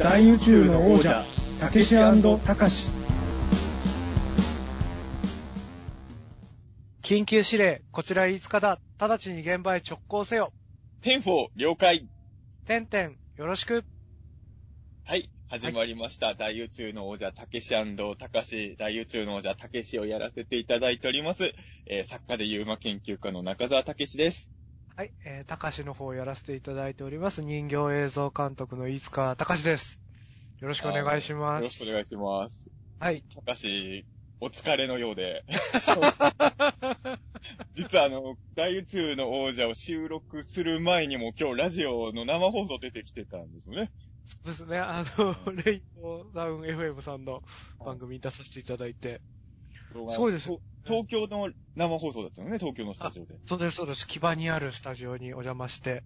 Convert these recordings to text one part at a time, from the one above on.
大宇宙の王者たけしたかし緊急指令、こちら5日だ。直ちに現場へ直行せよ。 ten-four 了解。てんてん、よろしく。はい。始まりました。大宇宙の王者、たけしたかし、大宇宙の王者、たけしをやらせていただいております。えー作家で UMA 研究家の中澤たけしです。はい、えー、たかしの方をやらせていただいております。人形映像監督の飯塚たかしです。よろしくお願いしまよろしす。くお願いします。はい。たかし、お疲れのようで。実はあの、大宇宙の王者を収録する前にも今日ラジオの生放送出てきてたんですよね。そうですね、あの、レイトダウン FM さんの番組に出させていただいて。そうですと東京の生放送だったのね、東京のスタジオで。そうです、そうです。木場にあるスタジオにお邪魔して。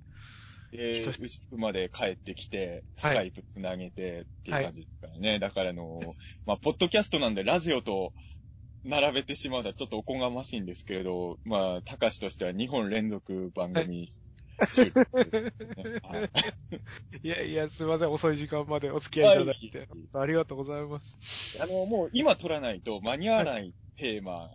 で、一つ牛久まで帰ってきて、スはいカイプつなげてっていう感じですからね。だからあの、まあ、ポッドキャストなんでラジオと並べてしまうのはちょっとおこがましいんですけれど、まあ、高しとしては2本連続番組 いいやいや、すいません、遅い時間までお付き合いいただいてはい。ありがとうございます。あの、もう今撮らないと間に合わないテーマ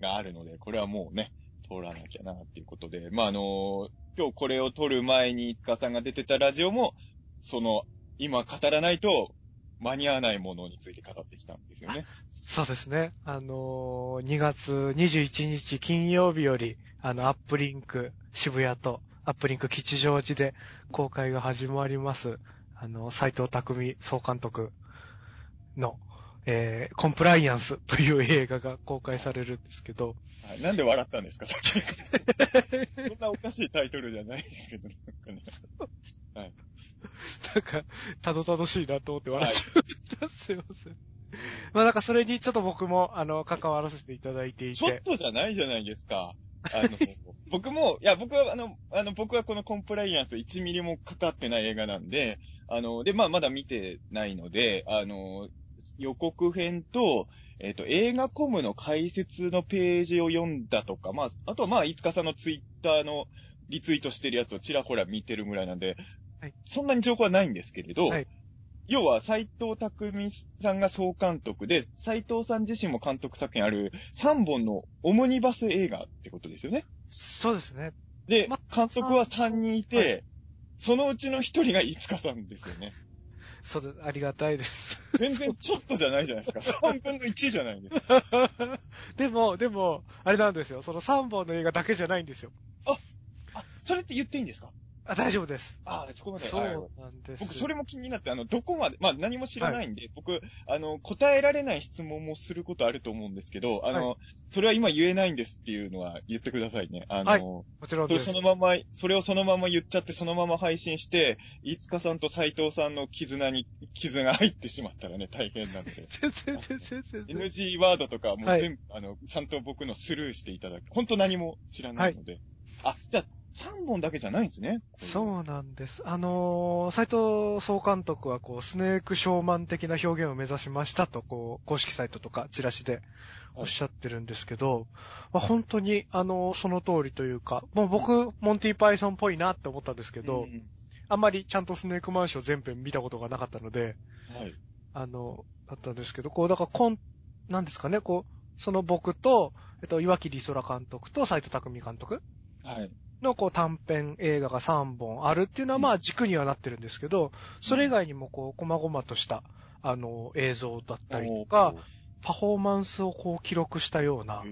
があるので、これはもうね、撮らなきゃなっていうことで、まあ、あの、今日これを撮る前に、いつかさんが出てたラジオも、その、今語らないと間に合わないものについて語ってきたんですよね。そうですね。あのー2月21日金曜日より、あの、アップリンク渋谷と、アップリンク吉祥寺で公開が始まります。あの、斎藤匠総監督の、えー、コンプライアンスという映画が公開されるんですけど、はいなんで笑ったんですか、さっき。そんなおかしいタイトルじゃないですけど、なんかね。なんか、たどたどしいなと思って笑っちゃった。すいません。まあなんかそれにちょっと僕も、あの、関わらせていただいていちょってとじゃないじゃないですか。あの、僕も、いや、僕は、あの、あの、僕はこのコンプライアンス1ミリもかかってない映画なんで、あの、で、まあ、まだ見てないので、あの、予告編と、えっ、と、映画コムの解説のページを読んだとか、まあ、あとはまあ、いつかさんのツイッターのリツイートしてるやつをちらほら見てるぐらいなんで、はい。そんなに情報はないんですけれど、はい要は斎藤匠さんが総監督で、斎藤さん自身も監督作品ある3本のオムニバス映画ってことですよね。そうですね。でま、監督は3人いて、はいそのうちの1人が飯塚さんですよね。そうです。ありがたいです。全然ちょっとじゃないじゃないですか。3分の1じゃないですか。でも、でも、あれなんですよ。その3本の映画だけじゃないんですよ。あ、それって言っていいんですか？あ、大丈夫です。あ、そこまで。そうはいなんです。僕、それも気になって、あの、どこまで、まあ、何も知らないんで、僕、あの、答えられない質問もすることあると思うんですけど、あの、はそれは今言えないんですっていうのは言ってくださいね。あの、はいもちろんそれです。そのまま、それをそのまま言っちゃって、そのまま配信して、飯塚さんと斉藤さんの絆に、絆が入ってしまったらね、大変なので。全然、全然、全然。NG ワードとかもはい全部、あの、ちゃんと僕のスルーしていただく。本当何も知らないので。あ、じゃあ、3本だけじゃないんですね。そうなんです。あのー、斎藤総監督は、こう、スネークショーマン的な表現を目指しましたと、こう、公式サイトとか、チラシでおっしゃってるんですけど、まあ、本当に、あのーその通りというか、もう僕、モンティパイソンっぽいなって思ったんですけど、うんあんまりちゃんとスネークマンション全編見たことがなかったので、はい。あの、だったんですけど、こう、だから、こん、なんですかね、こう、その僕と、えっと、岩切り空監督と斎藤匠監督はい。の、こう、短編映画が3本あるっていうのは、うんまあ、軸にはなってるんですけど、それ以外にも、こう、細々とした、あの、映像だったりとか、パフォーマンスをこう、記録したような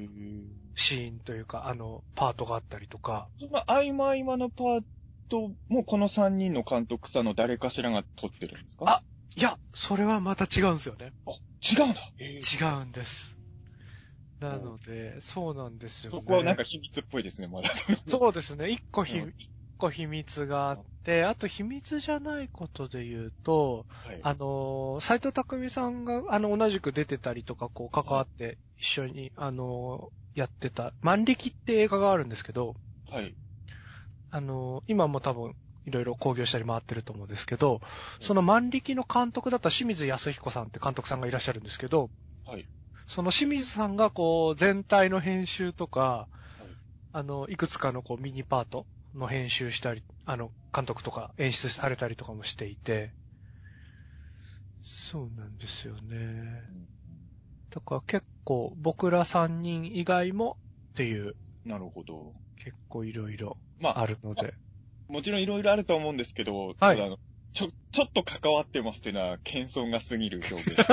シーンというか、あの、パートがあったりとか、その合間合間のパートもこの3人の監督さんの誰かしらが撮ってるんですか？あいや、それはまた違うんですよね。あ、違うんだ。違うんです。なので、そうなんですよね。そこはなんか秘密っぽいですね、まだ。そうですね。一個ひ、うん一個秘密があって、あと秘密じゃないことで言うと、はい。あのー、斎藤匠さんが、あの、同じく出てたりとか、こう、関わって、一緒に、あのー、やってた、万力って映画があるんですけど、はい。あのー、今も多分、いろいろ興行したり回ってると思うんですけど、その万力の監督だった清水康彦さんって監督さんがいらっしゃるんですけど、はい。その清水さんがこう、全体の編集とか、あの、いくつかのこう、ミニパートの編集したり、あの、監督とか演出されたりとかもしていて、そうなんですよね。うんだから結構僕ら3人以外もっていうなるほど。結構いろいろまあ、あるので。もちろんいろいろあると思うんですけど、はいただあの、ちょ、ちょっと関わってますっていうのは、謙遜が過ぎる表現。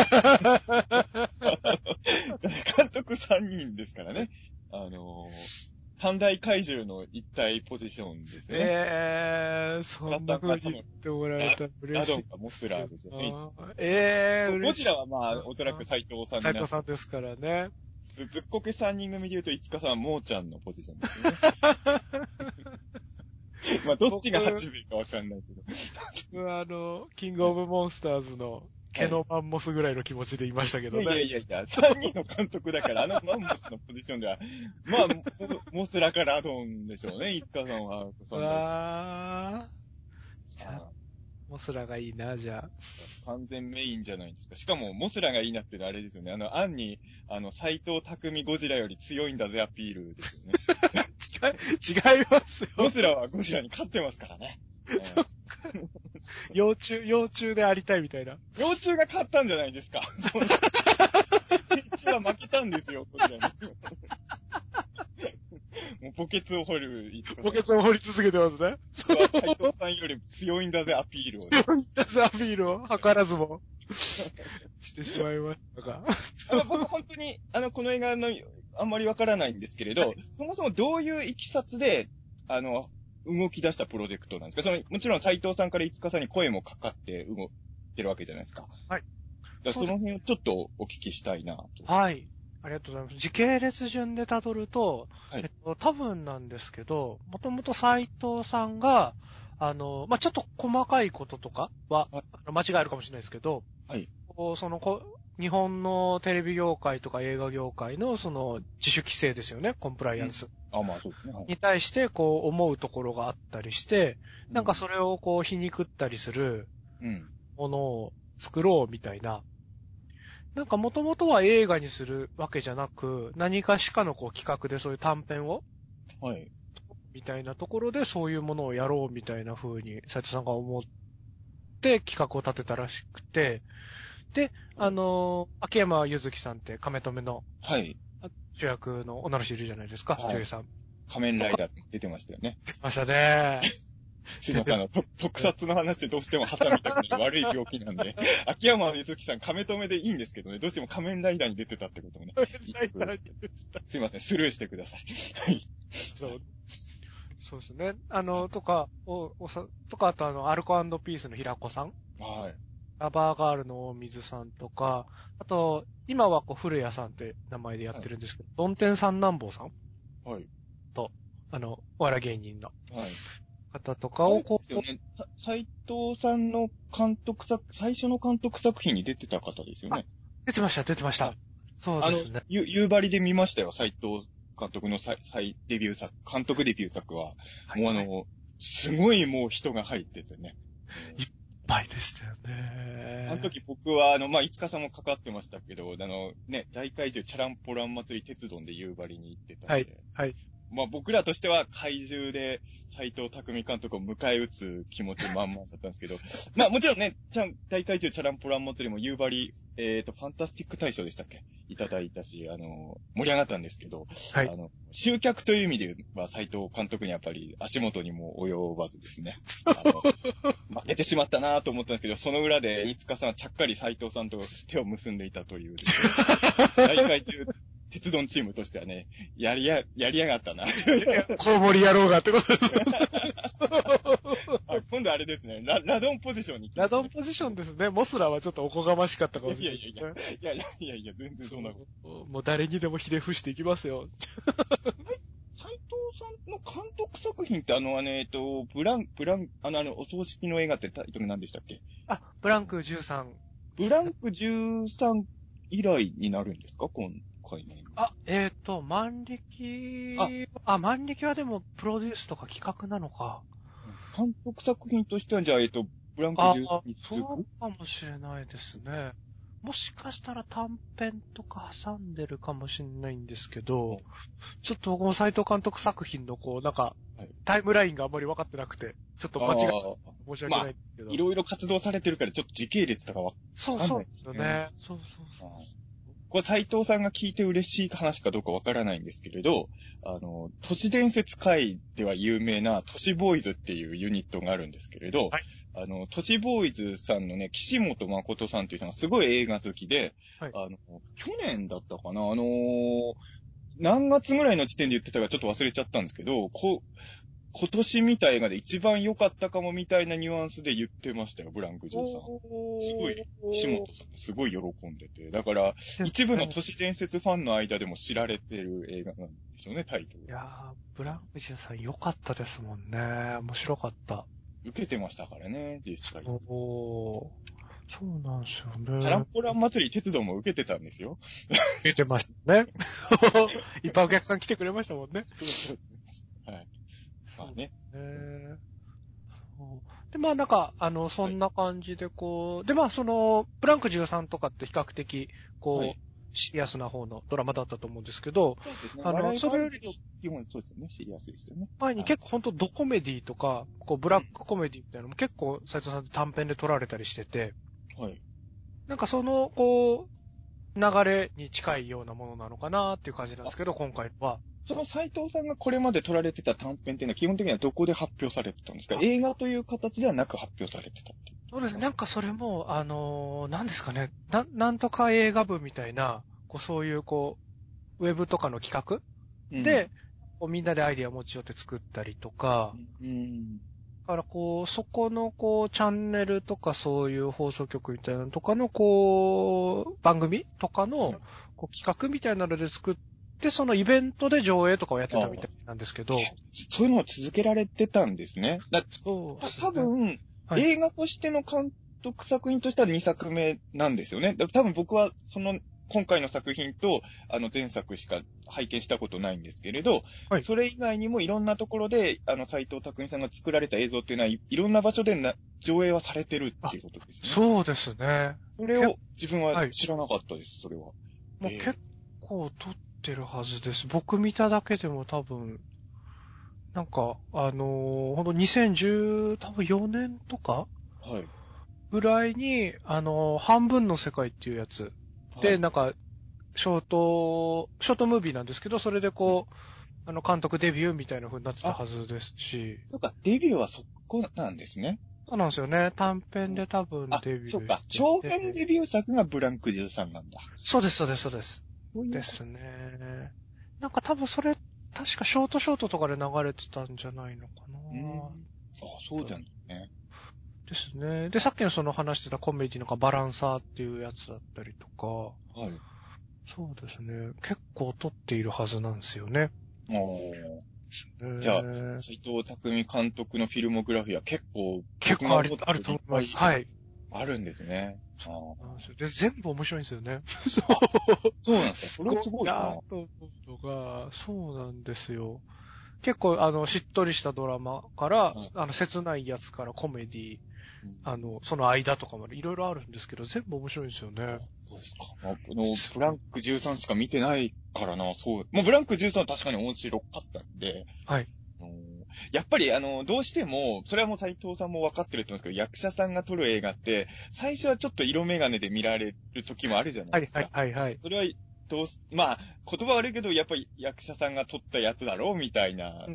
監督3人ですからね。あのー三大怪獣の一体ポジションですよね。えー、そんな風に言ってもらえたらラ嬉しい。ドンがモスラーですよね。あーえー、ゴ嬉しい。ジラはまあ、おそらく斎藤さん斉にな藤さんですからね。ずずっこけ3人組で言うと、いつかさんはモーちゃんのポジションですよね。まあ、どっちが8名かわかんないけど。僕はあの、キングオブモンスターズの毛のマンモスぐらいの気持ちでいましたけどね。いやいやいや、3人の監督だから、あのマンモスのポジションでは、まあ、モモスラかラドンでしょうね、一家さんは。そんなわー。じゃあ、あモスラがいいな、じゃ完全メインじゃないですか。しかも、モスラがいいなってのはあれですよね。あの、アンに、あの、斎藤匠ゴジラより強いんだぜアピールですよね。あ。違い、違いますよ。モスラはゴジラに勝ってますからね。幼虫、幼虫でありたいみたいな。幼虫が勝ったんじゃないですか。そんな一は負けたんですよ、こちらに。もう墓穴を掘る墓穴を掘り続けてますね。さんは斎藤さんより強いんだぜアピールをね、強いんだぜアピールを図らずもしてしまいましたが。あの僕本当に、あの、この映画の、あんまりわからないんですけれど、そもそもどういういきさつで、あの、動き出したプロジェクトなんですか？その、もちろん斎藤さんから五日さんに声もかかって動いてるわけじゃないですか。はい。だその辺をちょっとお聞きしたいなと。はい。ありがとうございます。時系列順で辿ると、はいえっと、多分なんですけど、もともと斎藤さんが、あの、まあ、ちょっと細かいこととかは、はい間違いあるかもしれないですけど、はい。そのこ、日本のテレビ業界とか映画業界のその自主規制ですよね、コンプライアンス。あ、まあそうですね。はいに対してこう思うところがあったりして、なんかそれをこう皮肉ったりするうん。ものを作ろうみたいな。なんかもともとは映画にするわけじゃなく、何かしかのこう企画でそういう短編をはい。みたいなところでそういうものをやろうみたいな風に斉藤さんが思って企画を立てたらしくて、で、あの、秋山ゆずきさんって亀止めのはい。主役の女の人いるじゃないですか、はい女優さん。仮面ライダー出てましたよね。出ましたね。すいません、あの、と特撮の話でどうしても挟みたくなる悪い病気なんで、秋山ゆずきさん、亀止めでいいんですけどね、どうしても仮面ライダーに出てたってこともね、すいません、スルーしてください。はい。そう。そうですね。あの、とか、お、おさ、とか、あとあの、アルコピースの平子さんはい。ラバーガールの大水さんとか、あと、今はこう、古谷さんって名前でやってるんですけど、ドンテン三男坊さんはい。あの、お笑い芸人のはい。方とかをこう、ですよね。さ斎藤さんの監督作、最初の監督作品に出てた方ですよね。出てました、出てましたそうですね。、ゆ、夕張で見ましたよ、斎藤監督の再、再デビュー作、監督デビュー作は。はいもうあの、すごいもう人が入っててね。いっぱいでしたよね。あの時僕は、あの、まあ、五日さんもかかってましたけど、あの、ね、大怪獣チャランポラン祭り鉄道で夕張に行ってたんで。はいはい。まあ、僕らとしては怪獣で斎藤匠監督を迎え撃つ気持ち満々だったんですけど、まあ、もちろんね、ちゃん、大怪獣チャランポラン祭りも夕張、えっ、と、ファンタスティック大賞でしたっけ？いただいたし、あの、盛り上がったんですけど、はいあの、集客という意味では斎藤監督にやっぱり足元にも及ばずですね。負けてしまったなと思ったんですけど、その裏で、飯塚さんはちゃっかり斎藤さんと手を結んでいたというね、大会中、鉄道チームとしてはね、やりや、やりやがったな。コウモリ野郎がってことです。あ今度あれですね、ララドンポジションに来まラドンポジションですね。モスラはちょっとおこがましかったかもしれない。いやいいやいやいやいや、全然そんなこと。もう誰にでもひれ伏していきますよ。斎藤さんの監督作品ってあの、あの、えっと、ブラン、ブラン、あの、あの、お葬式の映画ってタイトル何でしたっけ？あ、ブランク13。ブランク13以来になるんですか？今回の映画。あ、えっ、ー、と、万力ああ、万力はでもプロデュースとか企画なのか。監督作品としては、じゃあ、えっと、ブランクあ、13あにそう続くかもしれないですね。もしかしたら短編とか挟んでるかもしれないんですけど、ちょっと僕も斎藤監督作品のこう、なんかはい、タイムラインがあんまり分かってなくて、ちょっと間違え申し訳ないけど。ーいろいろ活動されてるから、ちょっと時系列とかは、そうそうですよね。そうそうそう。これ斎藤さんが聞いて嬉しい話かどうかわからないんですけれど、あの、都市伝説界では有名な都市ボーイズっていうユニットがあるんですけれど、はい。あの、都市ボーイズさんのね、岸本誠さんっていう人がすごい映画好きで、はい。あの、去年だったかなあのー何月ぐらいの時点で言ってたかちょっと忘れちゃったんですけど、こ今年見た映画で一番良かったかもみたいなニュアンスで言ってましたよ、ブランク13。すごい岸本さんすごい喜んでて。だから、一部の都市伝説ファンの間でも知られてる映画なんですよね、タイトルい。やー、ブランクジュさん良かったですもんね。面白かった。受けてましたからね、実際。おー。そうなんですよね。チャランポラン祭り鉄道も受けてたんですよ。出てましたね。いっぱいお客さん来てくれましたもんね。はい。まあね。へーそうで、まあなんか、あの、そんな感じでこう、で、まあその、ブランク13とかって比較的、こう、はいシリアスな方のドラマだったと思うんですけど、そうですね。あのそれよりり、基本そうですよね。シリアスですよね。前に結構本当ドコメディとか、こう、ブラックコメディみたいなのも結構斉藤さんって短編で撮られたりしてて、はい。なんかその、こう、流れに近いようなものなのかなっていう感じなんですけど、今回は。その斎藤さんがこれまで撮られてた短編っていうのは基本的にはどこで発表されてたんですか？あ映画という形ではなく発表されてたっていう。そうですね。なんかそれも、あのーなんですかね。な、なんとか映画部みたいな、こう、そういう、こう、ウェブとかの企画うんで、、こうみんなでアイディア持ち寄って作ったりとか、うん。だからこう、そこのこう、チャンネルとかそういう放送局みたいなのとかのこう、番組とかのこう企画みたいなので作って、そのイベントで上映とかをやってたみたいなんですけど、そういうのを続けられてたんですね。だそうね多分、はい映画としての監督作品としては2作目なんですよね。だ多分僕はその今回の作品とあの前作しか拝見したことないんですけれど、はいそれ以外にもいろんなところであの斎藤匠さんが作られた映像っていうのはいいろんな場所でな上映はされてるっていうことですね。そうですね。それを自分ははい知らなかったです、それは。もうええ結構撮ってるはずです。僕見ただけでも多分、なんか、あのー、ほんと2010、多分4年とかはい。ぐらいに、あのー、半分の世界っていうやつで、はいなんか、ショート、ショートムービーなんですけど、それでこう、あの、監督デビューみたいな風になってたはずですし、そうか、デビューはそこなんですね。そうなんですよね。短編で多分あデビュー、そうか。長編デビュー作がブランク13なんだ。そうです、そうです、そうです。そういうですね。なんか多分それ、確かショートショートとかで流れてたんじゃないのかな。うんあ、そうじゃんね。ですね。で、さっきのその話してたコメディのかバランサーっていうやつだったりとか、はい。そうですね。結構撮っているはずなんですよね。あーじゃあえー斎藤匠監督のフィルモグラフィーは結構、結構ある、あると思います。はい。あるんですね。ですよで、全部面白いんですよね。そう。そうなんですか。それすごいな。なと思うのが、そうなんですよ。結構、あの、しっとりしたドラマから、はいあの、切ないやつからコメディ、うんあの、その間とかまでいろいろあるんですけど、全部面白いんですよね。そうですか。あの、ブランク13しか見てないからな、そう。もうブランク13は確かに面白かったんで。はい。やっぱり、あの、どうしても、それはもう斎藤さんも分かってると思うんですけど、役者さんが撮る映画って、最初はちょっと色眼鏡で見られる時もあるじゃなはいい、ですか。はい、はい、はい。それは、どうす、まあ、言葉悪いけど、やっぱり役者さんが撮ったやつだろうみたいな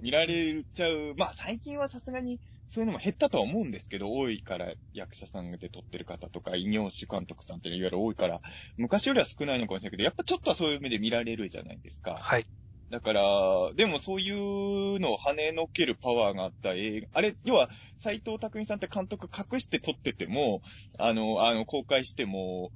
見られちゃう。まあ、最近はさすがに、そういうのも減ったとは思うんですけど、多いから、役者さんで撮ってる方とか、異業種監督さんっていわゆる多いから、昔よりは少ないのかもしれないけど、やっぱちょっとはそういう目で見られるじゃないですか。はい。だから、でもそういうのを跳ねのけるパワーがあった映画、あれ、要は、斎藤匠さんって監督隠して撮ってても、あの、あの、公開しても、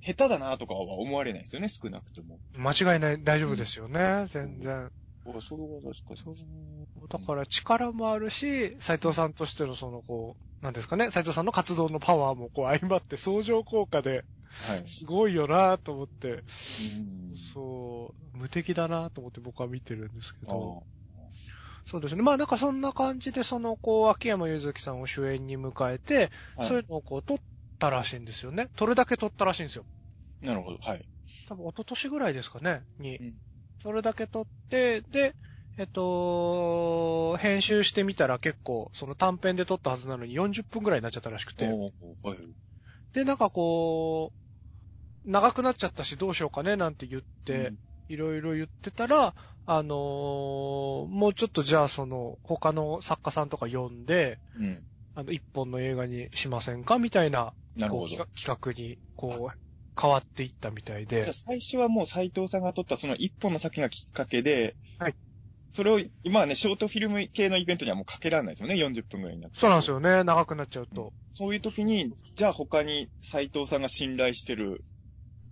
下手だなとかは思われないですよね、少なくとも。間違いない、大丈夫ですよね、全然。あ、それは確かそう。だから力もあるし、斉藤さんとしてのその、こう、なんですかね、斉藤さんの活動のパワーもこう相まって相乗効果で、はい。すごいよなと思って、うんそう、無敵だなと思って僕は見てるんですけあど、そうですね。まあなんかそんな感じで、その、こう、秋山祐月さんを主演に迎えて、はいそういうのをこう、撮ったらしいんですよね。撮るだけ撮ったらしいんですよ。なるほど。はい。多分一昨年ぐらいですかね、にうん。それだけ撮って、で、えっと、編集してみたら結構、その短編で撮ったはずなのに40分ぐらいになっちゃったらしくて。で、なんかこう、長くなっちゃったしどうしようかねなんて言って、うんいろいろ言ってたら、あのーもうちょっとじゃあその、他の作家さんとか呼んで、うん。あの、一本の映画にしませんかみたいな、なるほど。企画に、こう、変わっていったみたいでじゃあ。最初はもう斎藤さんが撮ったその一本の先がきっかけで、はい。それを、今はね、ショートフィルム系のイベントにはもうかけられないですよね、40分ぐらいになって。そうなんですよね。長くなっちゃうと。そういう時に、じゃあ他に斎藤さんが信頼してる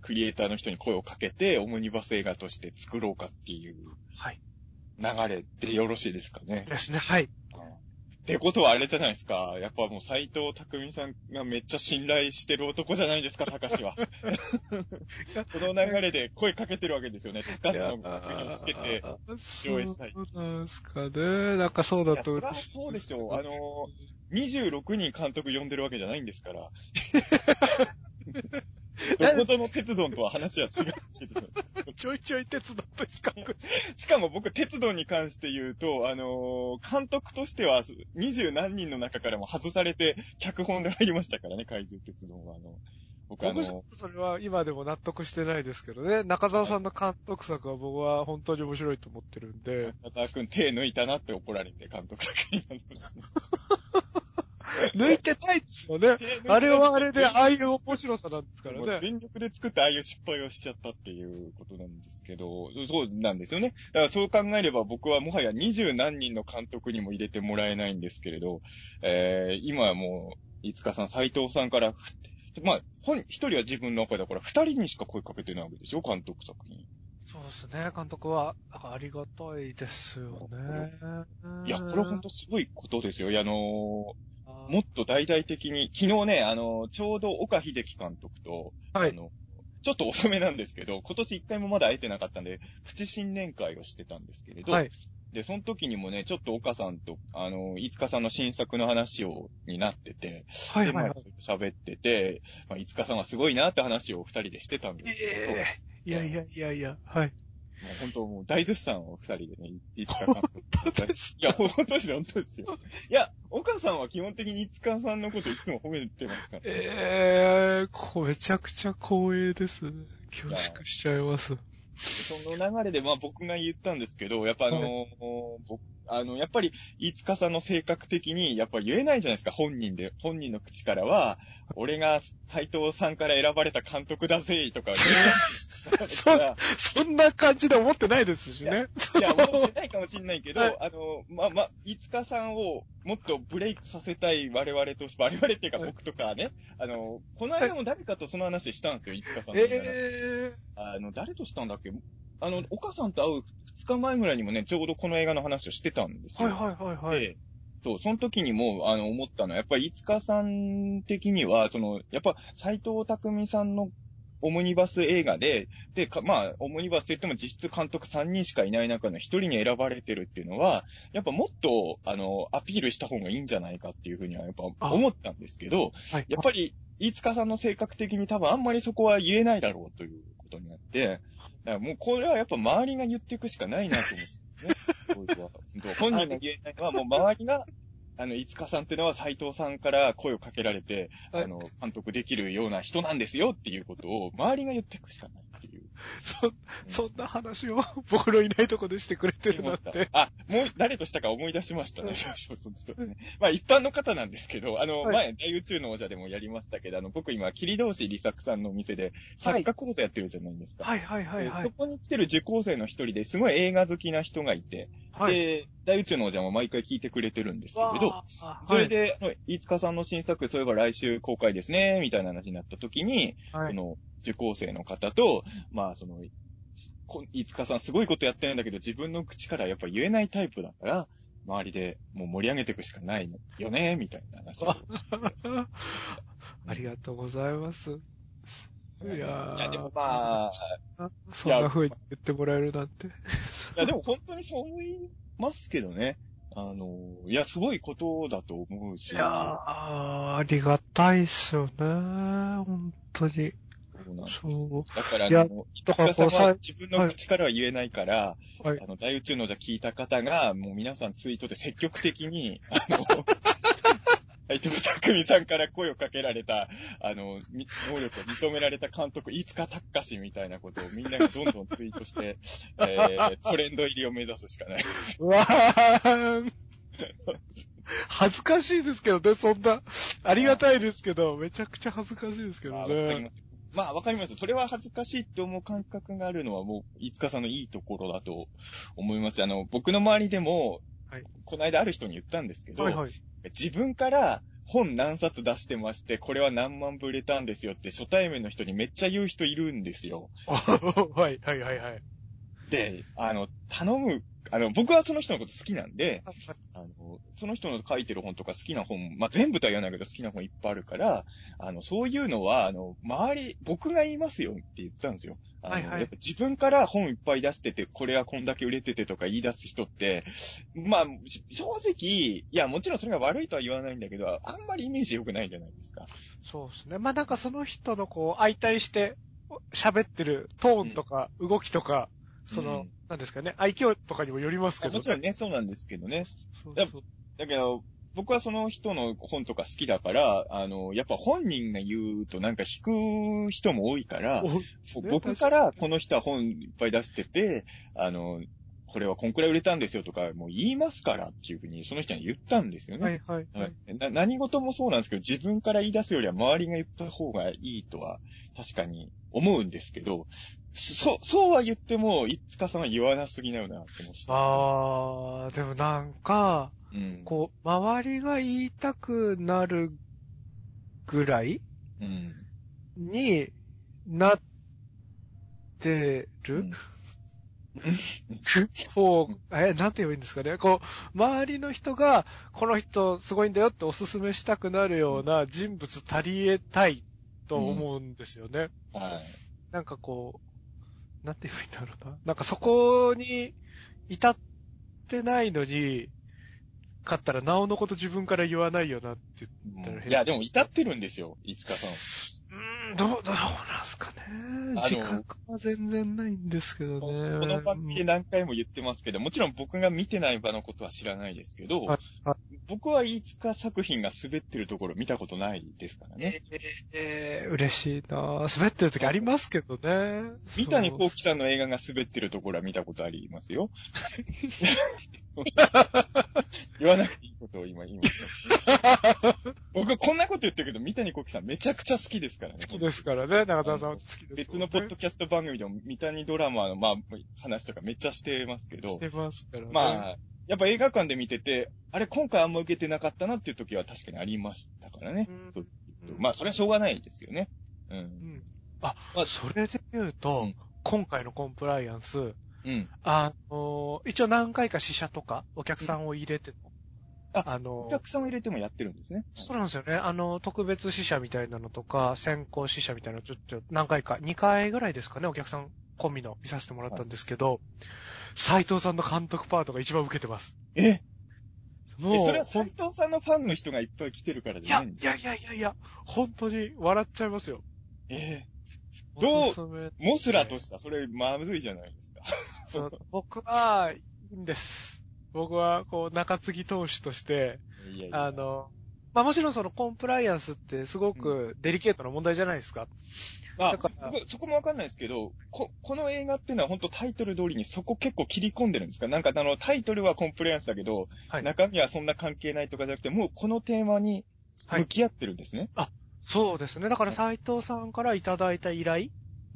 クリエイターの人に声をかけて、オムニバス映画として作ろうかっていうはい。流れでよろしいですかね。ですね。はい。ってことはあれじゃないですか。やっぱもう斎藤匠さんがめっちゃ信頼してる男じゃないですか、高志は。この流れで声かけてるわけですよね。高志の作品をつけて。上映したいそうなんですかね。なんかそうだといやそりゃそうですよ。あの26人監督呼んでるわけじゃないんですから。どことの鉄道とは話は違うけど。ちょいちょい鉄道と比較。しかも僕、鉄道に関して言うと、あのー監督としては、二十何人の中からも外されて、脚本で入りましたからね、怪獣鉄道は。あの、僕あ僕ちょっの、とそれは今でも納得してないですけどね。中澤さんの監督作は僕は本当に面白いと思ってるんで。中澤くん手抜いたなって怒られて、監督先に。抜いてないですよね。あれはあれで、ああいう面白さなんですからね。全力で作ってああいう失敗をしちゃったっていうことなんですけど、そうなんですよね。だからそう考えれば僕はもはや二十何人の監督にも入れてもらえないんですけれど、えー、今はもう、いつかさん、斎藤さんから、まあ、本、一人は自分の中だから二人にしか声かけてないわけですよ、監督作品。そうですね、監督は。なんかありがたいですよね。いや、これは本当すごいことですよ。いや、あのもっと大々的に、昨日ね、あのーちょうど岡秀樹監督と、はいあの、ちょっと遅めなんですけど、今年一回もまだ会えてなかったんで、プチ新年会をしてたんですけれど、はい。で、その時にもね、ちょっと岡さんと、あの、いつかさんの新作の話を、になってて、はいはいはい。喋ってて、まあ、いつかさんはすごいなって話を二人でしてたんですけど、ええいやいやいやいや、はい。もう本当もう大絶賛を二人でね、いつか いや、本当ですよ、本当ですよ。いや、岡さんは基本的にいつかさんのこといつも褒めてますから。ええこうめちゃくちゃ光栄です。恐縮しちゃいます。その流れで、まあ僕が言ったんですけど、やっぱあのー僕、あの、やっぱり、飯塚さんの性格的に、やっぱ言えないじゃないですか、本人で。本人の口からは、俺が斎藤さんから選ばれた監督だぜ、とか言えないそそんな感じで思ってないですしね。いや、思ってないかもしれないけど、はいあの、ま、ま、飯塚さんをもっとブレイクさせたい我々として、我々っていうかはい僕とかね、あの、この間も誰かとその話したんですよ、飯塚さんと。えあの、誰としたんだっけ？あの、岡さんと会う2日前ぐらいにもね、ちょうどこの映画の話をしてたんですよ。えはいはいはいはい。で、そう、その時にも、あの、思ったのは、やっぱり、いつかさん的には、その、やっぱ、斎藤匠さんのオムニバス映画で、で、かまあ、オムニバスと言っても実質監督3人しかいない中の1人に選ばれてるっていうのは、やっぱもっと、あの、アピールした方がいいんじゃないかっていうふうには、やっぱ思ったんですけど、はい。やっぱり、飯塚さんの性格的に多分あんまりそこは言えないだろうということになって、だからもうこれはやっぱ周りが言っていくしかないなと思うんですね。本人が言えないのはもう周りが、あの、飯塚さんっていうのは斎藤さんから声をかけられて、はいあの、監督できるような人なんですよっていうことを周りが言っていくしかない。そ、そんな話を 僕のいないとこでしてくれてるなんて。あ、もう誰としたか思い出しましたね。そうそうそう。まあ一般の方なんですけど、あの、はい前、大宇宙の王者でもやりましたけど、あの、僕今、切通し利作さんのお店で、作家講座やってるじゃないですか。はいはいはいはでそい。こに来てる受講生の一人ですごい映画好きな人がいて、はい。で、大宇宙の王者も毎回聞いてくれてるんですけれど、それ、で、飯塚さんの新作、そういえば来週公開ですね、みたいな話になった時に、はいその、受講生の方と、まあ、その、こ飯塚さんすごいことやってるんだけど、自分の口からやっぱ言えないタイプだから、周りでもう盛り上げていくしかないのよね、みたいな話を。ありがとうございます。いやいーや、でもまあ、そんな風に言ってもらえるなんて。いや、でも本当にそう思いますけどね。あの、いや、すごいことだと思うし。いやー、ありがたいっすよね。本当に。そうなんです。だから、あの、だからさんはさ自分の口からは言えないから、はいあの、大宇宙のじゃ聞いた方が、もう皆さんツイートで積極的に、あの、斎藤匠さんから声をかけられた、あの、み能力を認められた監督、飯塚隆みたいなことをみんながどんどんツイートして、えー、トレンド入りを目指すしかないです。うわー恥ずかしいですけどね、そんな。ありがたいですけど、めちゃくちゃ恥ずかしいですけどまあ、わかりね。ます。まあ、わかります。それは恥ずかしいって思う感覚があるのはもう、飯塚さんのいいところだと思います。あの、僕の周りでも、はいこの間ある人に言ったんですけど、はいはい。自分から本何冊出してまして、これは何万部売れたんですよって初対面の人にめっちゃ言う人いるんですよ。はいはいはいはい。で、あの、頼む、あの、僕はその人のこと好きなんで、あの、その人の書いてる本とか好きな本、まあ、全部とは言わないけど好きな本いっぱいあるから、あの、そういうのは、あの、周り、僕が言いますよって言ったんですよ。あのはいはいやっぱ自分から本いっぱい出してて、これはこんだけ売れててとか言い出す人って、まあ、し正直、いや、もちろんそれが悪いとは言わないんだけど、あんまりイメージ良くないじゃないですか。そうですね。まあなんかその人のこう、相対して喋ってるトーンとか動きとか、その、うんなんですかね、愛嬌とかにもよりますけど。もちろんね、そうなんですけどね。そうそうだけど、僕はその人の本とか好きだから、あの、やっぱ本人が言うとなんか引く人も多いから、お僕からこの人は本いっぱい出してて、あの、これはこんくらい売れたんですよとか、もう言いますからっていうふうにその人に言ったんですよね。はいはいははいい。な何事もそうなんですけど、自分から言い出すよりは周りが言った方がいいとは確かに思うんですけど、そ、そうは言っても、いつかさんは言わなすぎなよなって思って。あー、でもなんか、うん。こう、周りが言いたくなるぐらいうん。になってる、うん こう、え、なんて言えばいいんですかね？こう、周りの人が、この人すごいんだよっておすすめしたくなるような人物足り得たいと思うんですよね。はい。なんかこう、なんて言えばいいんだろうな。なんかそこに至ってないのに、勝ったらなおのこと自分から言わないよなって言ったら変いや、でも至ってるんですよ、いつかさん。どう、どうなんすかね。自覚は全然ないんですけどこね。この番組で何回も言ってますけど、もちろん僕が見てない場のことは知らないですけど、はいは僕はいつか作品が滑ってるところ見たことないですからね。えーえー嬉しいな滑ってる時ありますけどね。三谷幸喜さんの映画が滑ってるところは見たことありますよ。言わなくていいことを今言いました。僕こんなこと言ってるけど、三谷幸喜さんめちゃくちゃ好きですからね。好きですからね。中澤さんも好きです、ね。別のポッドキャスト番組でも三谷ドラマの、まあ、話とかめっちゃしてますけどし、てますからね。まあ、やっぱ映画館で見てて、あれ今回あんま受けてなかったなっていう時は確かにありましたからね。うんまあ、それはしょうがないですよね。う。うんん。あ、まあそれで言うと、うん今回のコンプライアンス、うん。あの、一応何回か試写とか、お客さんを入れての、ああのお、客さんを入れてもやってるんですね。そうなんですよね。あの、特別試写みたいなのとか、先行試写みたいなのちょっと何回か、2回ぐらいですかね、お客さん込みの見させてもらったんですけど、斉藤さんの監督パートが一番受けてます。え？え、もう、それは斎藤さんのファンの人がいっぱい来てるからいじゃないん、ですやいやいやいやいや、本当に笑っちゃいますよ。えどうおすすモスラとした、それまずいじゃないですか。そう僕は、いいんです。僕は、こう、中継ぎ投手として、いやいやあの、まあもちろんそのコンプライアンスってすごくデリケートな問題じゃないですか。あだから僕そこもわかんないですけど、こ、この映画っていうのは本当タイトル通りにそこ結構切り込んでるんですか？なんかあの、タイトルはコンプライアンスだけど、はい。中身はそんな関係ないとかじゃなくて、もうこのテーマに向き合ってるんですね。そうですね。だから斉藤さんからいただいた依頼、うん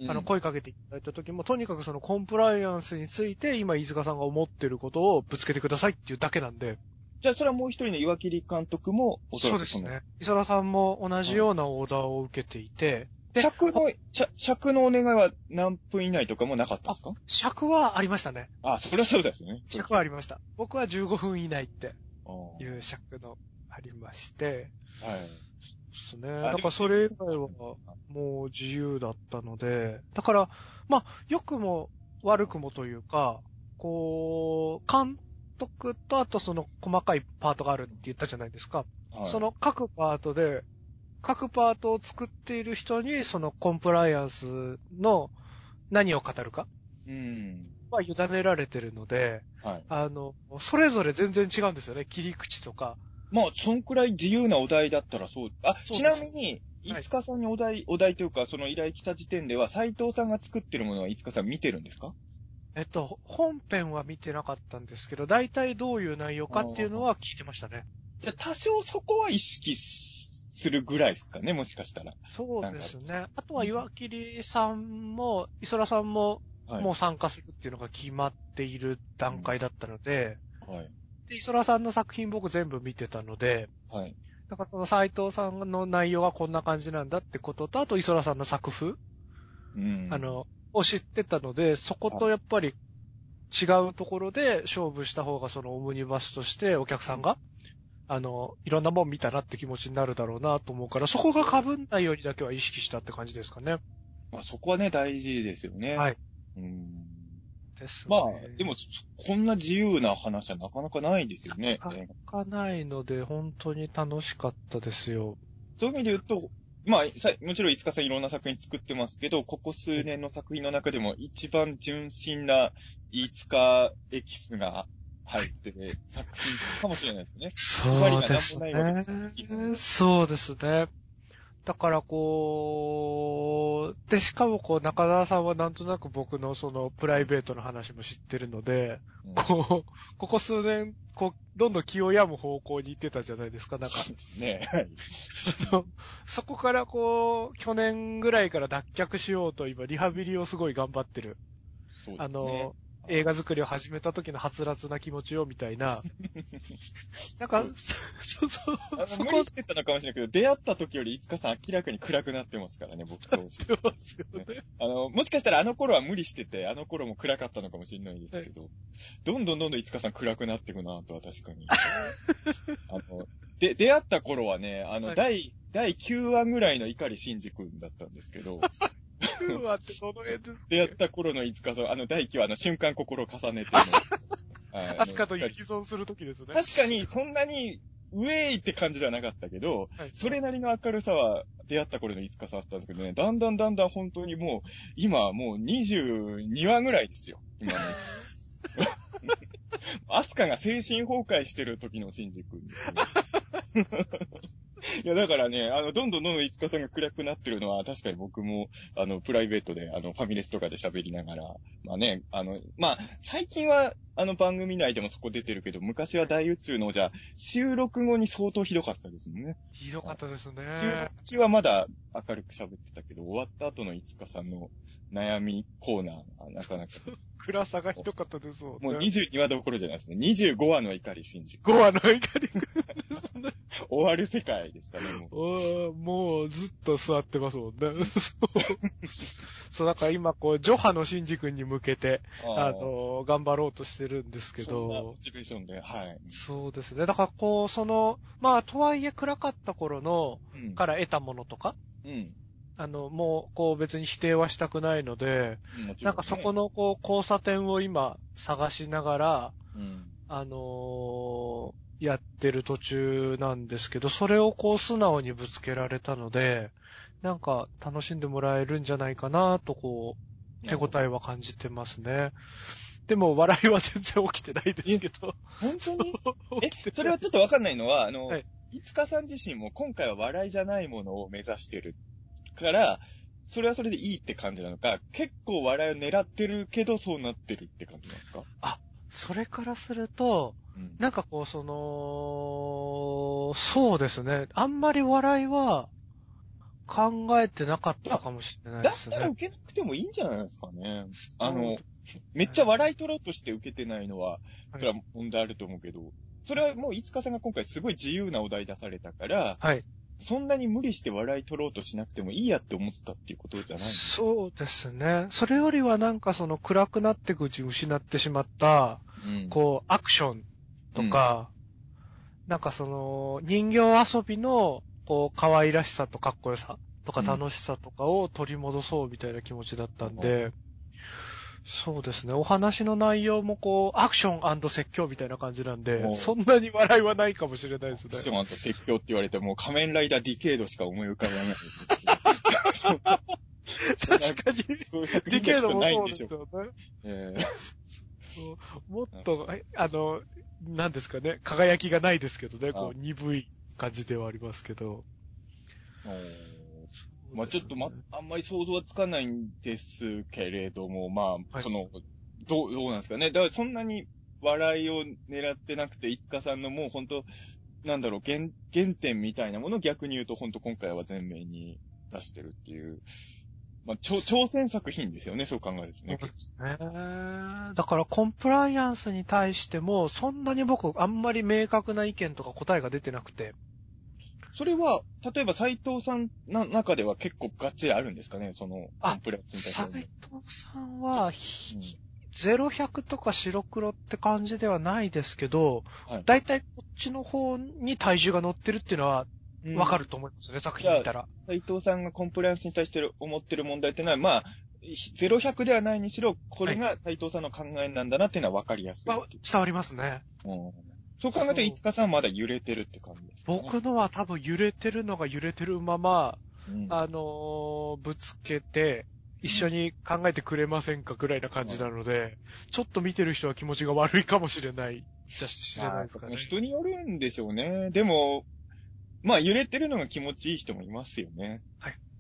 あの、声かけていただいた時も、とにかくそのコンプライアンスについて、今、飯塚さんが思ってることをぶつけてくださいっていうだけなんで。じゃあそれはもう一人の岩切監督も、おそらくの？そうですね。磯田さんも同じようなオーダーを受けていて、で尺の、尺尺のお願いは何分以内とかもなかったんですか？尺はありましたね。あそれはそうですよね。尺はありました。僕は15分以内っていう尺のありまして、はい。ですね。あだからそれ以外はもう自由だったので、だから、まあ、良くも悪くもというか、こう、監督と、あとその細かいパートがあるって言ったじゃないですか。はいその各パートで、各パートを作っている人に、そのコンプライアンスの何を語るかうん。は委ねられてるので、はい。あの、それぞれ全然違うんですよね。切り口とか。まあ、そんくらい自由なお題だったらそう。あ、ちなみに、はいいつかさんにお題、お題というか、その依頼来た時点では、斎藤さんが作ってるものはいつかさん見てるんですか？えっと、本編は見てなかったんですけど、大体どういう内容かっていうのは聞いてましたね。じゃあ、多少そこは意識するぐらいですかね、もしかしたら。そうですね。あとは岩切さんも、磯田さんも、はい。もう参加するっていうのが決まっている段階だったので、はい。で、磯田さんの作品僕全部見てたので、はい。だからその斎藤さんの内容がこんな感じなんだってことと、あと磯田さんの作風、うん。あ、の、を知ってたので、そことやっぱり違うところで勝負した方がそのオムニバスとしてお客さんが、あの、いろんなもん見たなって気持ちになるだろうなと思うから、そこが被んないようにだけは意識したって感じですかね。まあ、そこはね、大事ですよね。はい。うん。ですね。まあ、でも、そこんな自由な話はなかなかないですよね。なかなかないので、本当に楽しかったですよ。そういう意味で言うと、まあ、さもちろん、いつかさんいろんな作品作ってますけど、ここ数年の作品の中でも一番純真な、いつかエキスが入ってる 作品かもしれないですね。そうですねで。そうですね。だからこう、で、しかもこう、中澤さんはなんとなく僕のそのプライベートの話も知ってるので、うんこう、ここ数年、こう、どんどん気を病む方向に行ってたじゃないですか、なんかそう。ですね。はい。あのそこからこう、去年ぐらいから脱却しようと今、リハビリをすごい頑張ってる。そうですね。あの、映画作りを始めた時のはつらつな気持ちをみたいな。なんか、そそうあのそこ無理してたのかもしれないけど、出会った時よりいつかさん明らかに暗くなってますからね、僕と。してますよね。あの、もしかしたらあの頃は無理してて、あの頃も暗かったのかもしれないですけど、どんどんどんどんいつかさん暗くなっていくなとは確かに。あの、で、出会った頃はね、あの、はい第、第9話ぐらいの碇シンジ君だったんですけど、うわってどの辺ですか？出会った頃のいつかさん、あの第9話の瞬間心を重ねてアスカとユキゾンするときですね。確かに、そんなに、ウェーイって感じではなかったけど、はいそれなりの明るさは出会った頃のいつかさんあったんですけどね、だんだんだんだん本当にもう、今はもう22話ぐらいですよ。今の。アスカが精神崩壊してる時のシンジ君。いや、だからね、あの、どんどんどんどんいつかさんが暗くなってるのは、確かに僕も、あの、プライベートで、あの、ファミレスとかで喋りながら、まあね、あの、まあ、最近は、あの、番組内でもそこ出てるけど、昔は大宇宙の、じゃあ収録後に相当ひどかったですもんね。ひどかったですね。収録中はまだ明るく喋ってたけど、終わった後のいつかさんの悩みコーナーが、なかなか、暗さがひどかったですもんね。もう22話どころじゃないですね。25話の怒り信じ。5話の怒りくんですね。終わる世界でしたね、もう。もうずっと座ってますもんね。そう。そう、だから今こう、ジョハのシンジ君に向けて、あーの、頑張ろうとしてるんですけそんなモど、チベーションで、はい。そうですね。だからこう、その、まあ、とはいえ暗かった頃の、うん。から得たものとか、うん。あの、もう、こう別に否定はしたくないので、ねなんかそこ、のこう、交差点を今探しながら、うん。あのーやってる途中なんですけど、それをこう素直にぶつけられたので、なんか楽しんでもらえるんじゃないかなとこう、手応えは感じてますね。でも笑いは全然起きてないですけど。本当に？えそれはちょっとわかんないのは、あの、はいいつかさん自身も今回は笑いじゃないものを目指してるから、それはそれでいいって感じなのか、結構笑いを狙ってるけどそうなってるって感じなんですかそれからすると、うん。なんかこう、その、そうですね。あんまり笑いは考えてなかったかもしれないだですね。ったら受けなくてもいいんじゃないですかね。あの、めっちゃ笑い取ろうとして受けてないのは、はいそれは問題あると思うけど、それはもういつかさんが今回すごい自由なお題出されたから、はい。そんなに無理して笑い取ろうとしなくてもいいやって思ったっていうことじゃないの？そうですね。それよりはなんかその暗くなっていくうちに失ってしまった、うん。こう、アクションとか、なんかその、人形遊びの、こう、可愛らしさとかっこよさとかうん楽しさとかを取り戻そうみたいな気持ちだったんで、そうですね。お話の内容もこう、アクション説教みたいな感じなんおで、うそんなに笑いはないかもしれないですね。ションと説教って言われても、仮面ライダーディケードしか思い浮かばない。確かに、ディケードもそうですないんでしょよね。えもっと、えあの、なんですかね、輝きがないですけどね、こあう、鈍い感じではありますけど。ーまあちょっとま、あんまり想像はつかないんですけれども、まあ、はいその、どう、どうなんですかね。だからそんなに笑いを狙ってなくて、いつかさんのもう本当なんだろう、原、原点みたいなものを逆に言うと、本当今回は前面に出してるっていう、まあ、挑挑戦作品ですよね、そう考えるとね。ね。だからコンプライアンスに対しても、そんなに僕、あんまり明確な意見とか答えが出てなくて。それは、例えば斎藤さんの中では結構がっちりあるんですかね、その、あコンプライアンスに対斉して藤さんは、うん0100とか白黒って感じではないですけど、はい。だいたいこっちの方に体重が乗ってるっていうのはうん。わかると思いますね、作品見たら。斉藤さんがコンプライアンスに対してる思ってる問題っていうのは、まあ、0100ではないにしろ、これが斉藤さんの考えなんだなっていうのは分かりやすいまあ伝わりますね。うんそう考えると、いつかさんはまだ揺れてるって感じですか、ね。僕のは多分揺れてるのが揺れてるまま、うんあのーぶつけて、一緒に考えてくれませんかぐらいな感じなので、ちょっと見てる人は気持ちが悪いかもしれない。じゃ、知れないですかね。人によるんでしょうね。でも、まあ揺れてるのが気持ちいい人もいますよね。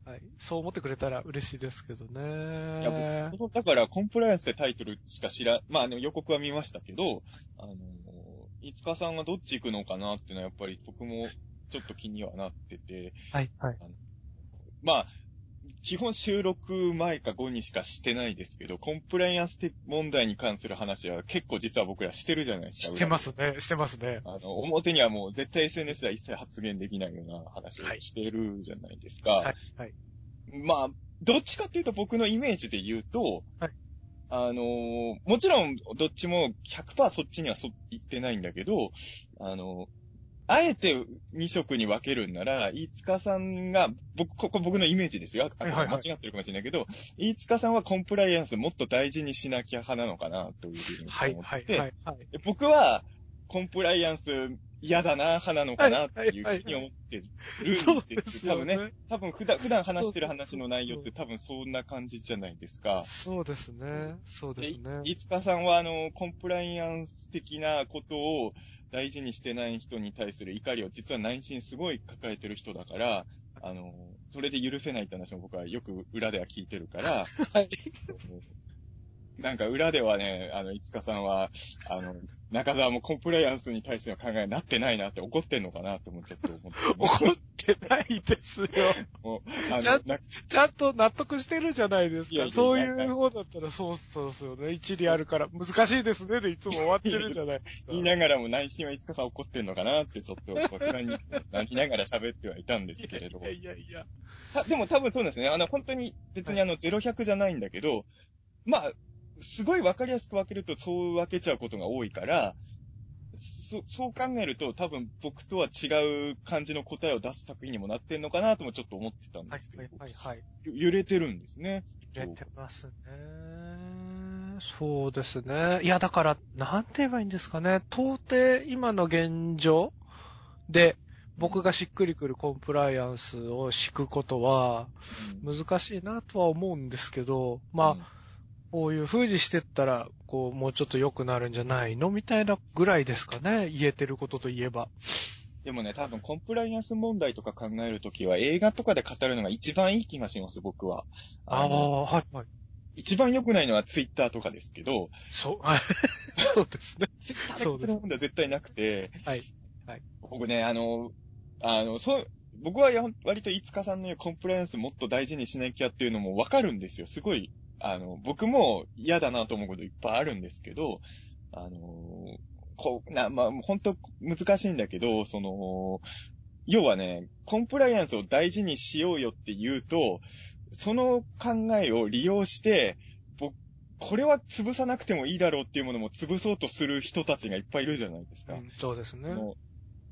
はい。そう思ってくれたら嬉しいですけどいね。や僕だから、コンプライアンスってタイトルしか知ら、まあ、あの予告は見ましたけど、あの、いつかさんがどっち行くのかなっていうのはやっぱり僕もちょっと気にはなってて、はい、はい。まあ、基本収録前か後にしかしてないですけど、コンプライアンス問題に関する話は結構実は僕らしてるじゃないですか。してますね、してますね。あの、表にはもう絶対 SNS では一切発言できないような話をしてるじゃないですか。はい、はい。まあ、どっちかっていうと僕のイメージで言うと、はいあのーもちろんどっちも100%そっちにはそ言ってないんだけど、あのあえて2色に分けるんなら、飯塚さんが、僕、ここ僕のイメージですよ。間違ってるかもしれないけど、飯塚さんはコンプライアンスもっと大事にしなきゃ派なのかな、というふうにはい、思って、はい、はい。はいで僕は、コンプライアンス嫌だな、派なのかな、っていうふうに思ってるんです。多分ねね。多分普段、普段話してる話の内容って多分そんな感じじゃないですか。そうですね。そうでですね。いつかさんはあの、コンプライアンス的なことを大事にしてない人に対する怒りを実は内心すごい抱えてる人だから、あの、それで許せないって話も僕はよく裏では聞いてるから、はい。なんか裏ではね、あの、いつかさんは、あの、中澤もコンプライアンスに対しての考えになってないなって怒ってんのかなって思っちゃって思って、怒ってないですよ。もう、あちゃちゃんと納得してるじゃないですか。そういう方だったら、そうそうですよね。一理あるから、難しいですねでいつも終わってるじゃないですか。言いながらも内心はいつかさん怒ってんのかなってちょっと不安になりながら喋ってはいたんですけれどい。やいやいや。たでも多分そうですね。あの、本当に別にあの、0100じゃないんだけど、まあ、すごい分かりやすく分けるとそう分けちゃうことが多いから、そそう考えると多分僕とは違う感じの答えを出す作品にもなってんのかなともちょっと思ってたんはいですけど、はいはいはい。ゆ揺れてるんですね。出てますね。そうですね。いや、だから、なんて言えばいいんですかね。到底、今の現状で、僕がしっくりくるコンプライアンスを敷くことは、うん難しいなとは思うんですけど、まあ、こういう風にしてったら、こう、もうちょっと良くなるんじゃないの？みたいなぐらいですかね。言えてることといえば。でもね、多分コンプライアンス問題とか考えるときは映画とかで語るのが一番いい気がします、僕は。あのあ、はいはい。一番良くないのはツイッターとかですけど、そう、そうですね。ツイッターで語る問題は絶対なくて、はい。僕ね、あの、あの、そう、僕はや割といつかさんのコンプライアンスもっと大事にしなきゃっていうのもわかるんですよ。すごい、あの、僕も嫌だなと思うこといっぱいあるんですけど、あの、こう、な、まあ、本当難しいんだけど、その、要はね、コンプライアンスを大事にしようよって言うと、その考えを利用して、僕、これは潰さなくてもいいだろうっていうものも潰そうとする人たちがいっぱいいるじゃないですか。うんそうですね。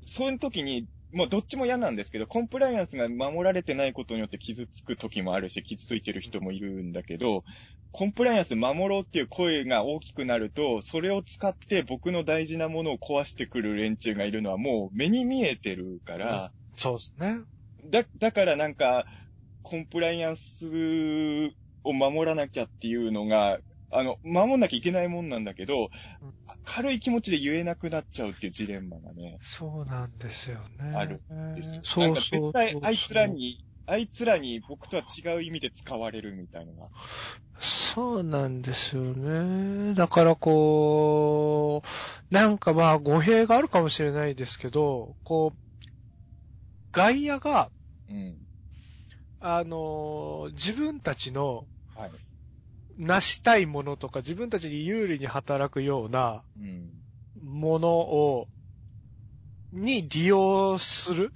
そういう時に、もうどっちも嫌なんですけど、コンプライアンスが守られてないことによって傷つく時もあるし、傷ついてる人もいるんだけど、コンプライアンス守ろうっていう声が大きくなると、それを使って僕の大事なものを壊してくる連中がいるのはもう目に見えてるから、そうですね。だ、だからなんか、コンプライアンスを守らなきゃっていうのが、あの、守んなきゃいけないもんなんだけど、うん軽い気持ちで言えなくなっちゃうっていうジレンマがね、そうなんですよね。あるですよ。そうなんかそう絶対あいつらに、あいつらに僕とは違う意味で使われるみたいなのが。そうなんですよね。だからこう、なんかまあ語弊があるかもしれないですけど、こう、外野が、うん。あのー自分たちのはい。成したいものとか自分たちに有利に働くようなうん。ものを、に利用する？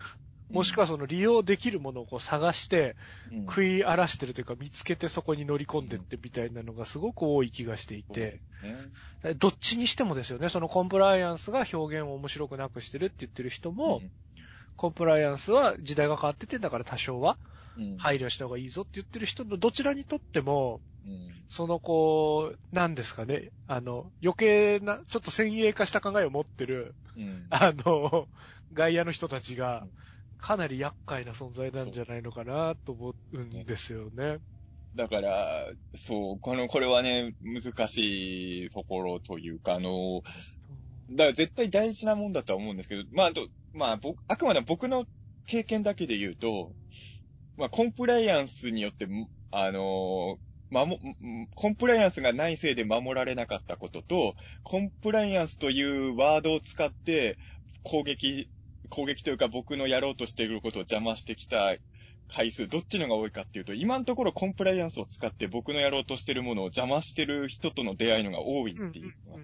もしくはその利用できるものをこう探してうん、食い荒らしてるというか見つけてそこに乗り込んでってみたいなのがすごく多い気がしていて。どっちにしてもですよね、そのコンプライアンスが表現を面白くなくしてるって言ってる人も、うんコンプライアンスは時代が変わってて、だから多少はうん。配慮した方がいいぞって言ってる人のどちらにとっても、うん。そのこう、なんですかね、あの、余計な、ちょっと先鋭化した考えを持ってる、うん。あの、外野の人たちがうん、かなり厄介な存在なんじゃないのかなと思うんですよね。だから、そう、この、これはね、難しいところというか、あの、だから絶対大事なもんだとは思うんですけど、まあ、あと、まあ、僕、あくまで僕の経験だけで言うと、まあ、コンプライアンスによって、あの、守、んコンプライアンスがないせいで守られなかったことと、コンプライアンスというワードを使って攻撃、攻撃というか僕のやろうとしていることを邪魔してきた回数、どっちのが多いかっていうと、今のところコンプライアンスを使って僕のやろうとしているものを邪魔してる人との出会いのが多いっていうのは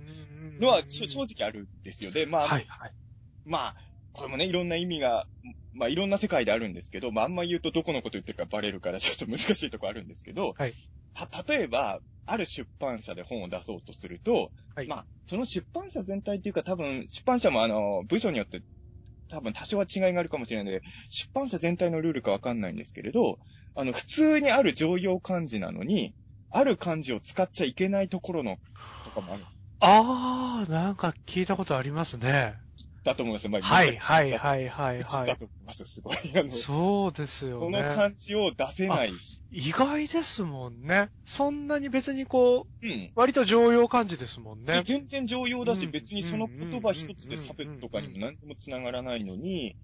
のは正直あるんですよ。で、まあ、はい、はい。まあ、これもね、いろんな意味が、まあ、いろんな世界であるんですけど、まあ、あんま言うとどこのこと言ってるかバレるからちょっと難しいとこあるんですけど、はいた、例えば、ある出版社で本を出そうとすると、はい。まあ、その出版社全体っていうか多分、出版社もあの、部署によって多分多少は違いがあるかもしれないので、出版社全体のルールかわかんないんですけれど、あの、普通にある常用漢字なのに、ある漢字を使っちゃいけないところの、とかもある。あー、なんか聞いたことありますね。だと思いますよ。まあはい、はい、い。はい、はい。だと思います、すごい。そうですよこのね。漢字を出せない。意外ですもんね。そんなに別にこう、うん。割と常用漢字ですもんね。全然常用だし、うん別にその言葉一つで差別とかにも何にも繋がらないのに、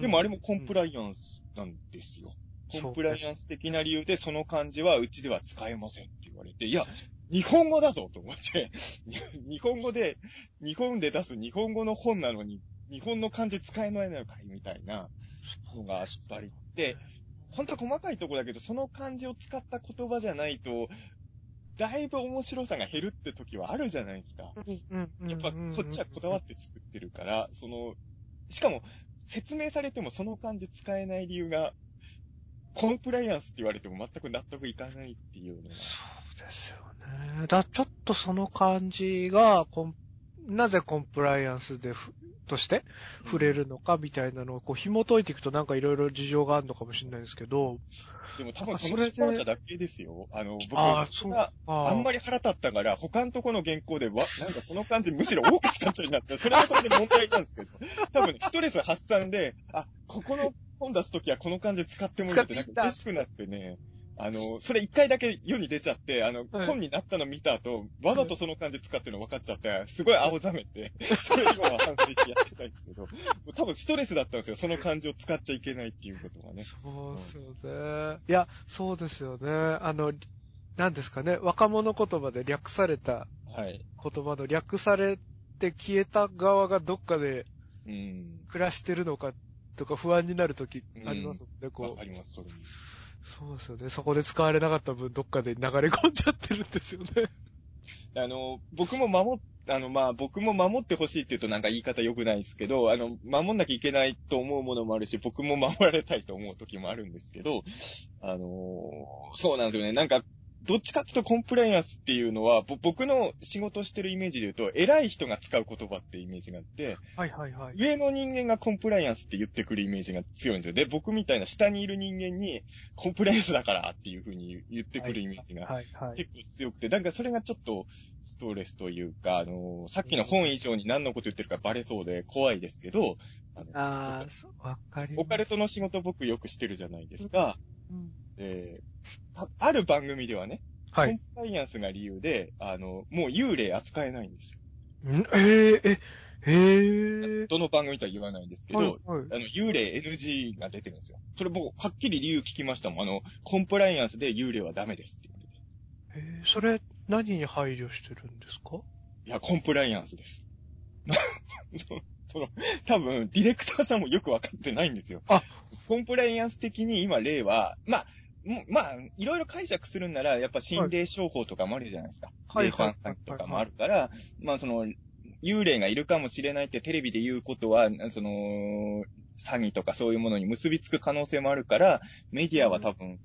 でもあれもコンプライアンスなんですよ。うんコンプライアンス的な理由でその漢字はうちでは使えませんって言われて、いや、日本語だぞと思って、日本語で、日本で出す日本語の本なのに、日本の漢字使えないのかいみたいなのがあったりで、本当細かいところだけど、その漢字を使った言葉じゃないと、だいぶ面白さが減るって時はあるじゃないですか。やっぱこっちはこだわって作ってるから、その、しかも説明されてもその漢字使えない理由が、コンプライアンスって言われても全く納得いかないっていうのが。ですよね。だ、ちょっとその感じが、なぜコンプライアンスでふ、として触れるのかみたいなのをこう紐解いていくとなんかいろいろ事情があるのかもしれないですけど。でも多分その出版社だけですよ。あの、僕ああ、んまり腹立ったから、他のとこの原稿で、わ、なんかこの漢字むしろ多く使っちゃうなった。それはそれで問題なんですけど、多分ね、ストレス発散で、あ、ここの本出すときはこの漢字使ってもらって、なんか嬉しくなってね、あの、それ一回だけ世に出ちゃって、あの、はい本になったの見た後、わざとその漢字使ってるの分かっちゃって、すごい青ざめて、それ今は反省してやってたんですけど、多分ストレスだったんですよ、その漢字を使っちゃいけないっていうことがね。そうですよね。いや、そうですよね。あの、なんですかね。若者言葉で略されたはい。言葉の略されて消えた側がどっかでうん。暮らしてるのかとか不安になるときありますもんね、わこう。かります、それに。そうですよね。そこで使われなかった分、どっかで流れ込んじゃってるんですよね。あの、僕も守っ、あの、まあ、僕も守ってほしいって言うとなんか言い方良くないですけど、あの、守んなきゃいけないと思うものもあるし、僕も守られたいと思う時もあるんですけど、あの、そうなんですよね。なんか、どっちかっていうとコンプライアンスっていうのは、ぼ僕の仕事してるイメージで言うと、偉い人が使う言葉ってイメージがあって、はいはいはい。上の人間がコンプライアンスって言ってくるイメージが強いんですよ。で、僕みたいな下にいる人間に、コンプライアンスだからっていう風に言ってくるイメージが。結構強くて、なんかそれがちょっとストレスというか、あのさっきの本以上に何のこと言ってるかバレそうで怖いですけど、あのあわかります。オカルトの仕事僕よくしてるじゃないですか。うんで、たある番組ではね、はい。コンプライアンスが理由で、あの、もう幽霊扱えないんですよ。ん？えええ、ええどの番組とは言わないんですけど、はいはいあの、幽霊 NG が出てるんですよ。それ僕、はっきり理由聞きましたもん。あの、コンプライアンスで幽霊はダメですって言われて。えーそれ、何に配慮してるんですか？いや、コンプライアンスです。その、多分、ディレクターさんもよくわかってないんですよ。あコンプライアンス的に今、例は、まあ、まあ、いろいろ解釈するんなら、やっぱ心霊商法とかもあるじゃないですか。はい霊感はいとかもあるから、まあ、その、幽霊がいるかもしれないってテレビで言うことは、その、詐欺とかそういうものに結びつく可能性もあるから、メディアは多分、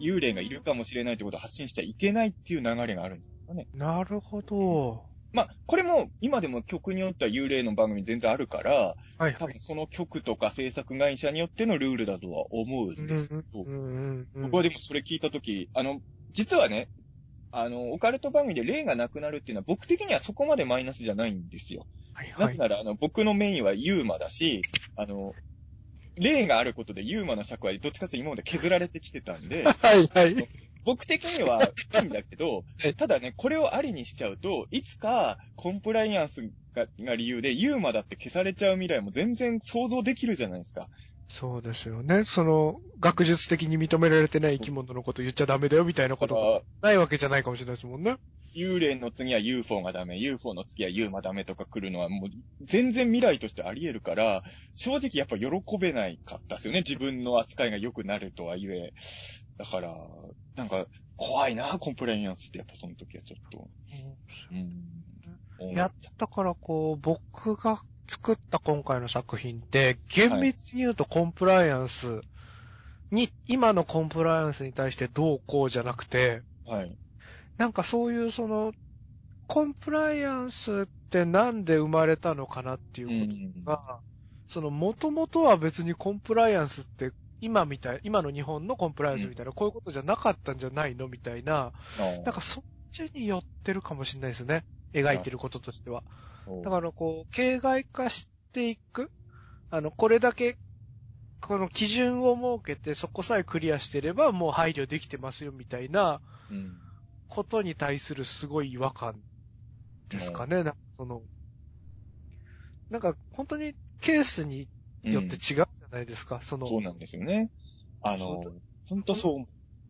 幽霊がいるかもしれないってことを発信しちゃいけないっていう流れがあるんですかね。なるほど。まあ、これも、今でも曲によっては幽霊の番組全然あるから、はいはい。多分その曲とか制作会社によってのルールだとは思うんですけど、僕はでもそれ聞いたとき、あの、実はね、あの、オカルト番組で霊がなくなるっていうのは僕的にはそこまでマイナスじゃないんですよ。はいはい。なぜなら、あの、僕のメインはユーマだし、あの、霊があることでユーマの尺はどっちかというと今まで削られてきてたんで、はいはい。僕的にはいいんだけど はい、ただね、これをありにしちゃうと、いつかコンプライアンスがが理由でユーマだって消されちゃう未来も全然想像できるじゃないですか。そうですよね。その、学術的に認められてない生き物のこと言っちゃダメだよみたいなことがだから、ないわけじゃないかもしれないですもんね。幽霊の次は UFO がダメ、UFO の次はユーマダメとか来るのはもう全然未来としてあり得るから、正直やっぱ喜べないかったですよね。自分の扱いが良くなるとはいえ。だから、なんか、怖いな、コンプライアンスってやっぱその時はちょっと。うん。やったからこう、僕が作った今回の作品って、厳密に言うとコンプライアンスに、今のコンプライアンスに対してどうこうじゃなくて、はい。なんかそういうその、コンプライアンスってなんで生まれたのかなっていううん。ことが、その元々は別にコンプライアンスって今みたい、今の日本のコンプライアンスみたいな、こういうことじゃなかったんじゃないの？みたいな、なんかそっちに寄ってるかもしれないですね。描いてることとしては。だからこう、形骸化していく。あの、これだけ、この基準を設けてそこさえクリアしてればもう配慮できてますよみたいなうん。ことに対するすごい違和感ですかね。なんかその、なんか本当にケースによって違うないですか？その、そうなんですよね。あのそ、ほんとそう。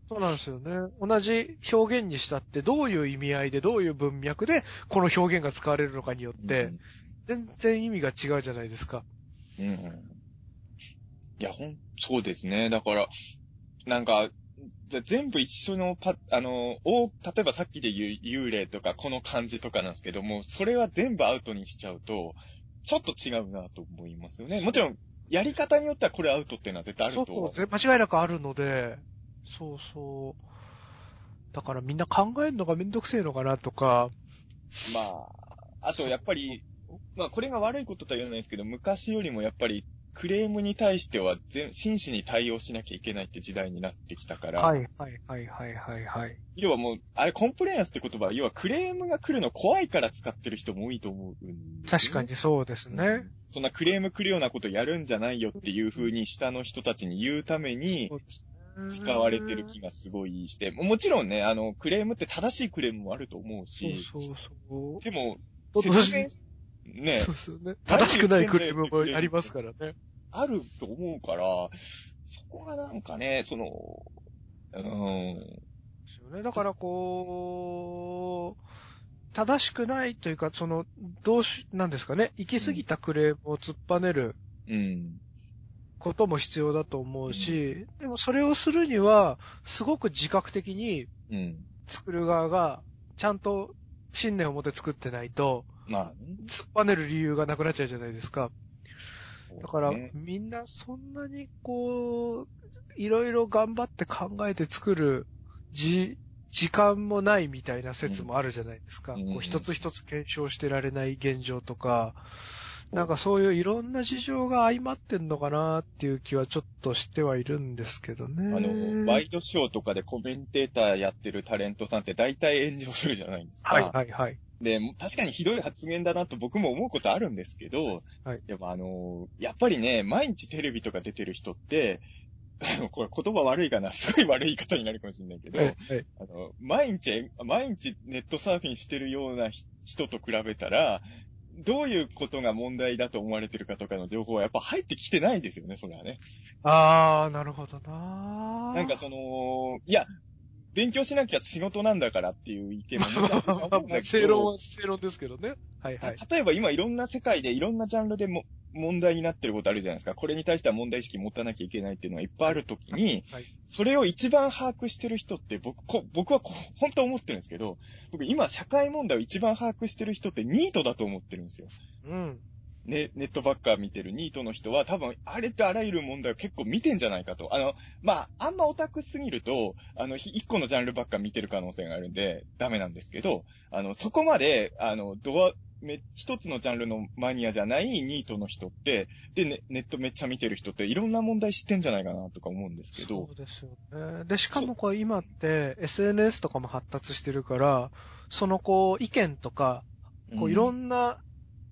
そうなんですよね。同じ表現にしたってどういう意味合いでどういう文脈でこの表現が使われるのかによって、全然意味が違うじゃないですか。うん。うん。いや、ほん、そうですね。だから、なんか、で全部一緒のパ、あの、お例えばさっきで言う幽霊とかこの感じとかなんですけども、それは全部アウトにしちゃうと、ちょっと違うなと思いますよね。もちろん、やり方によってはこれアウトっていうのは絶対あるとそうそう、ぜ間違いなくあるので、そうそう。だからみんな考えるのがめんどくせえのかなとか、まあ、あとやっぱり、まあこれが悪いこととは言わないですけど、昔よりもやっぱりクレームに対しては全真摯に対応しなきゃいけないって時代になってきたから、はいはいはいはいはいはい。要はもう、あれコンプライアンスって言葉は、要はクレームが来るの怖いから使ってる人も多いと思うね確かにそうですね。そんなクレーム来るようなことやるんじゃないよっていう風に下の人たちに言うために使われてる気がすごいして、もちろんね、あの、クレームって正しいクレームもあると思うそうし、そうそう。でも、説明ね、そうですよね。正しくないクレームもありますからね。あると思うから、そこがなんかね、その、うーん、ですよね。だからこう、正しくないというか、その、どうし、なんですかね。行き過ぎたクレームを突っぱねるうん、ことも必要だと思うし、でもそれをするには、すごく自覚的にうん。作る側が、ちゃんと信念を持って作ってないと、まあね、突っぱねる理由がなくなっちゃうじゃないですか。だから、ねみんなそんなにこう、いろいろ頑張って考えて作るじ、時間もないみたいな説もあるじゃないですか。うんこう一つ一つ検証してられない現状とか、なんかそういういろんな事情が相まってんのかなっていう気はちょっとしてはいるんですけどね。あの、ワイドショーとかでコメンテーターやってるタレントさんって大体炎上するじゃないですか。はいはいはい。で、確かにひどい発言だなと僕も思うことあるんですけど、はい。やっぱあの、やっぱりね、毎日テレビとか出てる人って、これ言葉悪いかな、すごい悪い言い方になるかもしれないけど、はいはい。あの、毎日、毎日ネットサーフィンしてるようなひ人と比べたら、どういうことが問題だと思われてるかとかの情報はやっぱ入ってきてないですよね、それはね。あー、なるほどななんかその、いや、勉強しなきゃ仕事なんだからっていう意見も 正論は正論ですけどね。はいはい。例えば今いろんな世界でいろんなジャンルでも問題になってることあるじゃないですか。これに対しては問題意識持たなきゃいけないっていうのがいっぱいあるときに、はい。それを一番把握してる人って僕、こ僕はこ本当思ってるんですけど、僕今社会問題を一番把握してる人ってニートだと思ってるんですよ。うん。ね、ネットばっか見てるニートの人は多分あれってあらゆる問題を結構見てんじゃないかと。あの、まあ、あんまオタクすぎると、あの、ひ一個のジャンルばっか見てる可能性があるんでダメなんですけど、あの、そこまで、あの、ドア、め、一つのジャンルのマニアじゃないニートの人って、で、ね、ネットめっちゃ見てる人っていろんな問題知ってんじゃないかなとか思うんですけどそ、うですよね。で、しかもこう今って SNS とかも発達してるから、そのこう意見とか、こういろんんな、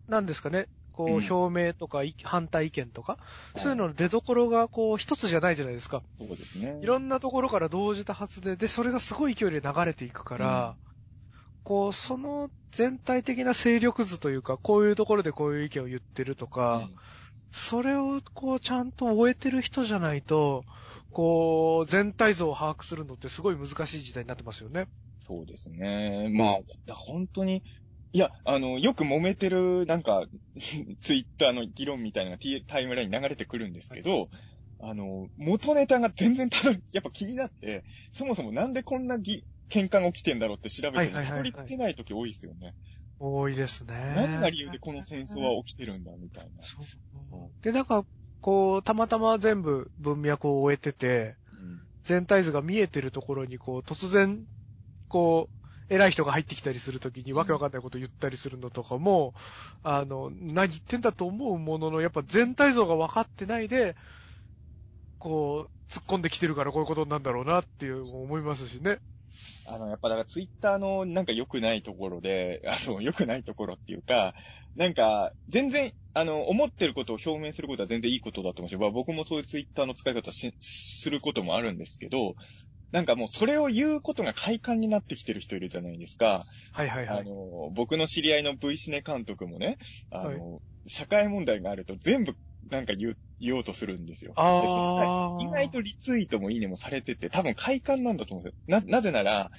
なんですかね、こう表明とかい反対意見とか、そういうのの出所がこう一つじゃないじゃないですか。そうですね。いろんなところから同時多発で、で、それがすごい勢いで流れていくから、こう、その全体的な勢力図というか、こういうところでこういう意見を言ってるとか、それをこうちゃんと終えてる人じゃないと、こう、全体像を把握するのってすごい難しい時代になってますよね。そうですね。まあ、だ本当に、いや、あの、よく揉めてる、なんか、ツイッターの議論みたいなのが T- タイムラインに流れてくるんですけど、あの、元ネタが全然たどり、やっぱ気になって、そもそもなんでこんなぎ喧嘩が起きてんだろうって調べても、はいはいはいはいたどり着けない時多いですよね。多いですね。何が理由でこの戦争は起きてるんだ、みたいな。そううんで、なんか、こう、たまたま全部文脈を終えてて、うん全体図が見えてるところに、こう、突然、こう、偉い人が入ってきたりするときにわけわかんないこと言ったりするのとかも、あの、何言ってんだと思うものの、やっぱ全体像が分かってないで、こう、突っ込んできてるからこういうことなんだろうなっていう思いますしね。あの、やっぱだからツイッターのなんか良くないところで、あの、良くないところっていうか、なんか、全然、あの、思ってることを表明することは全然いいことだと思うし、まあ僕もそういうツイッターの使い方し、することもあるんですけど、なんかもうそれを言うことが快感になってきてる人いるじゃないですか。はいはいはい。あの、僕の知り合いの V シネ監督もね、あの、社会問題があると全部なんか言う言おうとするんですよ。であー意外とリツイートもいいねもされてて、多分快感なんだと思うんですよ。な、なぜなら、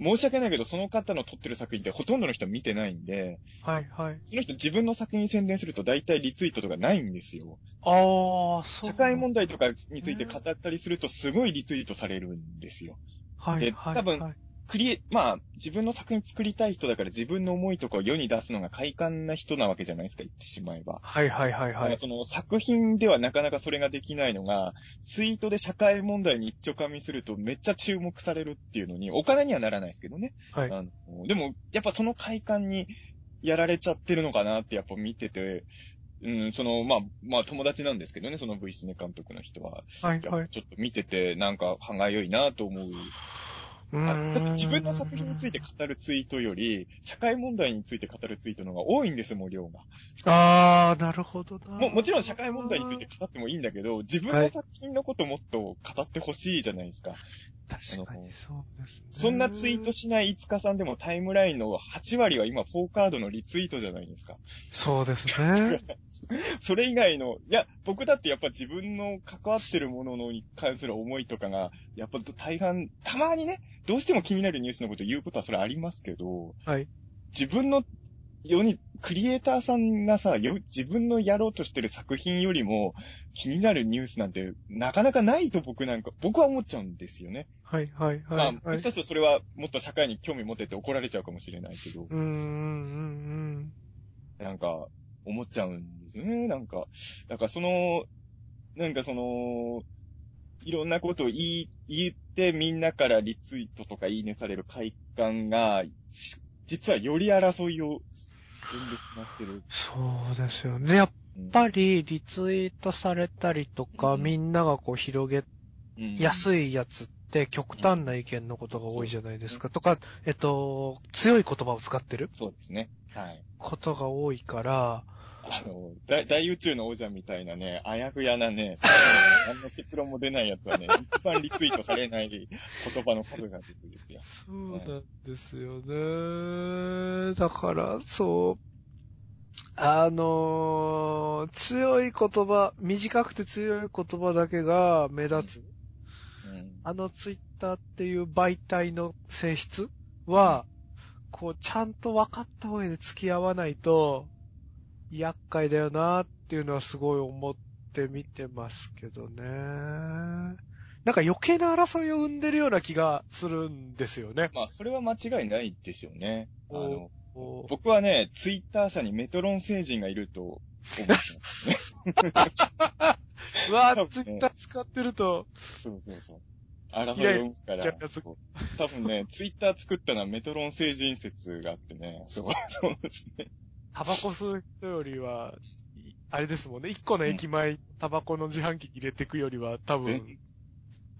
申し訳ないけど、その方の撮ってる作品ってほとんどの人見てないんで、はいはい。その人自分の作品宣伝すると大体リツイートとかないんですよ。ああ、そう。社会問題とかについて語ったりするとすごいリツイートされるんですよ。ではいはい。多分はいクリエ、まあ、自分の作品作りたい人だから自分の思いとかを世に出すのが快感な人なわけじゃないですか、言ってしまえば。はいはいはいはい。その作品ではなかなかそれができないのが、ツイートで社会問題に一丁噛みするとめっちゃ注目されるっていうのに、お金にはならないですけどね。はい。あのでも、やっぱその快感にやられちゃってるのかなってやっぱ見てて、うん、その、まあ、まあ友達なんですけどね、その V シネ監督の人は。はいはい。ちょっと見てて、なんか歯がゆいなと思う。自分の作品について語るツイートより、社会問題について語るツイートの方が多いんですもん、量が。ああ、なるほどな。も、もちろん社会問題について語ってもいいんだけど、自分の作品のこともっと語ってほしいじゃないですか。確かにそうですね。そんなツイートしない5日さんでもタイムラインの8割は今4カードのリツイートじゃないですか。そうですね。それ以外の、いや、僕だってやっぱ自分の関わってるもののに関する思いとかが、やっぱ大半、たまにね、どうしても気になるニュースのことを言うことはそれありますけど、はい。自分の世に、クリエイターさんがさ、よ自分のやろうとしてる作品よりも気になるニュースなんてなかなかないと僕なんか、僕は思っちゃうんですよね。はいはいまあ、はい。もしかするとそれはもっと社会に興味持ってて怒られちゃうかもしれないけど、うーん、うん、うん。なんか、思っちゃうんですよね、なんか。だからその、なんかその、いろんなことを言い、言ってみんなからリツイートとかいいねされる快感が、し実はより争いを。そうですよね。やっうんぱりリツイートされたりとか、うんみんながこう広げうんやすいやつって極端な意見のことが多いじゃないですか。とか、えっと、強い言葉を使ってるそうですね。はい。ことが多いから、あの、大大宇宙の王者みたいなね、あやふやなね、何の結論も出ないやつはね、一番リツイートされない言葉の数が出てですよ。そうなんですよね。だから、そう、あのー強い言葉、短くて強い言葉だけが目立つ。うん。あのツイッターっていう媒体の性質は、こう、ちゃんと分かった上で付き合わないと、厄介だよなっていうのはすごい思って見てますけどね。なんか余計な争いを生んでるような気がするんですよね。まあ、それは間違いないでしょうね。あおの、僕はね、ツイッター社にメトロン星人がいると思ってますね。うわ多分ねツイッター使ってると、そうそうそう。争いを生むから多分ね、ツイッター作ったのはメトロン星人説があってね、そう、そうですね。タバコ吸うよりは、あれですもんね。一個の駅前、タバコの自販機入れてくよりは、多分、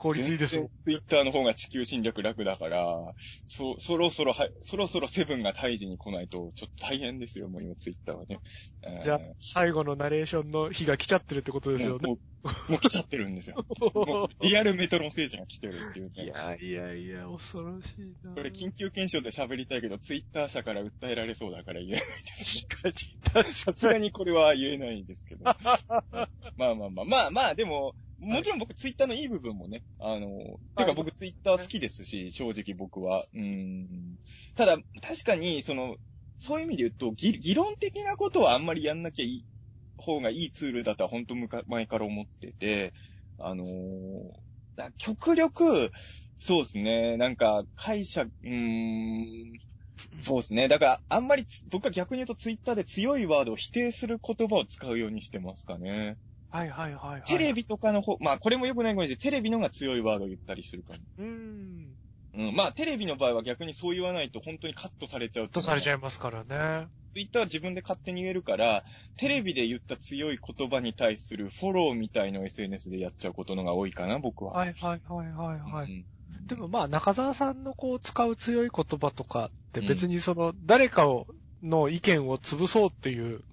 効率いいですもん。ツイッターの方が地球侵略楽だから、そ、そろそろは、そろそろセブンが退治に来ないと、ちょっと大変ですよ、もう今ツイッターはね。うんじゃあ、最後のナレーションの日が来ちゃってるってことですよね。もう、もう来ちゃってるんですよ。リアルメトロン星人が来てるっていうね。いやいやいや、恐ろしいな。これ緊急検証で喋りたいけど、ツイッター社から訴えられそうだから言えないです。確かに、確さすがにこれは言えないんですけど。まあまあまあ、まあまあ、でも、もちろん僕ツイッターのいい部分もね、あの、てか僕ツイッター好きですし、正直僕は。うん。ただ、確かに、その、そういう意味で言うと、議議論的なことはあんまりやんなきゃいい、方がいいツールだとは本当前から思ってて、あのーだ極力、そうですね、なんか、解釈、うーん、そうですね。だから、あんまりつ、僕は逆に言うとツイッターで強いワードを否定する言葉を使うようにしてますかね。はいはいはいはい。テレビとかの方、まあこれも良くないかもしれないテレビのが強いワードを言ったりするかも。うーん。うん。まあテレビの場合は逆にそう言わないと本当にカットされちゃうとされちゃう。いますからね。ツイッターは自分で勝手に言えるから、テレビで言った強い言葉に対するフォローみたいのを SNS でやっちゃうことのが多いかな、僕は。はいはいはいはいはい。うんでもまあ、中澤さんのこう使う強い言葉とかって別にその、誰かを、の意見を潰そうっていう、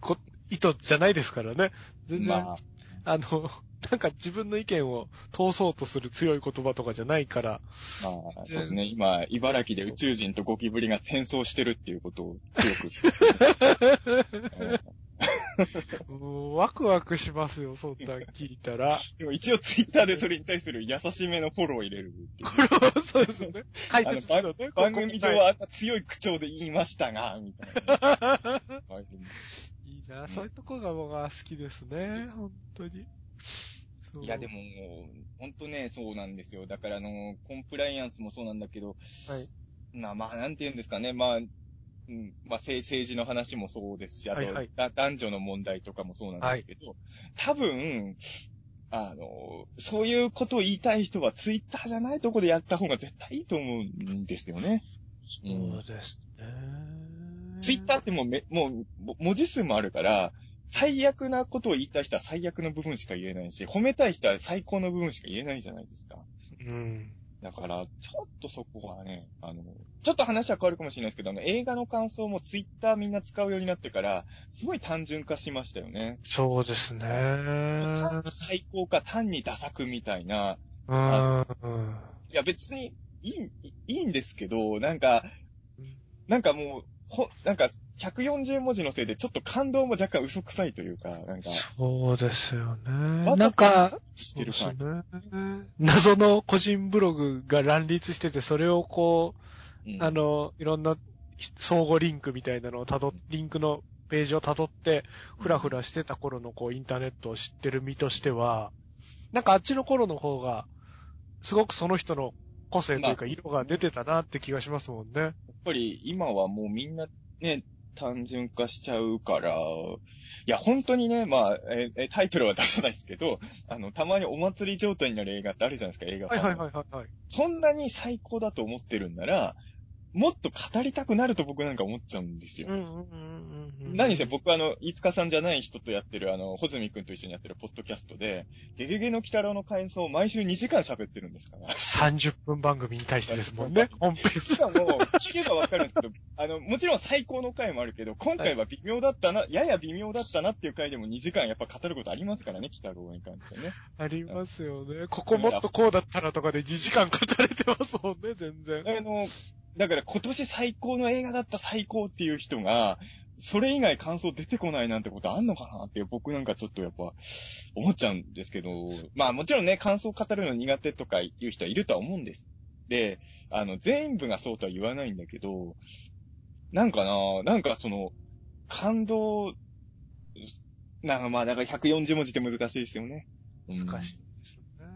こ、意図じゃないですからね。全然、まあ、あの、なんか自分の意見を通そうとする強い言葉とかじゃないから。まあ、そうですね。今、茨城で宇宙人とゴキブリが転送してるっていうことを強く。ワクワクしますよ、そんなん聞いたら。でも一応ツイッターでそれに対する優しめのフォローを入れるっていう。そうですよね。解説ですよね。番組上ここは強い口調で言いましたが、みたいな。いいな、そういうとこが僕は好きですね、本当に。いや、でも、本当ね、そうなんですよ。だから、あの、コンプライアンスもそうなんだけど、はい。まあ、まあ、なんて言うんですかね。まあ、うん、まあ、政政治の話もそうですし、あと、はいはいだ男女の問題とかもそうなんですけど、多分、あの、そういうことを言いたい人はツイッターじゃないとこでやった方が絶対いいと思うんですよね。そうですね。ツイッターってもうめ、もう、も文字数もあるから、最悪なことを言いたい人は最悪の部分しか言えないし、褒めたい人は最高の部分しか言えないじゃないですか。うん。だから、ちょっとそこはね、あの、ちょっと話は変わるかもしれないですけど、あの、映画の感想もツイッターみんな使うようになってから、すごい単純化しましたよね。そうですね。単に最高か単にダ作みたいな。うん。いや別にいい、いいんですけど、なんか、なんかもう、ほ、なんか、140文字のせいでちょっと感動も若干嘘くさいというか、なんか、そうですよね。なんか、してるね。謎の個人ブログが乱立してて、それをこう、うんあの、いろんな相互リンクみたいなのをたどっ、リンクのページを辿って、ふらふらしてた頃のこう、インターネットを知ってる身としては、なんかあっちの頃の方が、すごくその人の個性というか色が出てたなって気がしますもんね。やっぱり今はもうみんなね、単純化しちゃうから、いや、本当にね、まあ、えタイトルは出さないですけど、あの、たまにお祭り状態になる映画ってあるじゃないですか、映画館はいはいはいはいはい。そんなに最高だと思ってるんなら、もっと語りたくなると僕なんか思っちゃうんですよ。何せ僕あの、飯塚さんじゃない人とやってるあの、穂積くんと一緒にやってるポッドキャストで、ゲゲゲの鬼太郎の感想を毎週2時間喋ってるんですから。30分番組に対してですもんね、本編。しかも、聞けばわかるんですけど、あの、もちろん最高の回もあるけど、今回は微妙だったな、やや微妙だったなっていう回でも2時間やっぱ語ることありますからね、鬼太郎に関してね。ありますよね。ここもっとこうだったらとかで2時間語れてますもんね、全然。あの、だから今年最高の映画だった最高っていう人が、それ以外感想出てこないなんてことあんのかなって僕なんかちょっとやっぱ思っちゃうんですけど、まあもちろんね、感想語るの苦手とかいう人はいるとは思うんです。で、あの、全部がそうとは言わないんだけど、なんかな、なんかその、感動、なんかまあ、だから140文字って難しいですよね。うん難しいですよね。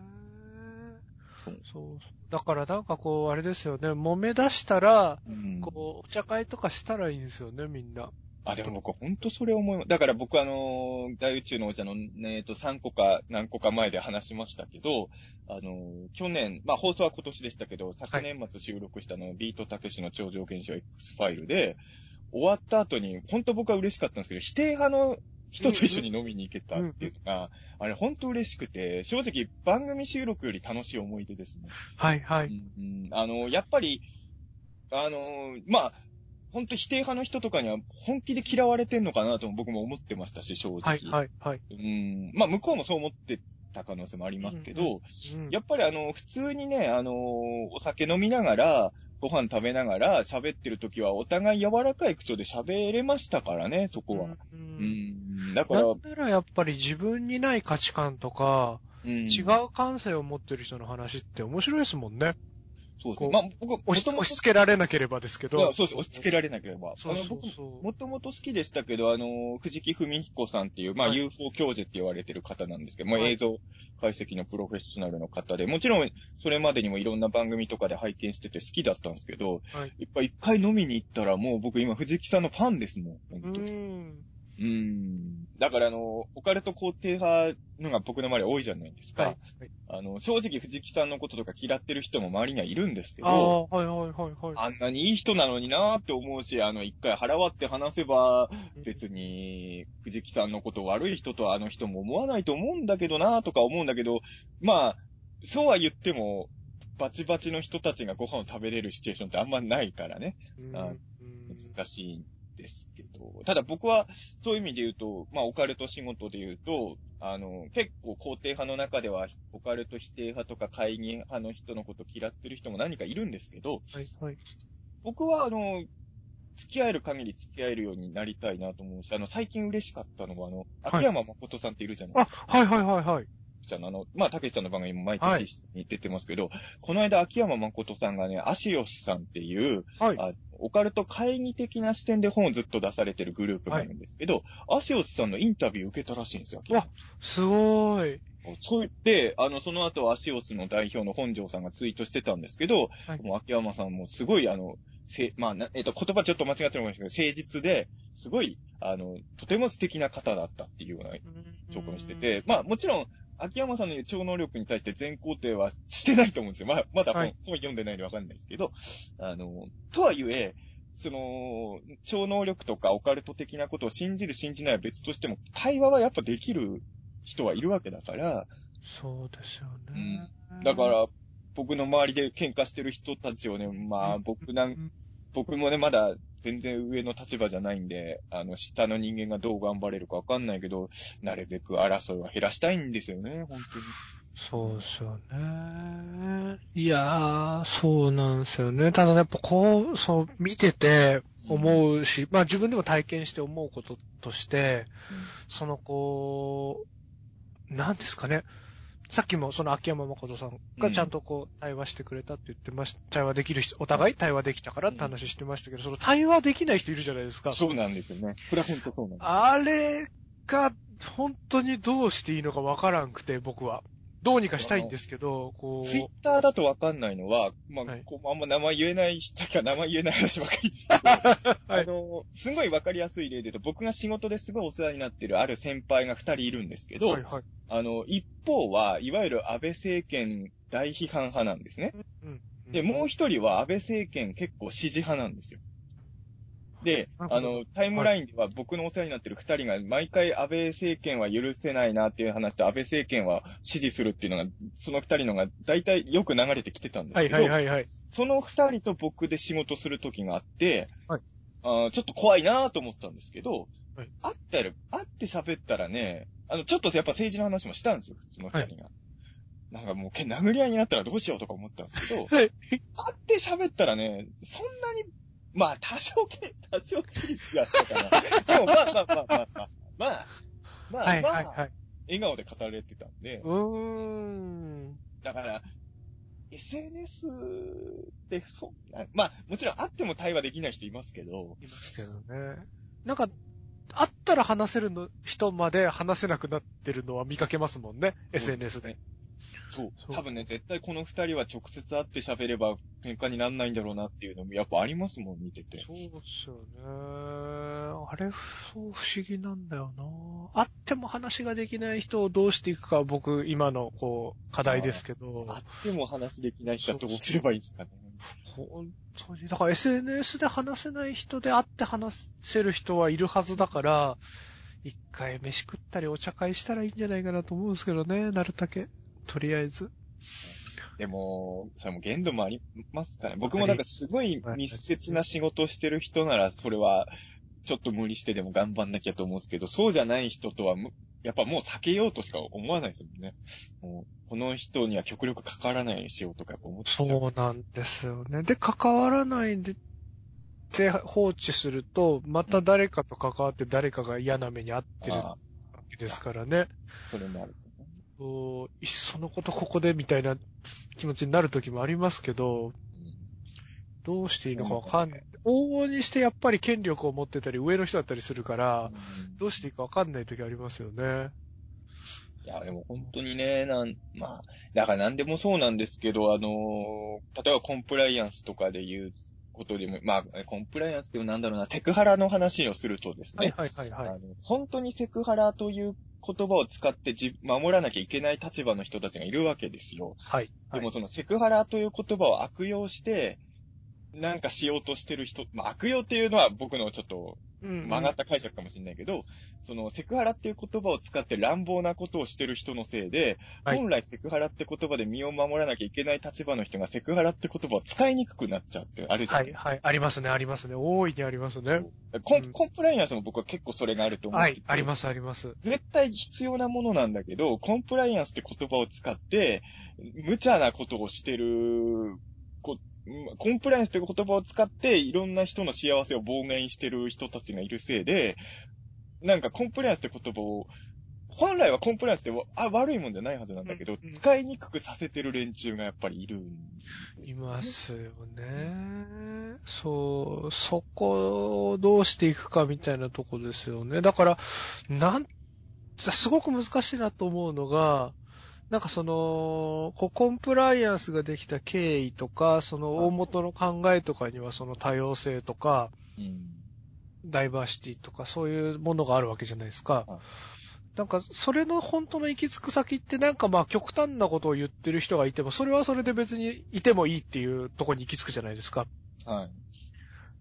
そうそう。だからなんかこう、あれですよね、揉め出したら、うんこう、お茶会とかしたらいいんですよね、みんな。あ、でも僕は本当それ思います。だから僕あのー大宇宙のお茶のね、えっと、3個か何個か前で話しましたけど、あのー去年、まあ放送は今年でしたけど、昨年末収録したの、ビートたけしの超常現象 X ファイルで、終わった後に、本当僕は嬉しかったんですけど、否定派の人と一緒に飲みに行けたっていうのが、あれ本当嬉しくて、正直番組収録より楽しい思い出ですね。はいはい。うんあの、やっぱり、あの、まあ、本当否定派の人とかには本気で嫌われてんのかなとも僕も思ってましたし、正直。はいはいはい。うん。まあ、向こうもそう思ってた可能性もありますけど、うんうんやっぱりあの、普通にね、あの、お酒飲みながら、ご飯食べながら喋ってる時はお互い柔らかい口調で喋れましたからね、そこは。ううんん。だから、なんならやっぱり自分にない価値観とか、うん、違う感性を持ってる人の話って面白いですもんね。そうですね。まあ、僕、押し押し付けられなければですけいやど。そうです。押し付けられなければ。そうそうそう。もともと好きでしたけど、あの、藤木文彦さんっていう、まあ、はい UFO 教授って言われてる方なんですけど、まあ、はい映像解析のプロフェッショナルの方で、もちろん、それまでにもいろんな番組とかで拝見してて好きだったんですけど、はいやっぱ一回飲みに行ったら、もう僕今藤木さんのファンですもん。う本当ん。うん。だからあの、オカルト肯定派のが僕の周り多いじゃないですか。はい。はいあの、正直藤木さんのこととか嫌ってる人も周りにはいるんですけど、ああ、はいはいはいはい。あんなにいい人なのになーって思うし、あの、一回腹割って話せば、別に、藤木さんのこと悪い人とあの人も思わないと思うんだけどなーとか思うんだけど、まあ、そうは言っても、バチバチの人たちがご飯を食べれるシチュエーションってあんまないからね。うん、難しいんですけど。ただ僕は、そういう意味で言うと、まあ、オカルト仕事で言うと、あの、結構肯定派の中では、オカルト否定派とか会議派の人のこと嫌ってる人も何かいるんですけど、はいはい。僕は、あの、付き合える限り付き合えるようになりたいなと思うし、あの、最近嬉しかったのは、あの、はい秋山誠さんっているじゃないあ、はいはいはいはい。じゃあ、あの、まあ、たけしさんの番組も毎はい年に出てますけど、この間秋山誠さんがね、アシオスさんっていう、はい。あオカルト会議的な視点で本をずっと出されてるグループがあるんですけど、アシオスさんのインタビュー受けたらしいんですよ。わすごーい。そう言って、あの、その後アシオスの代表の本庄さんがツイートしてたんですけど、はいもう秋山さんもすごい、あの、せ、まあ、なえっ、と、言葉ちょっと間違ってるかもしれないけど、誠実で、すごい、あの、とても素敵な方だったっていうような証拠にしてて、まあ、もちろん、秋山さんの言う超能力に対して全肯定はしてないと思うんですよ。まあ、まだ本,、はい本読んでないんでわかんないですけど、あの、とはいえ、その、超能力とかオカルト的なことを信じる信じないは別としても、対話はやっぱできる人はいるわけだから、そうですよね。だか、ら、僕の周りで喧嘩してる人たちをね、まあ僕なん、僕もね、まだ全然上の立場じゃないんで、あの、下の人間がどう頑張れるかわかんないけど、なるべく争いは減らしたいんですよね、本当に。そうですよね。いやー、そうなんですよね。ただやっぱこう、そう、見てて思うし、まあ自分でも体験して思うこととして、そのこう、なんですかね。さっきもその秋山誠さんがちゃんとこう対話してくれたって言ってました。対話できる人、お互い対話できたからって話してましたけど、その対話できない人いるじゃないですか。そうなんですよね。これは本当そうなんです。あれが本当にどうしていいのかわからんくて、僕は。どうにかしたいんですけど、こツイッう、ターだとわかんないのは、まあ、はいこうあんま名前言えない人か 名前言えない話ばっかりですけど、はいあの、すごいわかりやすい例で言うと、僕が仕事ですごいお世話になってるある先輩が二人いるんですけど、はいはい。あの、一方は、いわゆる安倍政権大批判派なんですね。うん。で、もう一人は安倍政権結構支持派なんですよ。で、あの、タイムラインでは僕のお世話になってる二人が毎回安倍政権は許せないなっていう話と安倍政権は支持するっていうのが、その二人のが大体よく流れてきてたんですはいけど、はいはいはい。その二人と僕で仕事する時があって、はい。あーちょっと怖いなと思ったんですけど、はい。会ったら、会って喋ったらね、あの、ちょっとやっぱ政治の話もしたんですよ、その二人が。なんかもう、け殴り合いになったらどうしようとか思ったんですけど、はい。会って喋ったらね、そんなに、まあ、多少け、多少キリスがあったかな。でも、まあまあまあまあまあ、まあ、まあ、はいまあ、はいはい。笑顔で語られてたんで、うーん。だから、SNS って、そう、なまあ、もちろん会っても対話できない人いますけど、いますけどね。なんか、会ったら話せるの人まで話せなくなってるのは見かけますもんね、SNS で。そう多分ね、絶対この二人は直接会って喋れば喧嘩になんないんだろうなっていうのもやっぱありますもん、見てて。そうですよね。あれ、そう不思議なんだよな。会っても話ができない人をどうしていくかは僕、今の、こう、課題ですけど。会っても話できない人はどうすればいいんですかね。本当に。だから SNS で話せない人で会って話せる人はいるはずだから、一回飯食ったりお茶会したらいいんじゃないかなと思うんですけどね、なるだけ。とりあえず。でも、それも限度もありますからね。僕もなんかすごい密接な仕事をしてる人なら、それは、ちょっと無理してでも頑張んなきゃと思うんですけど、そうじゃない人とはむ、やっぱもう避けようとしか思わないですもんね。もうこの人には極力関わらないようにしようとかやっぱ思っちゃう。そうなんですよね。で、関わらないで、で放置すると、また誰かと関わって誰かが嫌な目に遭ってるわけですからね。それもあるといっそのことここでみたいな気持ちになる時もありますけど、どうしていいのかわかんない。往々にしてやっぱり権力を持ってたり上の人だったりするから、うんどうしていいかわかんない時ありますよね。いや、でも本当にね、なん、まあ、だから何でもそうなんですけど、あのー例えばコンプライアンスとかで言うことでも、まあ、コンプライアンスでもなんだろうな、セクハラの話をするとですね、はいはいはいはい。本当にセクハラという言葉を使ってじ守らなきゃいけない立場の人たちがいるわけですよ。はい。でもそのセクハラという言葉を悪用して、なんかしようとしてる人、まあ悪用っていうのは僕のちょっとうん曲がった解釈かもしれないけど、そのセクハラっていう言葉を使って乱暴なことをしてる人のせいで、はい本来セクハラって言葉で身を守らなきゃいけない立場の人がセクハラって言葉を使いにくくなっちゃうってあるじゃないですか。はいはい。ありますね、ありますね。大いにありますね。コンうんコンプライアンスも僕は結構それがあると思ってて、はい。ありますあります。絶対必要なものなんだけど、コンプライアンスって言葉を使って、無茶なことをしてる、こコンプライアンスって言葉を使って、いろんな人の幸せを妨害してる人たちがいるせいで、なんかコンプライアンスって言葉を、本来はコンプライアンスってわあ悪いもんじゃないはずなんだけど、うんうん使いにくくさせてる連中がやっぱりいる。いますよね。そう、そこをどうしていくかみたいなとこですよね。だから、なん、すごく難しいなと思うのが、なんかその、コンプライアンスができた経緯とか、その大元の考えとかにはその多様性とか、うん。ダイバーシティとかそういうものがあるわけじゃないですかはい。なんか、それの本当の行き着く先ってなんかまあ極端なことを言ってる人がいても、それはそれで別にいてもいいっていうところに行き着くじゃないですか。はい。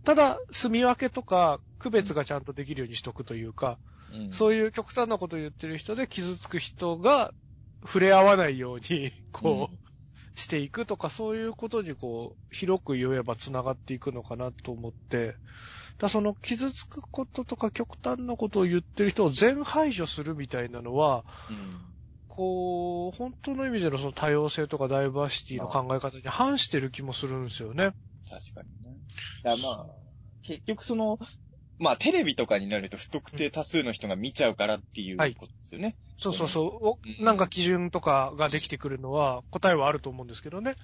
ただ、住み分けとか、区別がちゃんとできるようにしとくというか、うんそういう極端なことを言ってる人で傷つく人が触れ合わないように、こう、していくとか、そういうことにこう、広く言えば繋がっていくのかなと思って、だその傷つくこととか極端なことを言ってる人を全排除するみたいなのは、うんこう、本当の意味でのその多様性とかダイバーシティの考え方に反してる気もするんですよね。確かにね。だからまあ、結局その、まあテレビとかになると不特定多数の人が見ちゃうからっていうはいことですよね。そうそうそう。おうんなんか基準とかができてくるのは答えはあると思うんですけどね。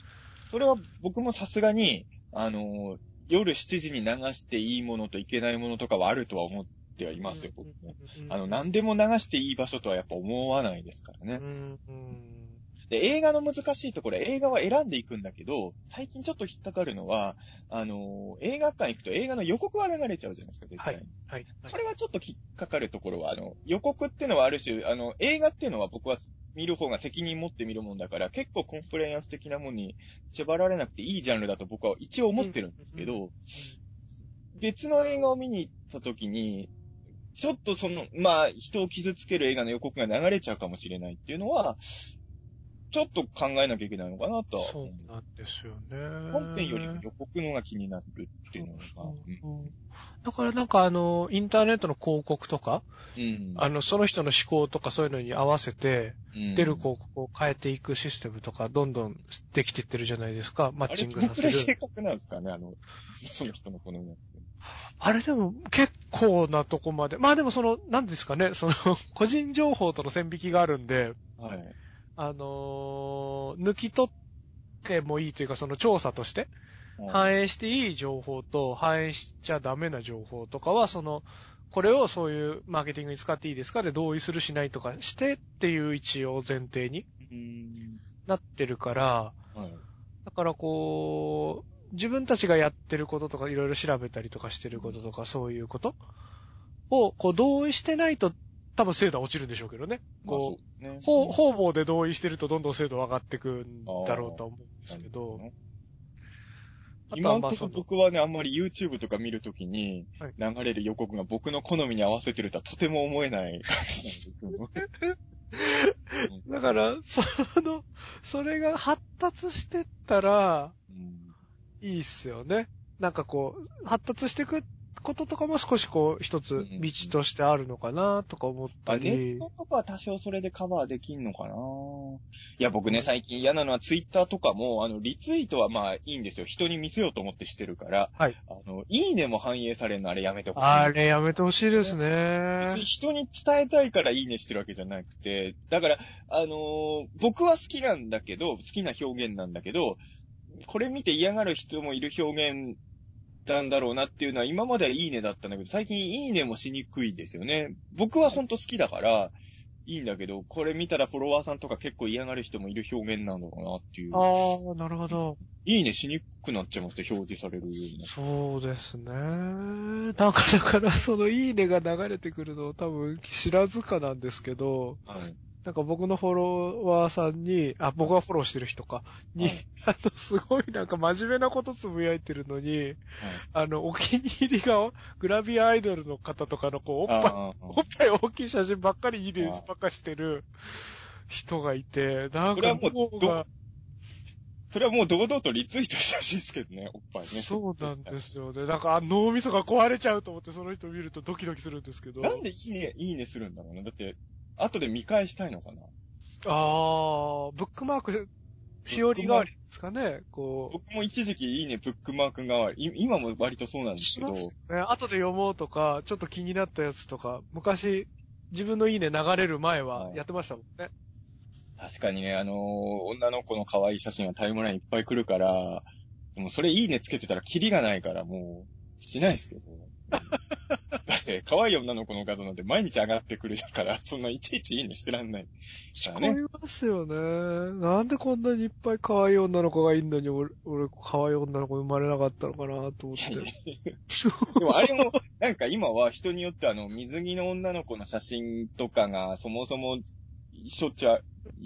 それは僕もさすがに、あの、夜7時に流していいものといけないものとかはあるとは思ってはいますよ、僕も。あの、何でも流していい場所とはやっぱ思わないですからね。うんうんで、映画の難しいところ、映画は選んでいくんだけど、最近ちょっと引っかかるのは、あのー映画館行くと映画の予告は流れちゃうじゃないですか、絶対に。はい。それはちょっと引っかかるところは、あの、予告っていうのはある種、あの、映画っていうのは僕は見る方が責任持って見るもんだから、結構コンプライアンス的なものに縛られなくていいジャンルだと僕は一応思ってるんですけど、別の映画を見に行った時に、ちょっとその、まあ、人を傷つける映画の予告が流れちゃうかもしれないっていうのは、ちょっと考えなきゃいけないのかなとはそう。なんですよね。本編よりも予告のが気になるっていうのが、うんだからなんかあの、インターネットの広告とか、うん。あの、その人の思考とかそういうのに合わせて、うん出る広告を変えていくシステムとか、どんどんできていってるじゃないですか、マッチングさせあれ、どのくらい正る。確なんですかね、あの、その人の好みやつ。あれでも結構なとこまで。まあでもその、なんですかね、その、個人情報との線引きがあるんで、はい。あのー抜き取ってもいいというか、その調査として、はい反映していい情報と反映しちゃダメな情報とかは、その、これをそういうマーケティングに使っていいですかで同意するしないとかしてっていう一応前提にうん。なってるから、はい。だからこう、自分たちがやってることとかいろいろ調べたりとかしてることとかそういうことを、こう同意してないと多分精度は落ちるんでしょうけどね。こう、まあ、そう方方々で同意してるとどんどん精度上がってくんだろうとは思うんですけど、あと今のとこ僕はね、あんまり YouTube とか見るときにはい流れる予告が僕の好みに合わせてるとはとても思えない感じなんですけど。だから、その、それが発達してったら、うんいいっすよね。なんかこう、発達していくこととかも少しこう、一つうん道としてあるのかなとか思ったりッ。トとかは多少それでカバーできんのかないや、僕ね、最近嫌なのはツイッターとかも、あの、リツイートはまあいいんですよ。人に見せようと思ってしてるから。はい。あの、いいねも反映されるのあれやめてほしい。あれやめてほしいです別ねに。人に伝えたいからいいねしてるわけじゃなくて、だから、あのー僕は好きなんだけど、好きな表現なんだけど、これ見て嫌がる人もいる表現なんだろうなっていうのは今まではいいねだったんだけど、最近いいねもしにくいですよね。僕はほんと好きだから、いいんだけど、これ見たらフォロワーさんとか結構嫌がる人もいる表現なんだろうなっていう。ああ、なるほど。いいねしにくくなっちゃいました、表示されるようになって。そうですね。なんかだから、そのいいねが流れてくるの多分知らずかなんですけど、はい。なんか僕のフォロワーさんに、あ、僕がフォローしてる人か、に、はい あの、すごいなんか真面目なことつぶやいてるのに、あの、お気に入りがグラビアアイドルの方とかのこう、おっぱい、おっぱい大きい写真ばっかりいいねばっかしてる人がいて、なんかもう脳が、それはもう堂々とリツイートしてほしいですけどね、おっぱいね。そうなんですよね。なんかあ脳みそが壊れちゃうと思ってその人見るとドキドキするんですけど。なんでいいね、いいねするんだろうね。だって、後で見返したいのかな？ああ、ブックマーク、しおり代わりですかね、こう。僕も一時期いいね、ブックマーク代わり。い今も割とそうなんですけど、ね、後で読もうとか、ちょっと気になったやつとか、昔、自分のいいね流れる前ははいやってましたもんね。確かにね、あのー女の子の可愛い写真がタイムラインいっぱい来るから、でもそれいいねつけてたらキリがないからもう、しないですけど。だって、可愛い女の子の画像なんて毎日上がってくるから、そんないちいちいいねしてらんない。ね。こえますよね。なんでこんなにいっぱい可愛い女の子がいんのに、俺、俺可愛い女の子生まれなかったのかなと思って。でもあれも、なんか今は人によってあの、水着の女の子の写真とかが、そもそも、しょっちゅう、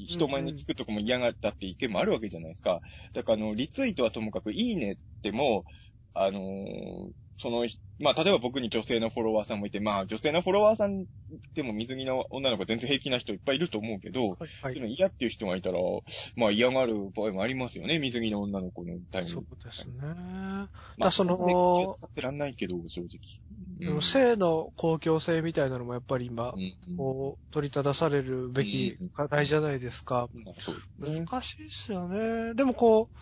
人前につくとかも嫌がったって意見もあるわけじゃないですか。だからあの、リツイートはともかく、いいねっても、あのーその、まあ、例えば僕に女性のフォロワーさんもいて、まあ、女性のフォロワーさんでも水着の女の子全然平気な人いっぱいいると思うけど、はい、はそういうい。の嫌っていう人がいたら、まあ嫌がる場合もありますよね、水着の女の子のタイムそうですね。まだその使ってらんないけど、正直。でも性の公共性みたいなのもやっぱり今、うんこう、取り正されるべき課題じゃないですか。うん。難しいっすよね。でもこう、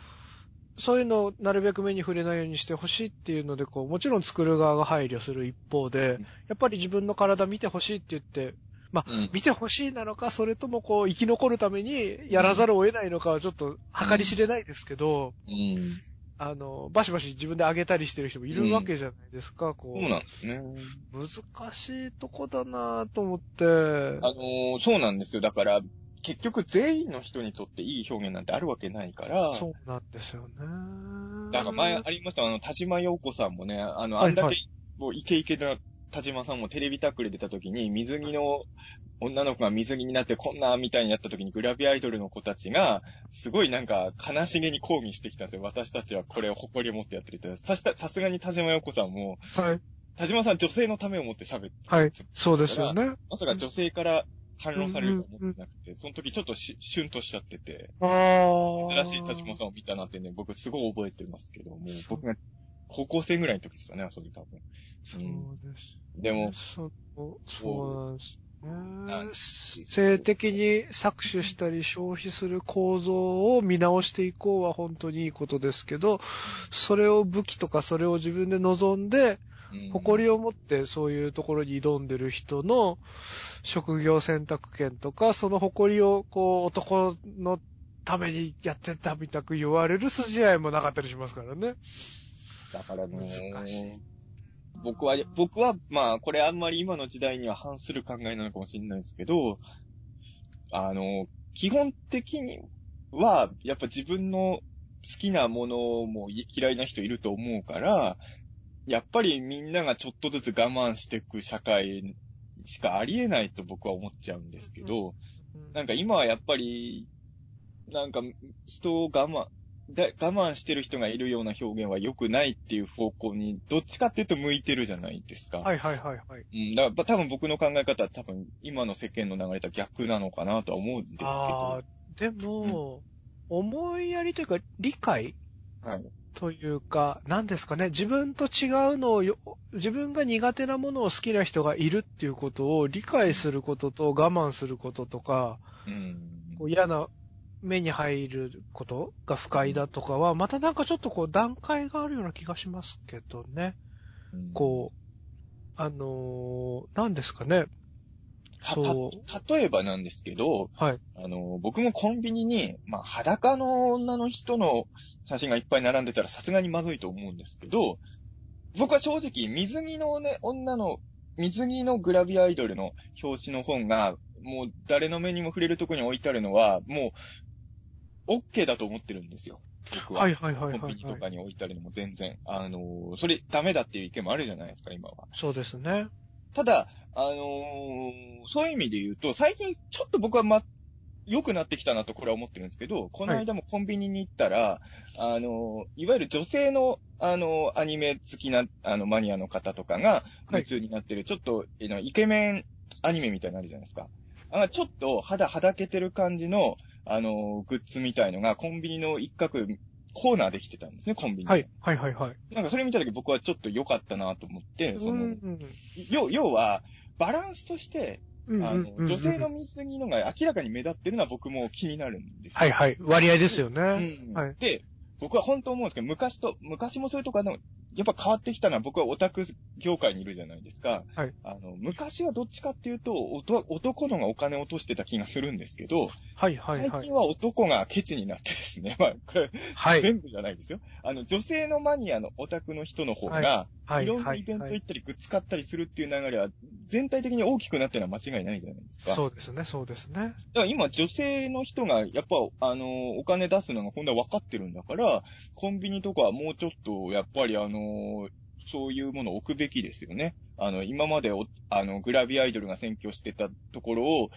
そういうのをなるべく目に触れないようにしてほしいっていうので、こう、もちろん作る側が配慮する一方でうん、やっぱり自分の体見てほしいって言って、うん見てほしいなのか、それともこう、生き残るためにやらざるを得ないのかはちょっと計り知れないですけど、うん。あの、バシバシ自分で上げたりしてる人もいるわけじゃないですか、こそうなんですね。難しいとこだなと思って。あのーそうなんですよ。だから、結局全員の人にとっていい表現なんてあるわけないから、そうなんですよね。だから前ありました、あの、田島陽子さんもね、あの、はいあんだけ、はいもうイケイケな田島さんもテレビタックル出た時に、水着の女の子が水着になってこんなみたいになった時にグラビアアイドルの子たちが、すごいなんか悲しげに抗議してきたんですよ。私たちはこれを誇りを持ってやってるって。さした、さすがに田島陽子さんも、はい。田島さん女性のためを思って喋ってはい。そうですよね。まさか女性から反論されると思ってなくて、その時ちょっとし、シュンとしちゃってて。珍しい田島さんを見たなってね、僕すごい覚えてますけど、もう僕が高校生ぐらいの時ですかね、それ多分。そうです。でも、そう、そうなんです。性的に搾取したり消費する構造を見直していこうは本当にいいことですけど、それを武器とかそれを自分で望んで、うん誇りを持ってそういうところに挑んでる人の職業選択権とか、その誇りをこう男のためにやってたみたく言われる筋合いもなかったりしますからね。だからね難しい、僕は、僕は、まあ、これあんまり今の時代には反する考えなのかもしれないですけど、あの、基本的には、やっぱ自分の好きなものも嫌いな人いると思うから、やっぱりみんながちょっとずつ我慢していく社会しかありえないと僕は思っちゃうんですけど、なんか今はやっぱり、なんか人を我慢、だ我慢してる人がいるような表現は良くないっていう方向に、どっちかっていうと向いてるじゃないですか。はいはいはいはい。うん、だから多分僕の考え方は多分今の世間の流れとは逆なのかなとは思うんですけど。ああ、でも、思いやりというか理解はい。というか、何ですかね、自分と違うのをよ、自分が苦手なものを好きな人がいるっていうことを理解することと我慢することとか、うん。こう嫌な目に入ることが不快だとかは、またなんかちょっとこう段階があるような気がしますけどね。こう、あのー、何ですかね。たそた例えばなんですけど、はい。あの、僕もコンビニに、まあ、裸の女の人の写真がいっぱい並んでたらさすがにまずいと思うんですけど、僕は正直、水着のね、女の、水着のグラビアアイドルの表紙の本が、もう誰の目にも触れるところに置いてあるのは、もう、OK だと思ってるんですよ。僕は。はいはいはいコンビニとはい、はい。かに置いてあるのも全然。あの、それダメだっていう意見もあるじゃないですか、今は。そうですね。ただ、あのーそういう意味で言うと、最近ちょっと僕はま、良くなってきたなとこれは思ってるんですけど、この間もコンビニに行ったら、あのーいわゆる女性の、あのーアニメ好きな、あの、マニアの方とかが、はい夢中になってる、ちょっと、えのイケメンアニメみたいなのあるじゃないですか。あちょっと肌、肌けてる感じの、あのーグッズみたいのが、コンビニの一角、コーナーできてたんですね、コンビニ。はい。はいはいはい。なんかそれ見たとき僕はちょっと良かったなと思って、その、うん要要は、バランスとして、うんあの、女性の水着のが明らかに目立ってるのは僕も気になるんですよ。はいはい。割合ですよね。うんはいで、僕は本当思うんですけど、昔と、昔もそういうとこあの、やっぱ変わってきたのは僕はオタク業界にいるじゃないですか。はい。あの、昔はどっちかっていうと、男のがお金を落としてた気がするんですけど、はいはいはい最近。は男がケチになってですね、まあ、これ、はい。全部じゃないですよ。あの、女性のマニアのオタクの人の方が、はいいろんなイベント行ったり、グッズ買ったりするっていう流れは、全体的に大きくなってるのは間違いないじゃないですか。そうですね、そうですね。だから今、女性の人が、やっぱ、あの、お金出すのが今度は分かってるんだから、コンビニとかはもうちょっと、やっぱりあの、そういうものを置くべきですよね。あの、今までお、あの、グラビアアイドルが占拠してたところを、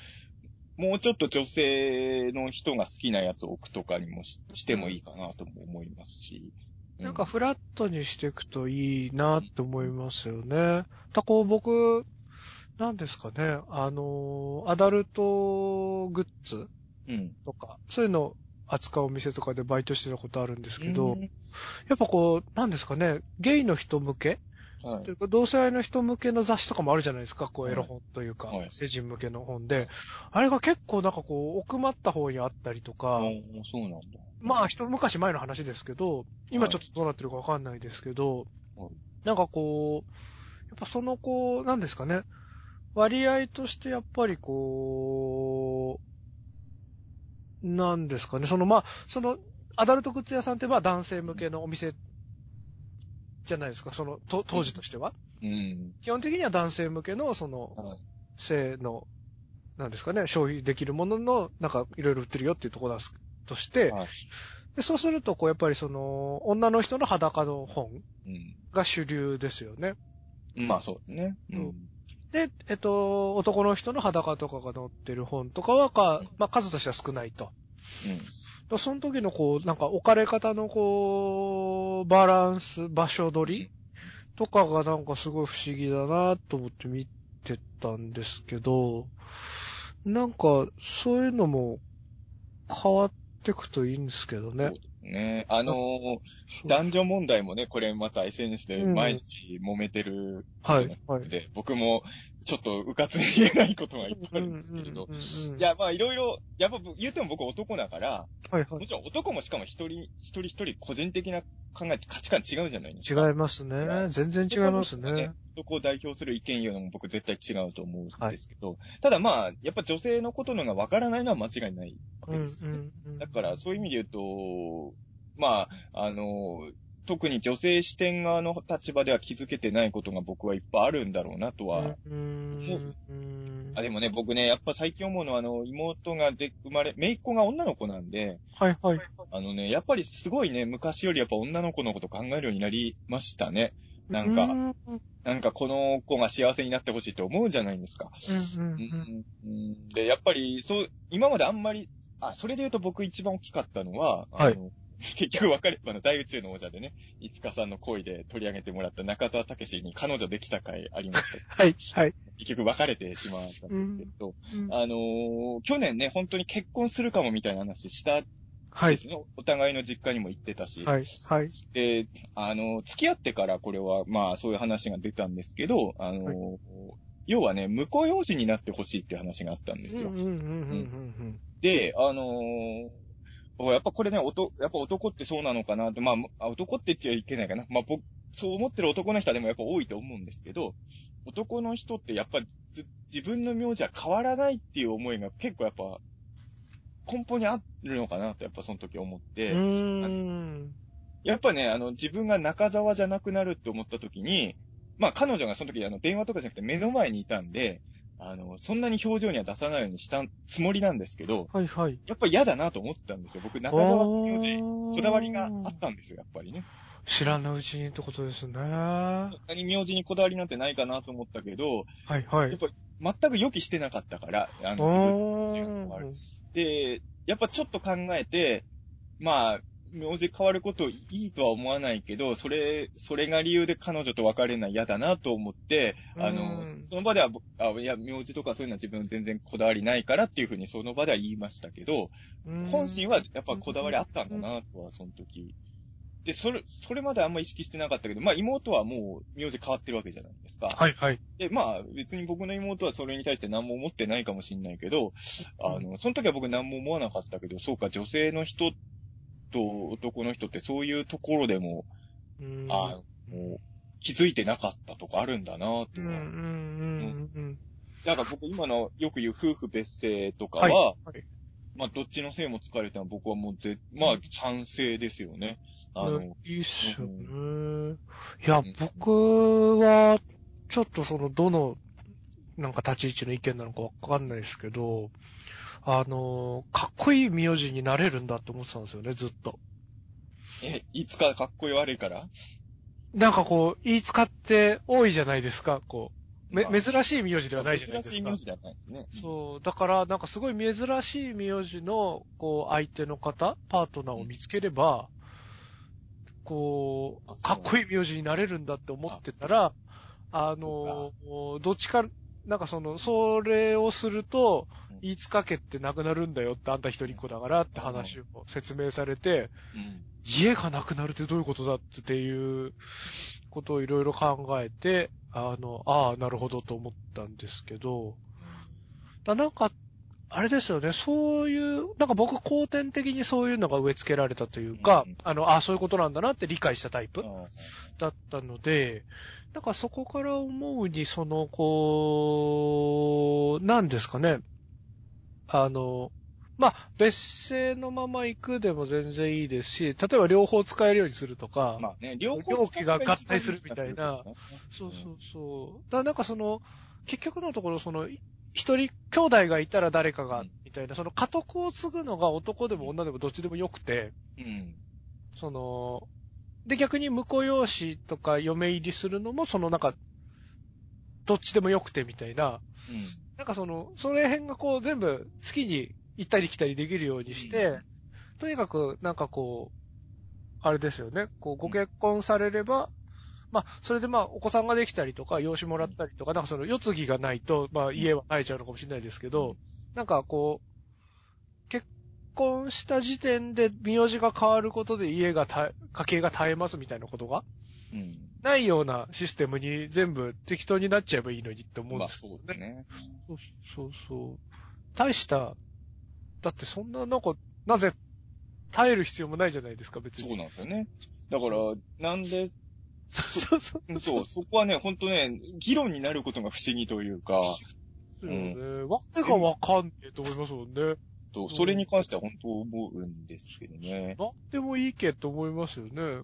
もうちょっと女性の人が好きなやつを置くとかにもししてもいいかなとも思いますし。うなんかフラットにしていくといいなって思いますよね。だこう僕、なんですかね、あの、アダルトグッズうん。とか、そういうのを扱うお店とかでバイトしてたことあるんですけど、うんやっぱこう、なんですかね、ゲイの人向けはい。同性愛の人向けの雑誌とかもあるじゃないですか、こう、はい。エロ本というか、はい。成人向けの本で、あれが結構なんかこう、奥まった方にあったりとか、そうなんだ。まあ、一昔前の話ですけど、はい今ちょっとどうなってるかわかんないですけど、はい。なんかこう、やっぱそのこう、なんですかね、割合としてやっぱりこう、なんですかね、そのまあ、その、アダルトグッズ屋さんってまあ男性向けのお店じゃないですか、その、と当時としては。うん。基本的には男性向けの、その、はい性のなんですかね、消費できるものの、なんかいろいろ売ってるよっていうところだとして、はいでそうすると、こう、やっぱりその、女の人の裸の本うん。が主流ですよね。まあそうですね。ううんん。で、えっと、男の人の裸とかが載ってる本とかはか、まあ数としては少ないと。だその時のこう、なんか置かれ方のこう、バランス、場所取りとかがなんかすごい不思議だなと思って見てたんですけど、なんかそういうのも変わってくといいんですけどね。ね。あのー男女問題もね、これまた SNS で毎日揉めてるはい、はい。で、僕もちょっとうかつに言えないことがいっぱいあるんですけれどい、や、まあいろいろ、やっぱ言っても僕男だから、はいはもちろん男もしかも一人、一人一人個人的な考え、価値観違うじゃないですい。か。違いますね。全然違いますね。。男を代表する意見言うのも僕絶対違うと思うんですけど、ただまあ、やっぱ女性のことのがわからないのは間違いないわうんけですよね。うんだから、そういう意味で言うと、まあ、あの、特に女性視点側の立場では気づけてないことが僕はいっぱいあるんだろうなとは。うんうんあでもね、僕ね、やっぱ最近思うのは、あの、妹がで生まれ、姪っ子が女の子なんで、はいはい。あのね、やっぱりすごいね、昔よりやっぱ女の子のこと考えるようになりましたね。なんか、うんなんかこの子が幸せになってほしいと思うじゃないですか。で、やっぱり、そう、今まであんまり、あ、それで言うと僕一番大きかったのは、あの、はい結局別れ、あの、大宇宙の王者でね、いつかさんの恋で取り上げてもらった中澤武史に彼女できた回ありました。はいはい。結局別れてしまったんですけど、うんあのー去年ね、本当に結婚するかもみたいな話したはい。ですね。お互いの実家にも行ってたし。はい。はい。で、あの、付き合ってからこれは、まあそういう話が出たんですけど、あの、は要はね、婿養子になってほしいっていう話があったんですよ。うんうんうんうんで、あのーやっぱこれね、おと、やっぱ男ってそうなのかなって、まあ、あ男って言っちゃいけないかな。まあ、僕、そう思ってる男の人はでもやっぱ多いと思うんですけど、男の人ってやっぱず自分の名字は変わらないっていう思いが結構やっぱ根本にあるのかなってやっぱその時思って。やっぱね、あの、自分が中沢じゃなくなるって思った時に、まあ彼女がその時あの電話とかじゃなくて目の前にいたんで、あの、そんなに表情には出さないようにしたつもりなんですけど、はいはい。やっぱ嫌だなと思ったんですよ。僕、中沢の名字、ここだわりがあったんですよ、やっぱりね。知らぬうちにってことですね。は何名字にこだわりなんてないかなと思ったけど、いはい。全く予期してなかったから、あの、自分の名字が変わる。で、やっぱちょっと考えて、まあ、名字変わることいいとは思わないけど、それ、それが理由で彼女と別れるのは嫌だなと思って、あのうん、その場では僕、あ、いや、名字とかそういうのは自分全然こだわりないからっていうふうにその場では言いましたけど、うん本心はやっぱこだわりあったんだなとは、その時。で、それ、それまであんま意識してなかったけど、まあ妹はもう名字変わってるわけじゃないですか。はいはい。で、まあ別に僕の妹はそれに対して何も思ってないかもしれないけど、あの、その時は僕何も思わなかったけど、そうか、女性の人と男の人ってそういうところでも、うんあもう気づいてなかったとかあるんだなとは。うんうんうんうんだから僕今のよく言う夫婦別姓とかはいは、はいまあどっちの姓も使われたのは僕はもうぜ、まあ賛成ですよね。あの、いいっすよね。ういやうん、僕は、ちょっとその、どの、なんか立ち位置の意見なのかわかんないですけど、あの、かっこいい名字になれるんだって思ってたんですよね、ずっと。え、いつかかっこいい悪いから？なんかこう、言い使って多いじゃないですか、こう。め、まあ珍しい名字ではないじゃないですか珍しい名。字ではないですね。そう。だから、なんかすごい珍しい名字の、こう、相手の方、パートナーを見つければ、こあそうう、かっこいい名字になれるんだって思ってたら、あの、どっちか、なんかその、それをするとうん、言いつかけってなくなるんだよって、あんた一人っ子だからって話を説明されて、うん。家がなくなるってどういうことだっていうことをいろいろ考えて、あの、ああ、なるほどと思ったんですけど、だなんか、あれですよね、そういう、なんか僕後天的にそういうのが植え付けられたというか、うん。あの、ああ、そういうことなんだなって理解したタイプあだったので、なんかそこから思うに、その、こう、なんですかね、あの、まあ、別姓のまま行くでも全然いいですし、例えば両方使えるようにするとか、まあね、両方が合体するみたいな。うんそうそうそう。だからなんかその、結局のところ、その、い一人兄弟がいたら誰かがうん、みたいな、その家督を継ぐのが男でも女でもどっちでもよくて、うん。その、で、逆に婿養子とか嫁入りするのも、そのなんか、どっちでもよくてみたいな、なんかその、それ辺がこう全部好きに行ったり来たりできるようにして、うん。とにかくなんかこう、あれですよね、こうご結婚されれば、まあ、それでまあ、お子さんができたりとか、養子もらったりとか、なんかその、世継ぎがないと、まあ、家は耐えちゃうのかもしれないですけど、なんかこう、結婚した時点で名字が変わることで家がた、家計が耐えますみたいなことがうん。ないようなシステムに全部適当になっちゃえばいいのにって思うんまあですそうだね。そうそうそう。大した、だってそんな、なんか、なぜ、耐える必要もないじゃないですか、別に。そうなんですよね。だから、なんで、そうそうそう。そこはね、ほんとね、議論になることが不思議というか、そうよね。わけがわかんねえと思いますもんね。と、それに関しては本当思うんですけどね。なんでもいいけと思いますよね。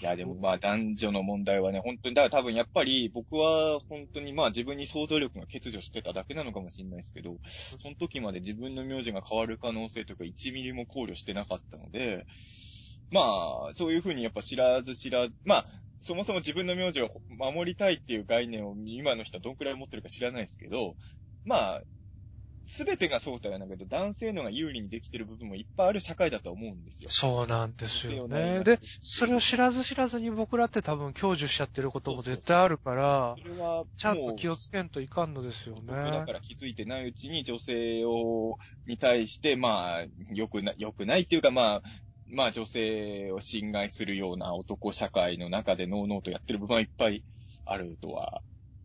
いや、でもまあ男女の問題はね、本当に、だから多分やっぱり僕は本当にまあ自分に想像力が欠如してただけなのかもしれないですけど、その時まで自分の名字が変わる可能性とか1ミリも考慮してなかったので、まあ、そういうふうにやっぱ知らず知らず、まあ、そもそも自分の名字を守りたいっていう概念を今の人はどんくらい持ってるか知らないですけど、まあ、すべてがそうとは言わないけど、男性のが有利にできてる部分もいっぱいある社会だと思うんですよ。そうなんですよね。で、それを知らず知らずに僕らって多分享受しちゃってることも絶対あるからそ、れは、ちゃんと気をつけんといかんのですよね。僕だから気づいてないうちに女性を、に対して、まあ、良くな、良くないっていうか、まあ、まあ女性を侵害するような男社会の中でノーノーとやってる部分はいっぱいあるとは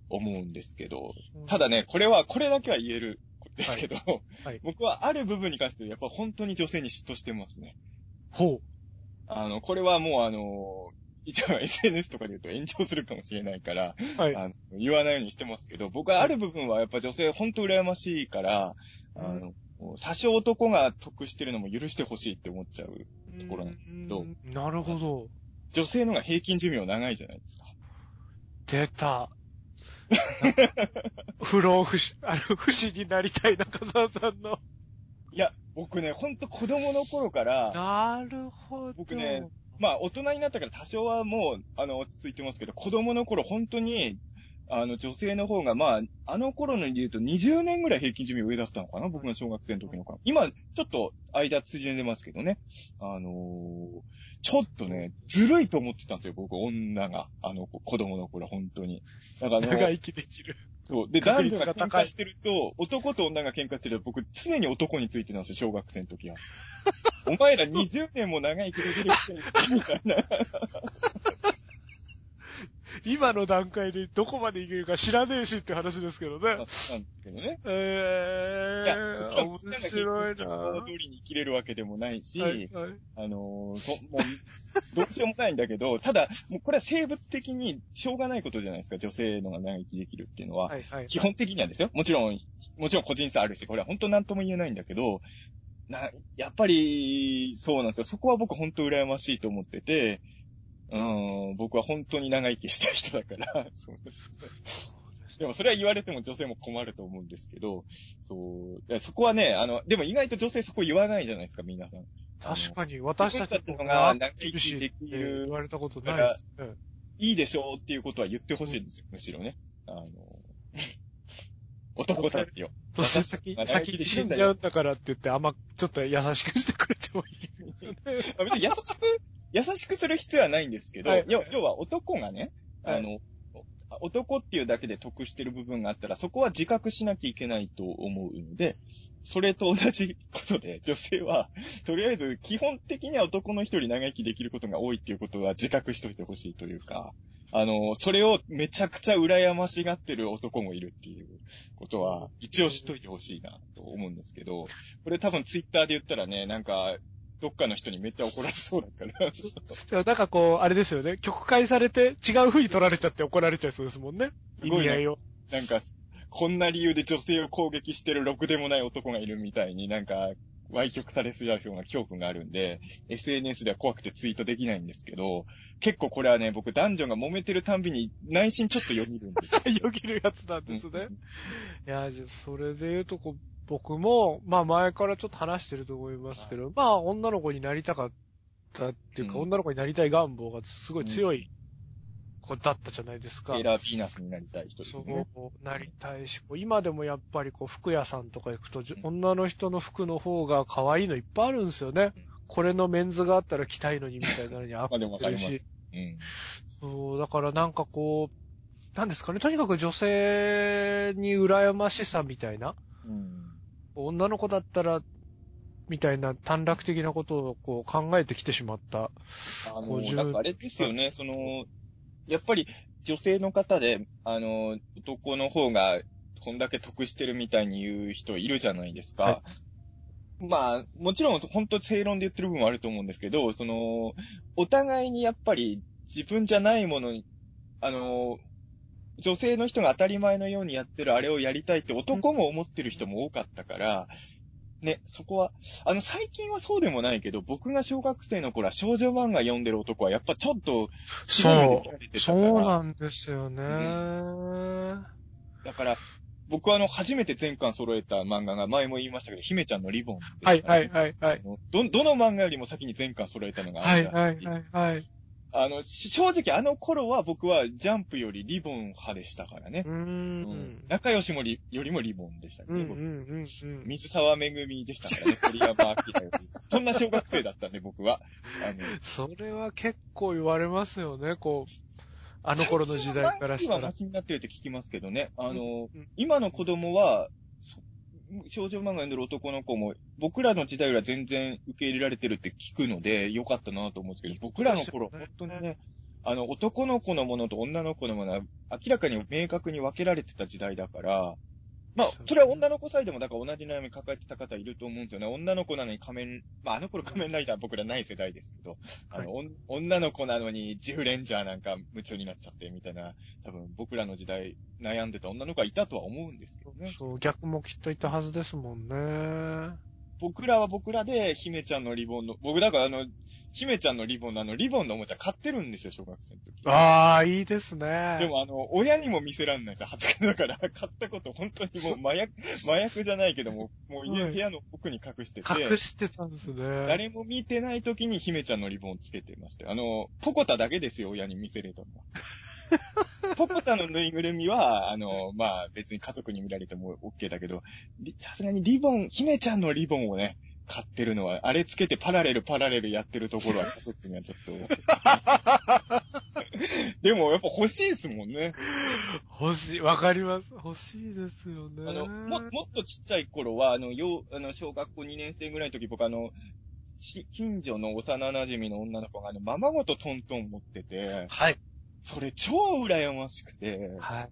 思うんですけど、ただね、これは、これだけは言えるんですけど、はい僕はある部分に関してやっぱ本当に女性に嫉妬してますね。ほあの、これはもうあの、一応 SNS とかで言うと炎上するかもしれないから、う。はい。あの言わないようにしてますけど、僕はある部分はやっぱ女性本当羨ましいから、あの、多少男が得してるのも許してほしいって思っちゃう。ところなんですけどうんなるほど。女性のが平均寿命長いじゃないですか。出た。不老不死、あの、不死になりたい中澤さんの。いや、僕ね、ほんと子供の頃から、なるほど。僕ねまあ大人になったから多少はもう、あの、落ち着いてますけど、子供の頃本当に、あの、女性の方が、まあ、あの頃ので言うと20年ぐらい平均寿命上だったのかな？僕の小学生の時のか。今、ちょっと間縮んでますけどね。あのーちょっとね、ずるいと思ってたんですよ、僕、女が。あの、子供の頃、本当に。だからあの、長生きできる。そう。で、確男女が喧嘩してると、男と女が喧嘩してると、僕、常に男についてたんですよ、小学生の時は。お前ら20年も長生きできるくせに、みたいな。今の段階でどこまでいけるか知らねえしって話ですけどね。まあなんですけどね。えいや、もー、面白いな通りに生きれるわけでもないし、はい、はい。あのーそもう、どうしようもないんだけど、ただ、もうこれは生物的にしょうがないことじゃないですか、女性のが長生きできるっていうのは。はい、はい。基本的にはですよ。もちろん、もちろん個人差あるし、これは本当なんとも言えないんだけど、な、やっぱり、そうなんですよ。そこは僕本当羨ましいと思ってて、うん、僕は本当に長生きしたい人だから、そうですでもそれは言われても女性も困ると思うんですけど、そう、いやそこはね、あの、でも意外と女性そこ言わないじゃないですか、皆さん。確かに、私たちのが長生きできる言われたことないですね。いいでしょうっていうことは言ってほしいんですよ、むしろね。あの、男たちよ。どうせ先、先に死んじゃうんだからって言って、あんま、ちょっと優しくしてくれてもいい 別に優しく、優しくする必要はないんですけど、はい。要要は男がね、はい。あの、男っていうだけで得してる部分があったら、そこは自覚しなきゃいけないと思うので、それと同じことで、女性は、とりあえず基本的には男の人より長生きできることが多いっていうことは自覚しといてほしいというか、あの、それをめちゃくちゃ羨ましがってる男もいるっていうことは、一応知っといてほしいなと思うんですけど、これ多分ツイッターで言ったらね、なんか、どっかの人にめっちゃ怒られそうだから、でもなんかこう、あれですよね。曲解されて違う風に取られちゃって怒られちゃいそうですもんね。意味合いを。なんか、こんな理由で女性を攻撃してるろくでもない男がいるみたいになんか、歪曲されすぎるような恐怖があるんで、SNS では怖くてツイートできないんですけど、結構これはね、僕男女が揉めてるたんびに内心ちょっとよぎるんですよ。よぎるやつなんですね。うんいや、じゃあそれで言うとこ、僕も、まあ前からちょっと話してると思いますけど、まあ女の子になりたかったっていうか、うん女の子になりたい願望がすごい強い子だったじゃないですか。セーラーヴィーナスになりたい人ですそね。う、なりたいし、今でもやっぱりこう服屋さんとか行くと、じ女の人の服の方が可愛いのいっぱいあるんですよねうん。これのメンズがあったら着たいのにみたいなのにあ まあでもわかりますし。うん。そう、だからなんかこう、なんですかね、とにかく女性に羨ましさみたいな、うん。女の子だったら、みたいな短絡的なことをこう考えてきてしまった。あの、50だからあれですよね、その、やっぱり女性の方で、あの、男の方がこんだけ得してるみたいに言う人いるじゃないですか。はまあ、もちろん本当正論で言ってる部分はあると思うんですけど、その、お互いにやっぱり自分じゃないものに、あの、女性の人が当たり前のようにやってるあれをやりたいって男も思ってる人も多かったから、ね、そこは、あの、最近はそうでもないけど、僕が小学生の頃は少女漫画読んでる男はやっぱちょっと、そう、そうななんですよね。だから、僕はあの、初めて全巻揃えた漫画が前も言いましたけど、姫ちゃんのリボンです、はい、はい、はい、はい。ど、どの漫画よりも先に全巻揃えたのがあはい、はい、はい、はい。あの、し正直あの頃は僕はジャンプよりリボン派でしたからねう。ーん。仲良しもりよりもリボンでしたうん、ね。うん、僕うん、うん。水沢めぐみでしたからね、鳥山明より。そんな小学生だったんで、僕は。あの、それは結構言われますよね、こう。あの頃の時代からしたら最近はマ。シになってるって聞きますけどね。あの、うん今の子供は、そ少女漫画読んでる男の子も、僕らの時代よりは全然受け入れられてるって聞くので、よかったなと思うんですけど、僕らの頃、本当にね、あの、男の子のものと女の子のものは明らかに明確に分けられてた時代だから、まあそれは女の子サイドもだから同じ悩み抱えてた方いると思うんですよね。女の子なのに仮面、まああの頃仮面ライダー僕らない世代ですけど、あの、女の子なのにジフレンジャーなんか夢中になっちゃってみたいな、多分僕らの時代悩んでた女の子はいたとは思うんですけどね。そう、逆もきっといたはずですもんね。僕らは僕らで姫ちゃんのリボンの、僕だからあの、姫ちゃんのリボンのあの、リボンのおもちゃ買ってるんですよ、小学生の時。ああ、いいですね。でもあの、親にも見せらんないですよ、恥ずかだから、買ったこと本当にもう麻薬、麻薬じゃないけども、もう家、はい部屋の奥に隠してて、隠してたんですね。誰も見てない時に姫ちゃんのリボンをつけてましたよ。あの、ポコタだけですよ、親に見せれたのは。ポコタのぬいぐるみは、あの、まあ、別に家族に見られても OK だけど、りさすがにリボン、姫ちゃんのリボンをね、買ってるのは、あれつけてパラレルパラレルやってるところは家族にはちょっと。でもやっぱ欲しいですもんね。欲しい、わかります。欲しいですよね。あの、も、もっとちっちゃい頃は、あの、よう、あの、小学校2年生ぐらいの時、僕あの、し近所の幼馴染の女の子が、あの、ままごとトントン持ってて、はい。それ超羨ましくて、はい。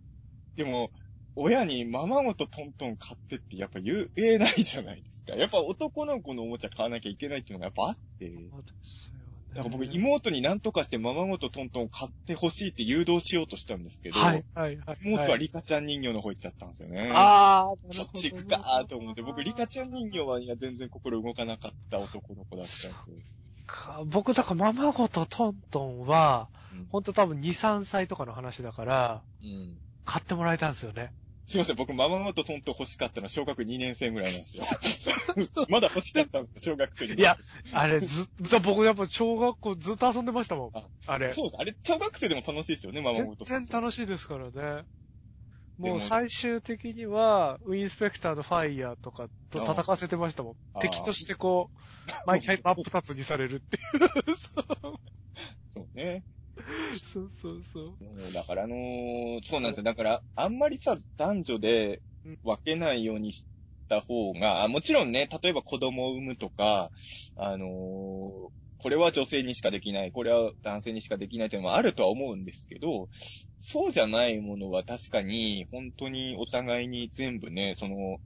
でも、親にままごとトントン買ってってやっぱ言えないじゃないですか。やっぱ男の子のおもちゃ買わなきゃいけないっていうのがやっぱあって、そうですよね。なんか僕妹に何とかしてままごとトントン買ってほしいって誘導しようとしたんですけど、はい、はい、はい。妹はリカちゃん人形の方行っちゃったんですよね。ああ、そっち行くかーと思って、僕、リカちゃん人形は全然心動かなかった男の子だったんで。か僕、だから、ままごとトントンは、うんほんと多分2、3歳とかの話だから、うん。買ってもらえたんですよね。すいません、僕、ママごとトントン欲しかったのは小学2年生ぐらいなんですよ。まだ欲しかったんですよ、小学生に。いや、あれ、ずっと、僕やっぱ小学校ずっと遊んでましたもんあ。あれ。そうです。あれ、小学生でも楽しいですよね、ママ全ごと。然楽しいですからね。でももう最終的には、ウィンスペクターのファイヤーとかと戦わせてましたもん敵としてこう、毎回真っ二つにされるっていう。そうね。そうそうそう。うんだから、あのーそうなんですよ。だから、あんまりさ、男女で分けないようにした方が、あもちろんね、例えば子供を産むとか、あのーこれは女性にしかできない、これは男性にしかできないというのもあるとは思うんですけど、そうじゃないものは確かに、本当にお互いに全部ね、その、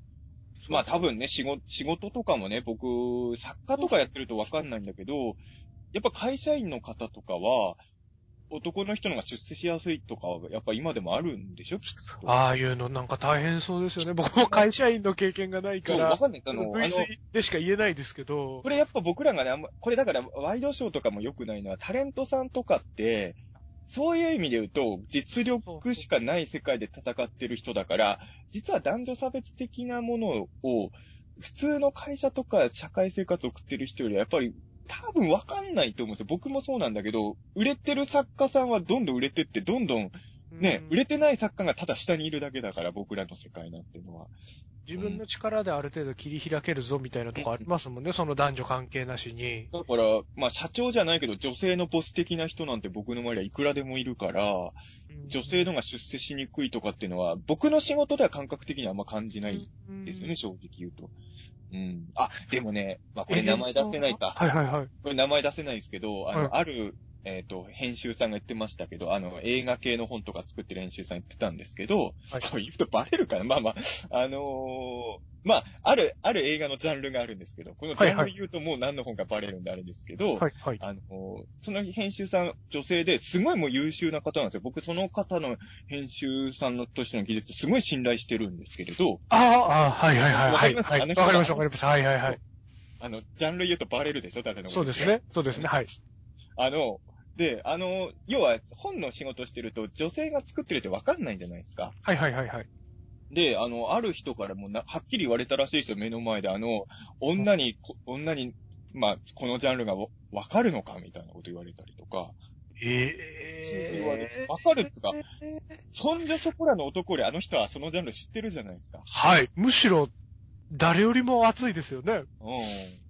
まあ多分ね、仕事、仕事とかもね、僕、作家とかやってるとわかんないんだけど、やっぱ会社員の方とかは、男の人の方が出世しやすいとかは、やっぱ今でもあるんでしょ？きっと。ああいうのなんか大変そうですよね。僕も会社員の経験がないからわ、かんない。あの、あの、類推でしか言えないですけどこ、れやっぱ僕らがね、あんま、これだからワイドショーとかも良くないのは、タレントさんとかって、そういう意味で言うと、実力しかない世界で戦ってる人だから、実は男女差別的なものを、普通の会社とか社会生活を送ってる人よりはやっぱり多分わかんないと思うんですよ。僕もそうなんだけど、売れてる作家さんはどんどん売れてって、どんどんね、うん売れてない作家がただ下にいるだけだから、僕らの世界なんていうのは。自分の力である程度切り開けるぞみたいなとこありますもんね、その男女関係なしに。だから、まあ社長じゃないけど、女性のボス的な人なんて僕の周りはいくらでもいるから、女性のが出世しにくいとかっていうのは、僕の仕事では感覚的にはあんま感じないんですよね、正直言うと。うん。あ、でもね、まあこれ名前出せないか。はいはいはい。これ名前出せないですけど、あの、はいある、えっ、と、編集さんが言ってましたけど、あの、映画系の本とか作ってる編集さん言ってたんですけど、はいこれ言うとバレるかなまあまあ、あのーまあ、ある、ある映画のジャンルがあるんですけど、このジャンル言うともう何の本かバレるんであれですけど、はいはい。あの、その編集さん、女性ですごいもう優秀な方なんですよ。僕その方の編集さんのとしての技術すごい信頼してるんですけれど、ああ、あはいはいはい。わかりますはいかりますわかります。はいはいはい。あの、ジャンル言うとバレるでしょ？誰のそうですね。そうですね。はい。あの、で、あの、要は本の仕事してると女性が作ってるってわかんないんじゃないですか。はいはいはいはい。で、あの、ある人からもな、はっきり言われたらしいですよ、目の前で。あの、女に、こ女に、まあ、このジャンルがわわかるのかみたいなこと言われたりとか。ええわかるってかそんじょそこらの男よりあの人はそのジャンル知ってるじゃないですか。はい。むしろ、誰よりも熱いですよね。うん。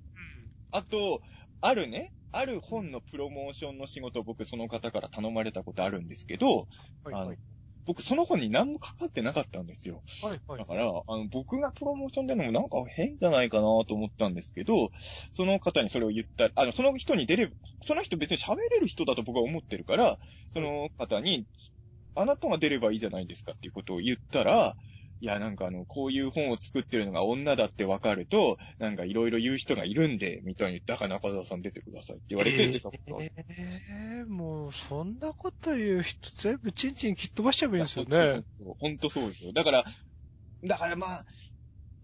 あと、あるね、ある本のプロモーションの仕事を僕その方から頼まれたことあるんですけど、あのはいはい。僕その本に何もかかってなかったんですよ。はいはいだ。から、あの、僕がプロモーションでのもなんか変じゃないかなと思ったんですけど、その方にそれを言った、あの、その人に出れ、その人別に喋れる人だと僕は思ってるから、その方に、あなたが出ればいいじゃないですかっていうことを言ったら、いや、なんかあの、こういう本を作ってるのが女だってわかると、なんかいろいろ言う人がいるんで、みたいに、だから中澤さん出てくださいって言われて出たことある。ええもう、そんなこと言う人全部チンチン切っ飛ばしちゃえばいいんですよね。ほんとそうですよ。だから、だからまあ、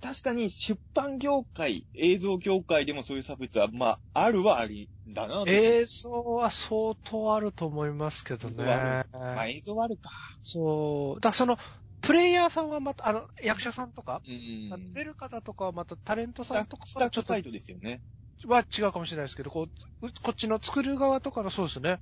確かに出版業界、映像業界でもそういう差別は、まあ、あるはありだなと。映像は相当あると思いますけどね。まあ、映像はあるか。そう。だからその、プレイヤーさんはまた、あの、役者さんとか、うん。出る方とかはまたタレントさんとかスはちょっとサイドですよね。は違うかもしれないですけど、こう、うこっちの作る側とかのそうですね。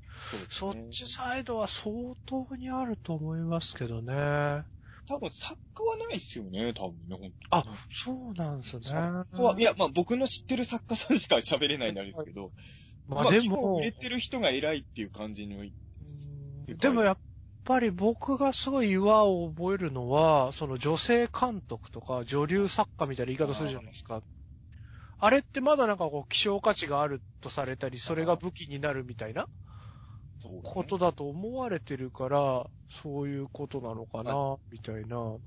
そねそっちサイドは相当にあると思いますけどね。多分作家はないですよね、多分ね、ほんとあ、そうなんですね。作家は、いや、まあ僕の知ってる作家さんしか喋れないんですけど、まあ、まあでも売、れてる人が偉いっていう感じの、うんでもやっぱり僕がすごい岩を覚えるのは、その女性監督とか女流作家みたいな言い方するじゃないですか。あれってまだなんかこう希少価値があるとされたり、それが武器になるみたいなことだと思われてるから、そういうことなのかな、みたいな。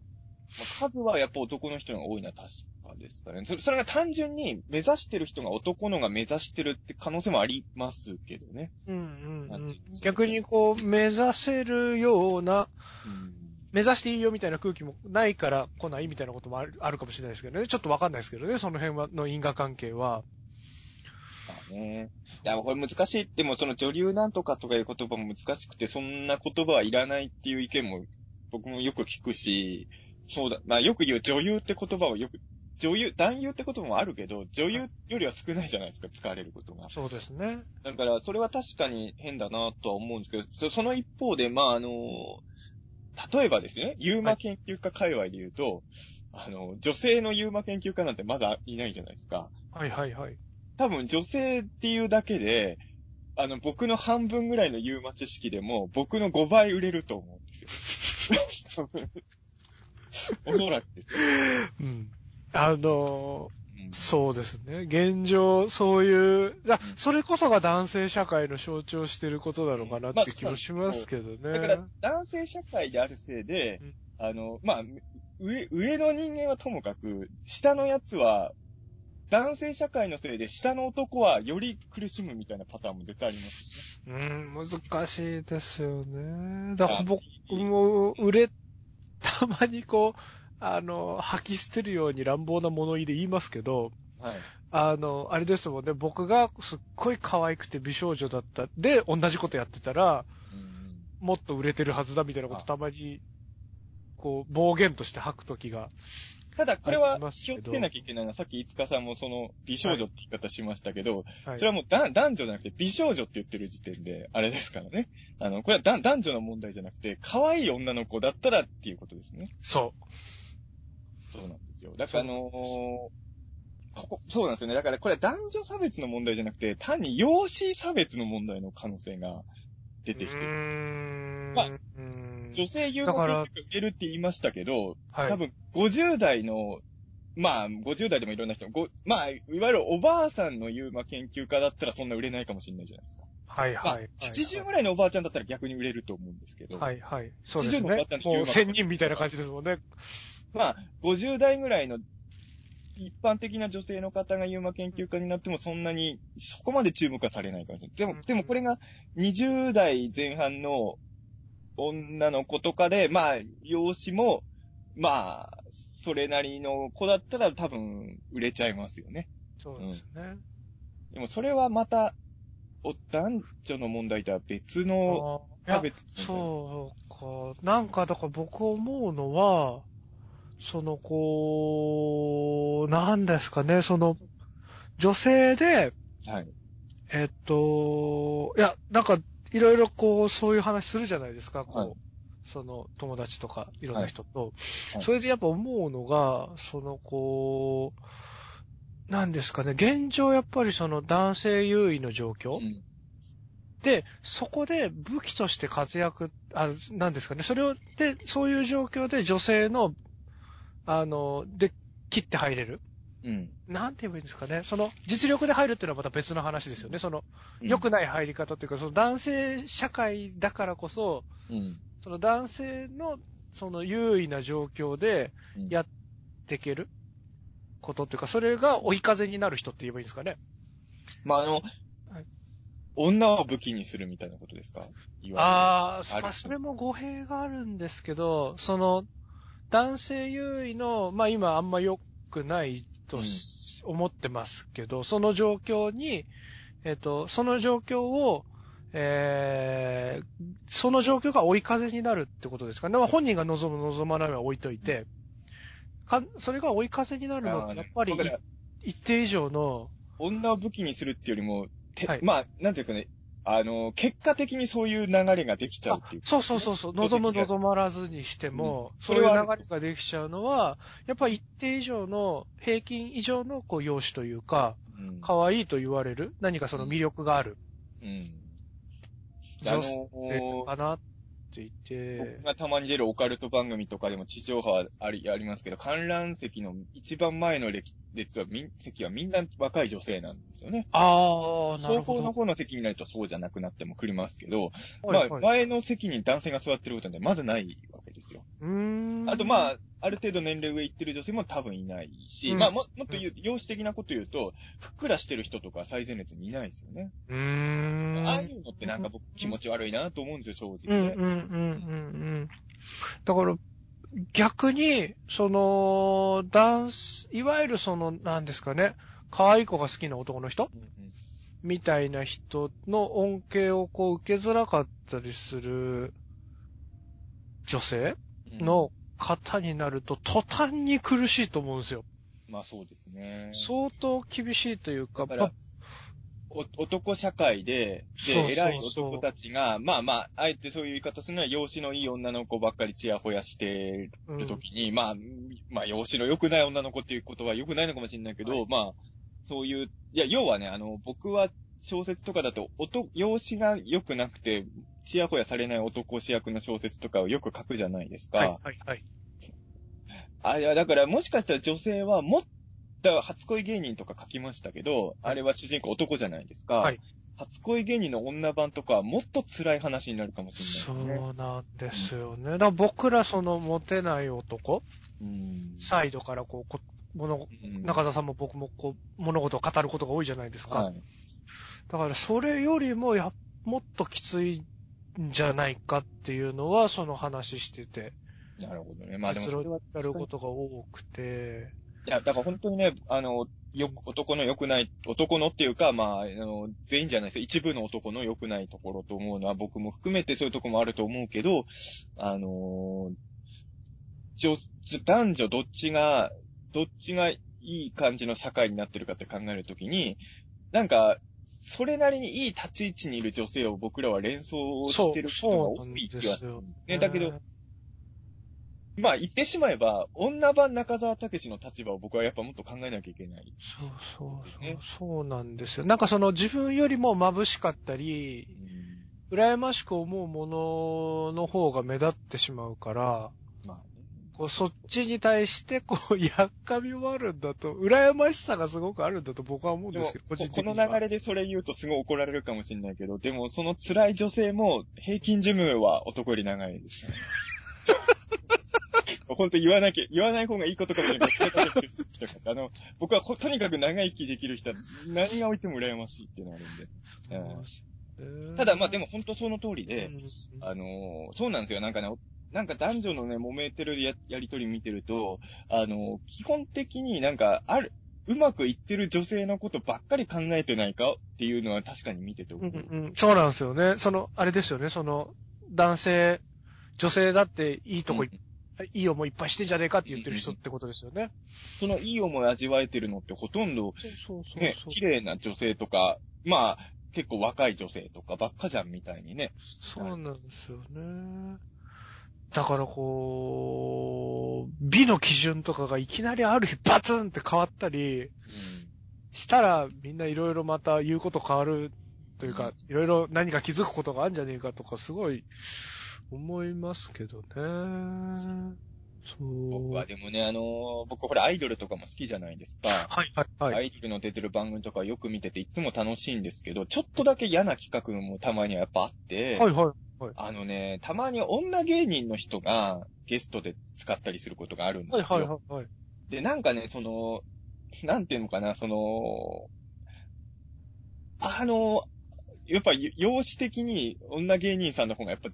まあ、数はやっぱ男の人が多いのは確かですからね。それそれが単純に目指してる人が男のが目指してるって可能性もありますけどね。うんうんうん逆にこう、目指せるような、うん。目指していいよみたいな空気もないから来ないみたいなこともあるあるかもしれないですけどね。ちょっとわかんないですけどね、その辺はの因果関係は。まあね。いや、これ難しい。でもその女流なんとかとかいう言葉も難しくて、そんな言葉はいらないっていう意見も僕もよく聞くし、そうだ、まあよく言う女優って言葉をよく、女優、男優って言葉もあるけど、女優よりは少ないじゃないですか、使われることが。そうですね。だから、それは確かに変だなとは思うんですけど、そその一方で、まあ、あの、例えばですね、ユーマ研究家界隈で言うと、あの、女性のユーマ研究家なんてまだいないじゃないですか。はいはいはい。多分女性っていうだけで、あの、僕の半分ぐらいのユーマ知識でも、僕の5倍売れると思うんですよ。多分 おそらくですよ。うん。あのうんそうですね。現状、そういう、あそれこそが男性社会の象徴してることなのかなっまあて気もしますけどね。だから、男性社会であるせいでうん、あの、まあ、上、上の人間はともかく、下のやつは、男性社会のせいで、下の男はより苦しむみたいなパターンも絶対ありますうん、難しいですよね。だから僕も売れ、たまにこう、あの、吐き捨てるように乱暴な物言いで言いますけど、はい。あの、あれですもんね、僕がすっごい可愛くて美少女だった。で、同じことやってたら、うんもっと売れてるはずだみたいなことあたまに、こう、暴言として吐くときが。ただ、これあは気をつけなきゃいけないのは、さっき五日さんもその美少女って言い方しましたけど、はいそれはもうだ男女じゃなくて美少女って言ってる時点で、あれですからね。あの、これはだ男女の問題じゃなくて、可愛い女の子だったらっていうことですね。そう。そうなんですよ。だからあのーここ、そうなんですよね。だからこれは男女差別の問題じゃなくて、単に容姿差別の問題の可能性が出てきてる。んまあうん女性有望だから教育受けるって言いましたけど、はい。多分50代の、まあ、50代でもいろんな人、ごまあ、いわゆるおばあさんのユーマ研究家だったらそんな売れないかもしれないじゃないですか。まあはいはい。、80ぐらいのおばあちゃんだったら逆に売れると思うんですけど、はいはい。そうです80のねもう1000人みたいな感じですもんね。まあ、50代ぐらいの一般的な女性の方がユーマ研究家になってもそんなに、そこまで注目はされないかもしれない。でも、でもこれが20代前半の女の子とかで、まあ、容姿も、まあ、それなりの子だったら多分売れちゃいますよね。そうですね。でもそれはまた、お男女の問題とは別の差別。そうか。なんか、だから僕思うのは、その、こう、なんですかね、その、女性で、はい。えっと、いや、なんか、いろいろこう、そういう話するじゃないですか、こう、はい。その、友達とか、いろんな人と。はい。それでやっぱ思うのが、その、こう、なんですかね、現状やっぱりその男性優位の状況、うん。で、そこで武器として活躍、あなんですかね、それを、で、そういう状況で女性の、あの、で、切って入れるうん。なんて言えばいいんですかね。その、実力で入るっていうのはまた別の話ですよね。その、良くない入り方っていうか、その男性社会だからこそ、うん。その男性の、その優位な状況でうんやっていけることっていうか、それが追い風になる人って言えばいいんですかね。まあ、あの、はい女を武器にするみたいなことですか？いわああ、まあ、それも語弊があるんですけど、その、男性優位の、まあ今あんま良くないとし思ってますけど、その状況に、えっ、と、その状況を、えー、その状況が追い風になるってことですかね。まあ本人が望む望まないは置いといて、かそれが追い風になるのって、やっぱり一定以上の、女を武器にするっていうよりも、てはい。まあ、なんていうかね、あの、結果的にそういう流れができちゃうっていう。そうそうそうそう、望む望まらずにしても、そういううんそれは流れができちゃうのは、やっぱり一定以上の、平均以上のこう容姿というか、うん。可愛いと言われる、何かその魅力があるうん。あ女の性かなって言って僕、がたまに出るオカルト番組とかでも地上波はあり、ありますけど、観覧席の一番前の列列は、みん、席はみんな若い女性なんですよね。ああ、なるほど。双方の方の席になるとそうじゃなくなってもくりますけど、はいはいまあ、前の席に男性が座ってることなんてまずないわけですよ。うーん。あとまあ、ある程度年齢上行ってる女性も多分いないし、うんまあも、もっと言う、容姿的なこと言うと、ふっくらしてる人とか最前列にいないですよね。うーん。ああいうのってなんか僕気持ち悪いなと思うんですよ、正直ね。うんうんうんうんうん。だから、逆に、その、ダンス、いわゆるその、なんですかね、可愛い子が好きな男の人？うんみたいな人の恩恵をこう受けづらかったりする女性うんの方になると途端に苦しいと思うんですよ。まあそうですね。相当厳しいというか、だか男社会で、で、偉い男たちが、まあまあ、あえてそういう言い方するのは、容姿のいい女の子ばっかりチヤホヤしてうんるときに、まあ、まあ、容姿の良くない女の子っていうことは良くないのかもしれないけど、はいまあ、そういう、いや、要はね、あの、僕は小説とかだと、男、容姿が良くなくて、チヤホヤされない男主役の小説とかをよく書くじゃないですか。はい、はい、はい。あ、いや、だからもしかしたら女性はもっと、初恋芸人とか書きましたけど、あれは主人公男じゃないですか。はい初恋芸人の女版とかはもっと辛い話になるかもしれないですね。そうなんですよね。だから僕らそのモテない男、うん。サイドからこうこ、物、うん中澤さんも僕もこう、物事を語ることが多いじゃないですか。はい。だからそれよりもやっもっときついんじゃないかっていうのは、その話してて。なるほどね。まあでも結論それはやることが多くて。いや、だから本当にね、あの、よく、男の良くない、男のっていうか、まあ、あの、全員じゃないですよ。一部の男の良くないところと思うのは、僕も含めてそういうところもあると思うけど、あの女、男女どっちが、どっちがいい感じの社会になってるかって考えるときに、なんか、それなりにいい立ち位置にいる女性を僕らは連想してる人が多い気がする。ね、だけど、まあ言ってしまえば、女版中沢武の立場を僕はやっぱもっと考えなきゃいけない。そうそうそう、ねそうなんですよ。なんかその自分よりも眩しかったり、羨ましく思うものの方が目立ってしまうから、そっちに対して、こう、やっかみもあるんだと、羨ましさがすごくあるんだと僕は思うんですけど、個人こ的には。の流れでそれ言うとすごい怒られるかもしれないけど、でもその辛い女性も平均寿命は男より長いですね。本当言わなきゃ、言わない方がいいことかもしれないけど、あの、僕はほとにかく長生きできる人は何が置いても羨ましいっていうのがあるんで。ただまあでも、本当その通りで、うんあのーそうなんですよ。なんかね、なんか男女のね、揉めてるややりとり見てると、あのー基本的になんか、ある、うまくいってる女性のことばっかり考えてないかっていうのは確かに見てて思う。うんうん、そうなんですよね。その、あれですよね、その、男性、女性だっていいとこい、いい思いいっぱいしてんじゃねえかって言ってる人ってことですよね。そのいい思い味わえてるのってほとんど、そうそうそうね。綺麗な女性とか、まあ、結構若い女性とかばっかじゃんみたいにね。そうなんですよね。だからこう、美の基準とかがいきなりある日バツンって変わったりしたらみんないろいろまた言うこと変わるというか、いろいろ何か気づくことがあるんじゃねえかとかすごい思いますけどね。そう。僕はでもね、あのー僕ほらアイドルとかも好きじゃないですか。はいはいはい。アイドルの出てる番組とかよく見てていつも楽しいんですけど、ちょっとだけ嫌な企画もたまにはやっぱあって、はいはい。あのね、たまに女芸人の人がゲストで使ったりすることがあるんですよ。はいはいはいはい。で、なんかね、その、なんていうのかな、その、あの、やっぱ容姿的に女芸人さんの方がやっぱ、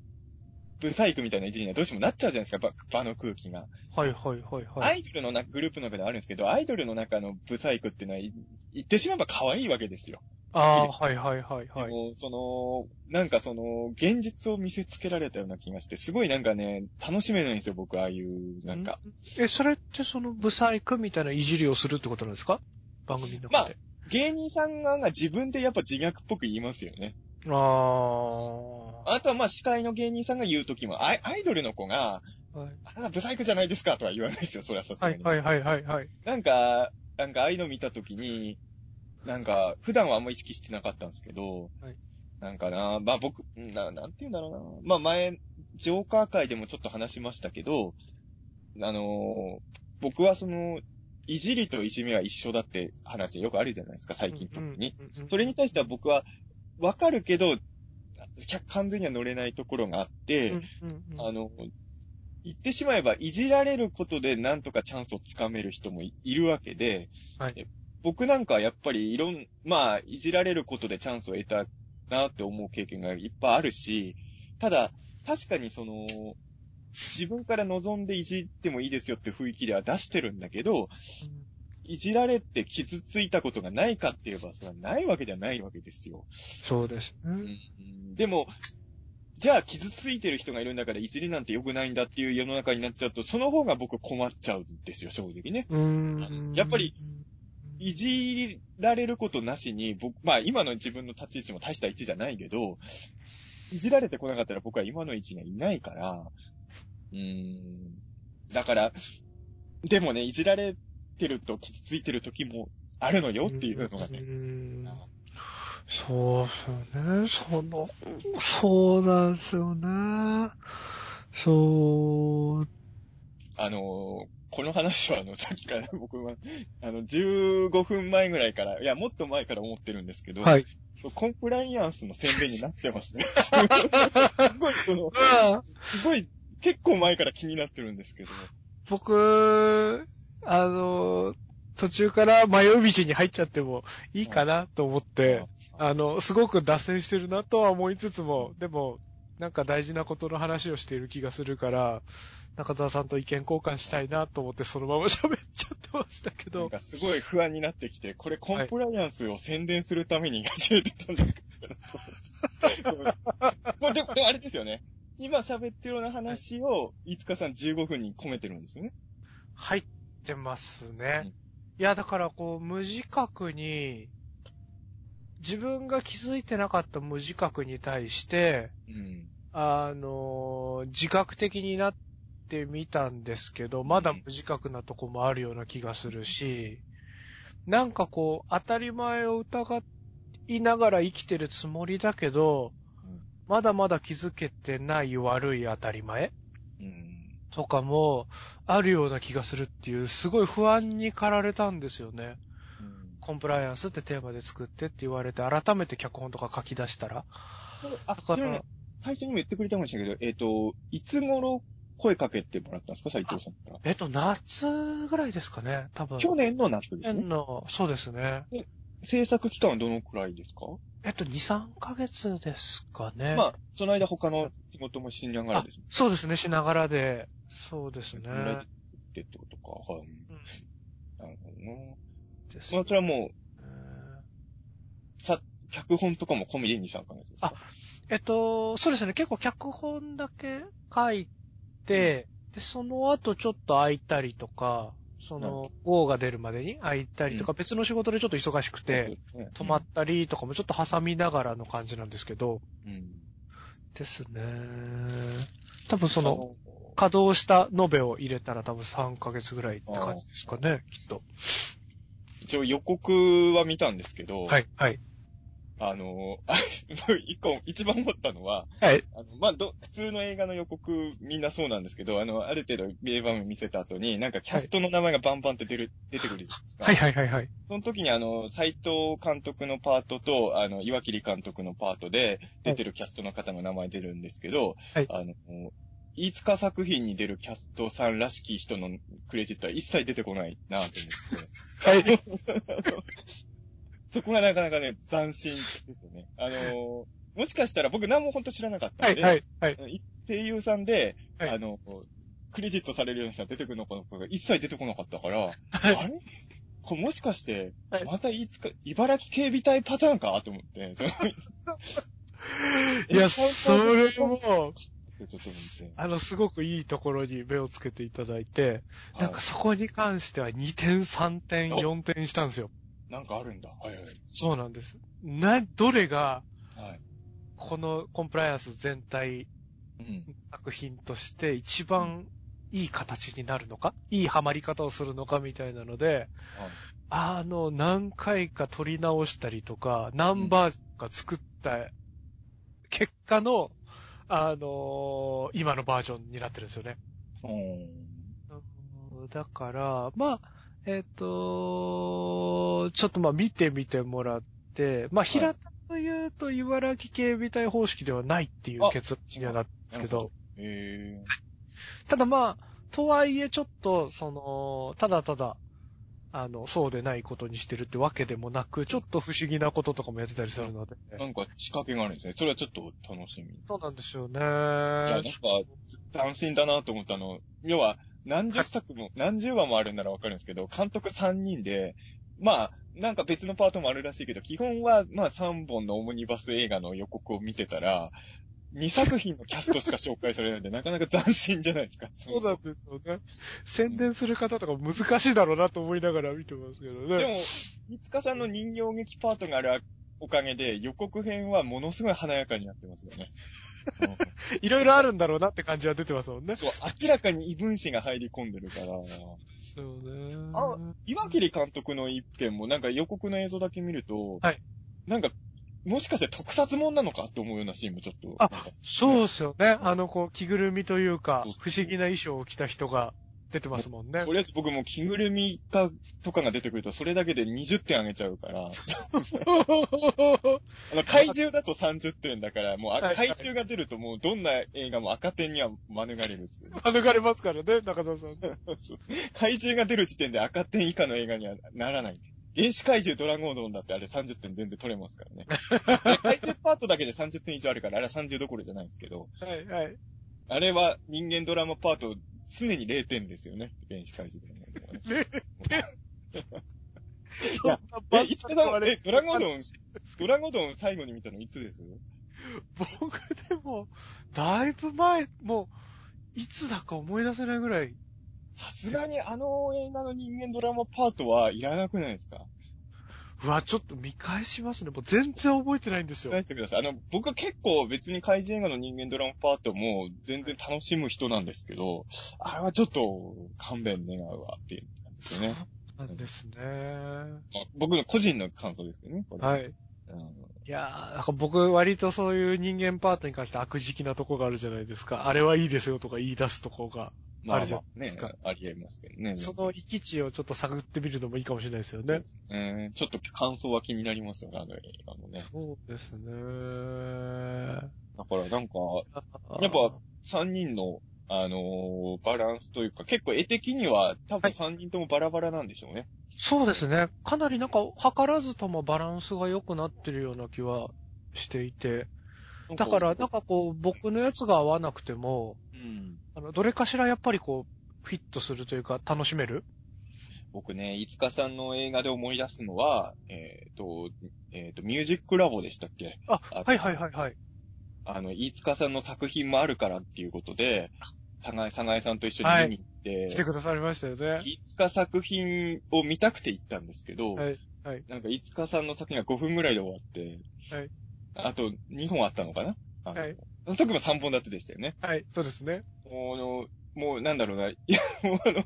ブサイクみたいないじりにはどうしてもなっちゃうじゃないですか、場の空気が。はいはいはいアはい。イドルの中、グループの中ではあるんですけど、アイドルの中のブサイクっていうのは、い言ってしまえば可愛いわけですよ。ああ、はいはいはいはい。でも、その、なんかその、現実を見せつけられたような気がして、すごいなんかね、楽しめないんですよ、僕、ああいう、なんか。え、それってその、ブサイクみたいないじりをするってことなんですか？番組の中で。芸人さんが自分でやっぱ自虐っぽく言いますよね。ああ。あとはまあ司会の芸人さんが言うときも、アイアイドルの子が、はいあなたブサイクじゃないですかとは言わないですよ、それはさすがに。はいはいはいはいはい。なんか、なんかああいうの見たときに、なんか、普段はあんま意識してなかったんですけど、はいなんかな、まあ僕、な、なんて言うんだろうな。まあ前、ジョーカー会でもちょっと話しましたけど、あのー僕はその、いじりといじめは一緒だって話よくあるじゃないですか、最近特に。それに対しては僕は、わかるけど、客完全には乗れないところがあって、うんうんうん。あの、言ってしまえば、いじられることでなんとかチャンスをつかめる人もいいるわけで、はい。え僕なんかはやっぱりいろん、まあ、いじられることでチャンスを得たなって思う経験がいっぱいあるし、ただ、確かにその、自分から望んでいじってもいいですよって雰囲気では出してるんだけど、いじられて傷ついたことがないかって言えば、それはないわけではないわけですよ。そうですね。うんでも、じゃあ傷ついてる人がいるんだからいじりなんて良くないんだっていう世の中になっちゃうと、その方が僕困っちゃうんですよ、正直ね。うーん。やっぱり、いじられることなしに、僕、まあ今の自分の立ち位置も大した位置じゃないけど、いじられてこなかったら僕は今の位置にはいないから、うーん。だから、でもね、いじられてると傷ついてる時もあるのよっていうのがうね。んそうっすよね。その、そうなんですよね。そう、あのーこの話はあの、さっきから僕は、あの、15分前ぐらいから、いや、もっと前から思ってるんですけど、はい。コンプライアンスの宣伝になってますね。すごい、その、すごい、結構前から気になってるんですけど、僕、あの、途中から迷い道に入っちゃってもいいかなと思って、あの、すごく脱線してるなとは思いつつも、でも、なんか大事なことの話をしている気がするから、中澤さんと意見交換したいなと思ってそのまま喋っちゃってましたけど、なんかすごい不安になってきて、これコンプライアンスを宣伝するために始めてたんだけど。もうでも、でもあれですよね。今喋ってるような話を、いつかさん15分に込めてるんですよね。入ってますうんね。いや、だからこう、無自覚に、自分が気づいてなかった無自覚に対して、うん。あの、自覚的になってみたんですけど、まだ無自覚なとこもあるような気がするし、なんかこう、当たり前を疑いながら生きてるつもりだけど、うんまだまだ気づけてない悪い当たり前うん。とかもあるような気がするっていう、すごい不安に駆られたんですよね。コンプライアンスってテーマで作ってって言われて、改めて脚本とか書き出したら。あ、だから最初にも言ってくれてましたけど、えっ、と、いつ頃声かけてもらったんですか？斉藤さんから。えっと、夏ぐらいですかね、多分。去年の夏です去ね。年の、そうですね。制作期間はどのくらいですか、えっと、2、3ヶ月ですかね。まあ、その間他の仕事もしながらあですね。そうですね、しながらで。そうですね。ってってことか。はい。うんなるほどね。ですまあ、それはもう、えーさ、脚本とかも込みで2、3ヶ月ですか？えっと、そうですね、結構脚本だけ書いて、で、その後ちょっと空いたりとか、その、号が出るまでに空いたりとか、う別の仕事でちょっと忙しくて、、ね止まったりとかもちょっと挟みながらの感じなんですけど、うん。ですね。多分その、稼働した延べを入れたら多分3ヶ月ぐらいって感じですかね、きっと。一応予告は見たんですけど、はい、はい。あの、あ 一個、一番思ったのは、はい。あの、まあ、ど、普通の映画の予告みんなそうなんですけど、あの、ある程度名場面見せた後に、なんかキャストの名前がバンバンって出る、出てくるじゃないですか。はい、はい、はい、はい。その時にあの、斎藤監督のパートと、あの、岩切監督のパートで出てるキャストの方の名前出るんですけど、はいあの、飯塚作品に出るキャストさんらしき人のクレジットは一切出てこないなと思って。はい。そこがなかなかね、斬新ですよね。あの、もしかしたら僕何も本当知らなかったはい、んで、はい、はい。い声優さんで、はいあの、クレジットされるような人が出てくるのかが一切出てこなかったから、はいあれ？これもしかしてはい、またいつか、茨城警備隊パターンか？と思って、いや、それも。あの、すごくいいところに目をつけていただいて、なんかそこに関しては2点、3点、お4点したんですよ。なんかあるんだ。はいはい。そうなんです。な、どれが、はい。このコンプライアンス全体うん。作品として一番いい形になるのか？いいハマり方をするのかみたいなので、あの、何回か撮り直したりとか、何バージョンか作った結果の、あの今のバージョンになってるんですよね。だから、まあ、えっ、と、ちょっとまあ見てみてもらって、まあ平たく言うと茨城警備隊方式ではないっていうあ結論にはなったんですけど、へただまあ、とはいえちょっと、その、ただただ、あの、そうでないことにしてるってわけでもなく、ちょっと不思議なこととかもやってたりするので。え。なんか仕掛けがあるんですね。それはちょっと楽しみ。いそうなんですよね。や、なんか、斬新だなと思ったの。要は、何十作も、何十話もあるんならわかるんですけど、監督3人で、まあ、なんか別のパートもあるらしいけど、基本は、まあ3本のオムニバス映画の予告を見てたら、2作品のキャストしか紹介されないんで、なかなか斬新じゃないですか。そうなんですよね。宣伝する方とか難しいだろうなと思いながら見てますけどね。でも、いつかさんの人形劇パートがあるおかげで、予告編はものすごい華やかになってますよね。いろいろあるんだろうなって感じは出てますもんね。そう、明らかに異分子が入り込んでるから。そうね。あ岩切監督の一件もなんか予告の映像だけ見ると、はいなんか、もしかして特撮もんなのかって思うようなシーンもちょっと。あそうですよね。あの、こう、着ぐるみというか不思議な衣装を着た人が出てますもんねと。りあえず僕も着ぐるみか、とかが出てくると、それだけで20点あげちゃうから、あの、怪獣だと30点だから、もう怪獣が出るともうどんな映画も赤点には免れるんですよ。免れますからね、中澤さん。怪獣が出る時点で赤点以下の映画にはならない。原始怪獣ドラゴンドンだってあれ30点全然取れますからね。で怪獣パートだけで30点以上あるから、あれは30どころじゃないんですけど、はい、はい。あれは人間ドラマパート常に0点ですよね。原始怪獣ドラゴンドンはね。いやえ、いつかさん、え、ドラゴンドン、ドラゴンドン最後に見たのいつです？僕でも、だいぶ前、もう、いつだか思い出せないぐらい。さすがにあの映画の人間ドラマパートはいらなくないですか？うわ、ちょっと見返しますね。もう全然覚えてないんですよ。返してください。あの、僕は結構別に怪獣映画の人間ドラマパートも全然楽しむ人なんですけど、あれはちょっと勘弁願うわっていう感じですよね。なんですね。まあ僕の個人の感想ですけどね。これはい。うんいやー、なんか僕割とそういう人間パートに関して悪時期なとこがあるじゃないですか。あれはいいですよとか言い出すとこが。まああるじゃまあねないですか、ありえますけどね。その域地をちょっと探ってみるのもいいかもしれないですよね。えーちょっと感想は気になりますよね、あの映画のね。そうですね。だからなんか、やっぱ3人の、あのーバランスというか、結構絵的には多分3人ともバラバラなんでしょうね。そうですね。かなりなんか、図らずともバランスが良くなってるような気はしていて。だから、なんかこう、僕のやつが合わなくても、うん。あの、どれかしらやっぱりこう、フィットするというか、楽しめる？僕ね、いつかさんの映画で思い出すのは、えっ、と、えっ、と、ミュージックラボでしたっけ？あ、あはいはいはいはい。あの、飯塚さんの作品もあるからっていうことで、さがえ、さがえさんと一緒に見に行って、来てくださりましたよね。飯塚作品を見たくて行ったんですけど、はい。はい。なんか飯塚さんの作品が5分ぐらいで終わって、はいあと2本あったのかな？はい。その時も3本立てでしたよね。はい、そうですね。もう、あの、もうなんだろうな、いや、もうあの、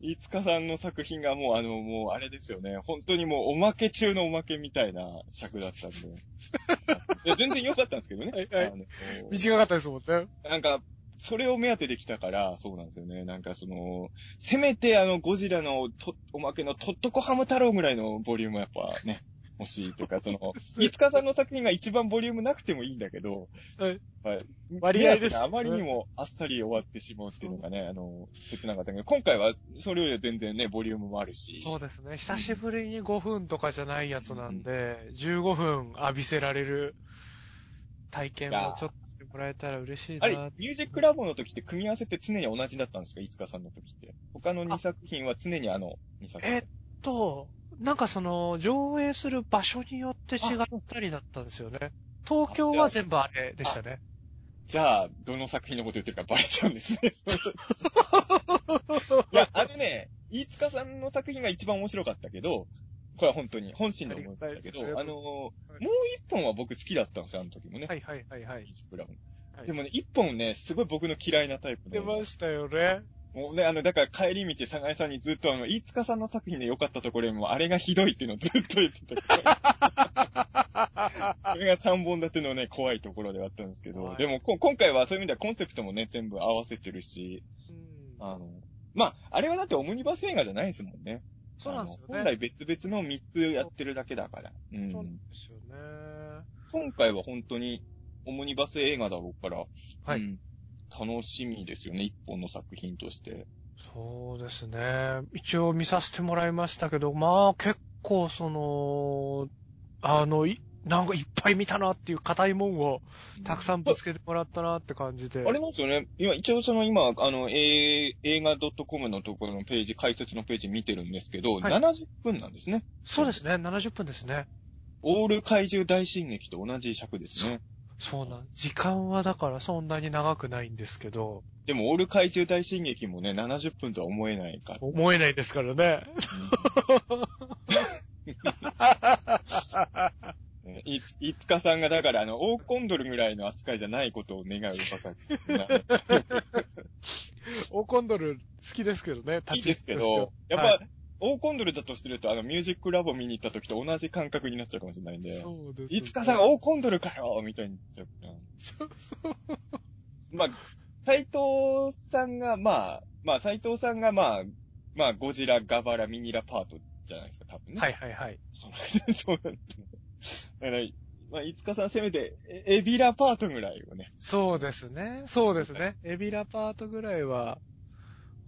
飯塚さんの作品がもうあの、もうあれですよね。本当にもうおまけ中のおまけみたいな尺だったんで。いや、全然良かったんですけどね。はいはい短かったですもんね。なんか、それを目当てできたから、そうなんですよね。なんかその、せめてあの、ゴジラのと、おまけのとっとこハム太郎ぐらいのボリュームやっぱね、欲しいとか、その、飯塚さんの作品が一番ボリュームなくてもいいんだけど、はい。はい。割合です目当てがあまりにもあっさり終わってしまうっていうのがね、あの、切なかったけど、今回はそれより全然ね、ボリュームもあるし。そうですね。久しぶりに5分とかじゃないやつなんで、15分浴びせられる体験もちょっとしてもらえたら嬉しいあれな。、ミュージックラボの時って組み合わせって常に同じだったんですか？飯塚さんの時って。他の2作品は常にあの2作品。えっと、なんかその、上映する場所によって違ったりだったんですよね。東京は全部あれでしたね。じゃあ、どの作品のこと言ってるかバレちゃうんですね。いや、あのね、飯塚さんの作品が一番面白かったけど、これは本当に本心で思いましたけど、あのー、もう一本は僕好きだったんですよ、あの時もね。はいはいはいはいでもね、一本ね、すごい僕の嫌いなタイプで。出ましたよね。もうね、あの、だから帰り道、佐賀さんにずっとあの、飯塚さんの作品で良かったところよりも、あれがひどいっていうのをずっと言ってたけど。それが3本立てのね、怖いところではあったんですけど、はいでもこ、今回はそういう意味ではコンセプトもね、全部合わせてるし、うんあの、まあ、あれはだってオムニバス映画じゃないですもんね。そうなんですよね。本来別々の3つやってるだけだから。う。そうなんんですよね。今回は本当にオムニバス映画だろうから、はいうん楽しみですよね、一本の作品として。そうですね。一応見させてもらいましたけど、まあ結構その、あの、いなんかいっぱい見たなっていう硬いもんをたくさんぶつけてもらったなって感じで。あれなんですよね。今、一応その今、あの、え映画 .com のところのページ、解説のページ見てるんですけど、はい70分なんですね。そうですね。70分ですね。オール怪獣大進撃と同じ尺ですね。そうなん。時間はだからそんなに長くないんですけど、でも、オール怪獣大進撃もね、70分とは思えないから。思えないですからね。ねい、いつかさんが、だから、あの、オーコンドルぐらいの扱いじゃないことを願うばかりな。オーコンドル好きですけどね、いいですけどやっぱ、オーコンドルだとすると、あの、ミュージックラボ見に行った時と同じ感覚になっちゃうかもしれないんで。そうですね。いつかさんがオーコンドルかよみたいになっちゃうから。そうそうまあ、斎藤さんが、まあ、まあ、斎藤さんがまあ、まあ、ゴジラ、ガバラ、ミニラパートじゃないですか、多分ね。はいはいはい。そうそうな。だから、まあ、いつかさんせめて、えエビラパートぐらいをね。そうですね。そうですね。エビラパートぐらいは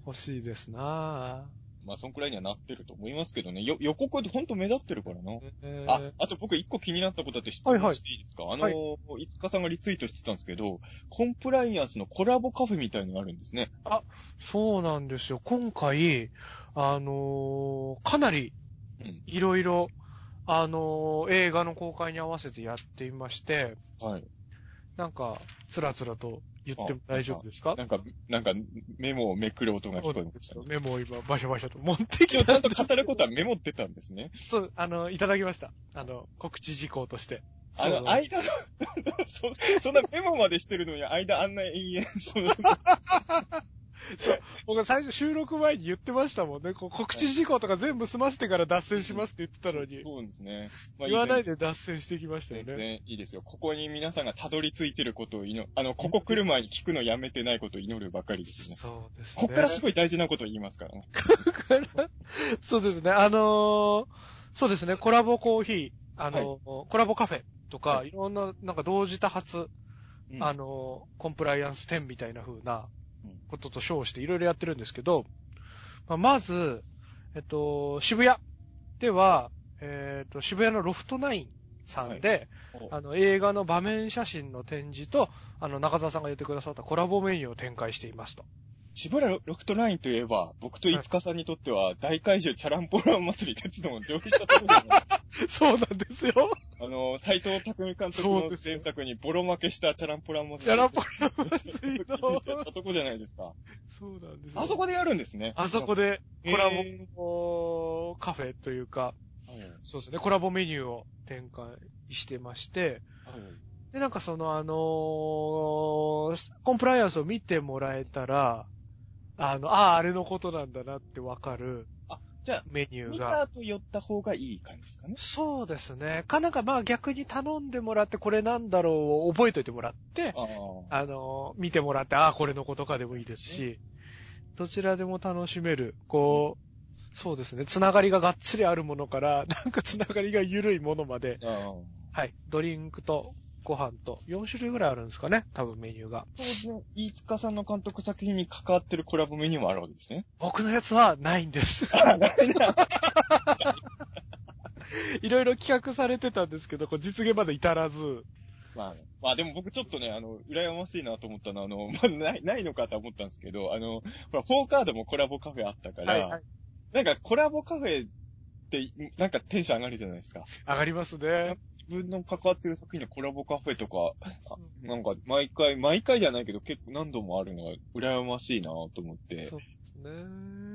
欲しいですなまあ、そんくらいにはなってると思いますけどね。よ、予告でほんと目立ってるからな。えあ、あと僕一個気になったことあって質はいはい問していいですか、あの、いつかさんがリツイートしてたんですけど、コンプライアンスのコラボカフェみたいのがあるんですね。そうなんですよ。今回、あのーかなりうん。いろいろ、あのー映画の公開に合わせてやっていまして、はい。なんか、つらつらと言っても大丈夫ですか？なんか、なんか、メモをめくる音が聞こえました。メモを今、バシャバシャと持ってき今日ちゃたんと語ることはメモってたんですね。そう、あの、いただきました。あの、告知事項として。あの、間の そ、そんなメモまでしてるのに、間あんな延々、その、僕は最初収録前に言ってましたもんね。こう告知事項とか全部済ませてから脱線しますって言ってたのに、そうですね。まあ言わないでで脱線してきましたよね。ね、いいですよ。ここに皆さんがたどり着いてることを祈る、あの、ここ来る前に聞くのやめてないことを祈るばかりですね。そうですね。こっからすごい大事なことを言いますからね。からそうですね。あのーそうですね。コラボコーヒー、あのーコラボカフェとか、、はいろんな、なんか同時多発、うんあのーコンプライアンス10みたいな風なうんことと称していろいろやってるんですけど、まあ、まず、えっと、渋谷。では、えっと、渋谷のロフトナインさんで、お。あの、映画の場面写真の展示と、あの、中澤さんが言ってくださったコラボメニューを展開していますと。渋谷ロフトナインといえば、僕と五日さんにとっては、大怪獣チャランポラン祭り鉄道を上映したところじゃない そうなんですよ。あの、斎藤匠監督のそうですよ前作にボロ負けしたチャランポラン祭り。チャランポラン祭りのやったとこじゃないですか。そうなんですよ。あそこでやるんですね。あそこでコラへボカフェというか、はいそうですね、コラボメニューを展開してまして、はいで、なんかそのあのーコンプライアンスを見てもらえたら、あの、ああ、あれのことなんだなってわかるじゃあ、メニュー見が。た後寄った方がいい感じですかね。そうですね。かなんかまあ逆に頼んでもらってこれなんだろうを覚えといてもらって、ああ。あのー見てもらって、ああ、これのことかでもいいですし、どちらでも楽しめる、こう、そうですね、つながりががっつりあるものから、なんかつながりが緩いものまで。はい、ドリンクとご飯と4種類ぐらいあるんですかね、多分メニューが。当然、飯塚さんの監督作品に関わってるコラボメニューもあるわけですね。僕のやつはないんです。いろいろ企画されてたんですけど、こう実現まで至らず、まあ、まあでも僕ちょっとね、あの、羨ましいなと思ったのは、あの、まあ、ない、ないのかと思ったんですけど、あの、ほら、フォーカードもコラボカフェあったから、はいはいなんかコラボカフェって、なんかテンション上がるじゃないですか。上がりますね。自分の関わってる作品のコラボカフェとか、なんか毎回、毎回じゃないけど結構何度もあるのが羨ましいなと思って。そうですね。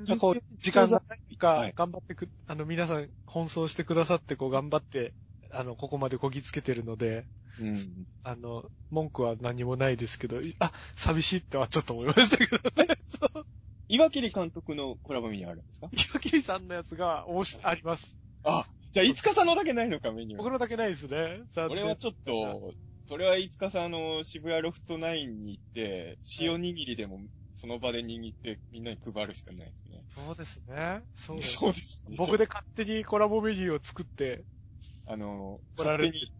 実こう、時間がないかはい、頑張ってく、あの、皆さん、奔走してくださって、こう、頑張って、あの、ここまでこぎつけてるので、うん。あの、文句は何もないですけど、いあ、寂しいってはちょっと思いましたけどね。そう。岩切監督のコラボメニューあるんですか？岩切さんのやつが、おもし、あります。あ、じゃあ、いつかさんのだけないのか、メニュー。僕のだけないですね。俺はちょっと、それはいつかさん、あの、渋谷ロフトナインに行って、塩握りでもその場で握ってみんなに配るしかないですね。そうですね。そうです。ね。僕で勝手にコラボメニューを作って、あの、勝手に、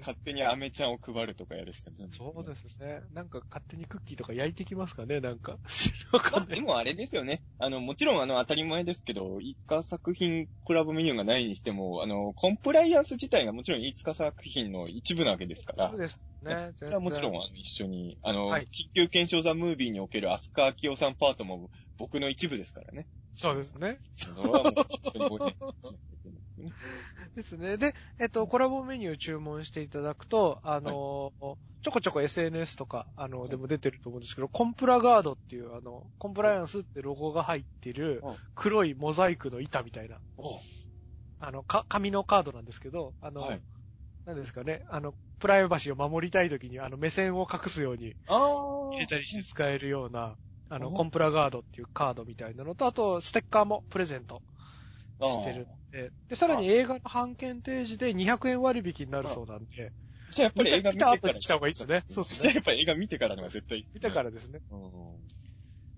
勝手にアメちゃんを配るとかやるしかない。そうですね。なんか勝手にクッキーとか焼いてきますかね、なんか。でもあれですよね。あの、もちろんあの、当たり前ですけど、いつか作品コラボメニューがないにしても、あの、コンプライアンス自体がもちろんいつか作品の一部なわけですからそう、ですね。それはもちろん全あの一緒に、あの、はい緊急検証ザムービーにおけるアスカ明夫さんパートも僕の一部ですからね。そうですね。それはもうて ですね。で、えっと、コラボメニュー注文していただくと、あの、ちょこちょこ SNS とか、あの、でも出てると思うんですけど、コンプラガードっていう、あの、コンプライアンスってロゴが入ってるはい、黒いモザイクの板みたいな、おあの、か、紙のカードなんですけど、あの、はい。なんですかね、あの、プライバシーを守りたいときに、あの、目線を隠すようにあ入れたりして使えるような、あの、おコンプラガードっていうカードみたいなのと、あと、ステッカーもプレゼントあしてる。で、でさらに映画の半券提示で200円割引になるそうなんで、じゃあやっぱり映画見てから。見た方がいいですねそうですねじゃあやっぱり映画見てからのが絶対いいっすね。見たからですね。うん。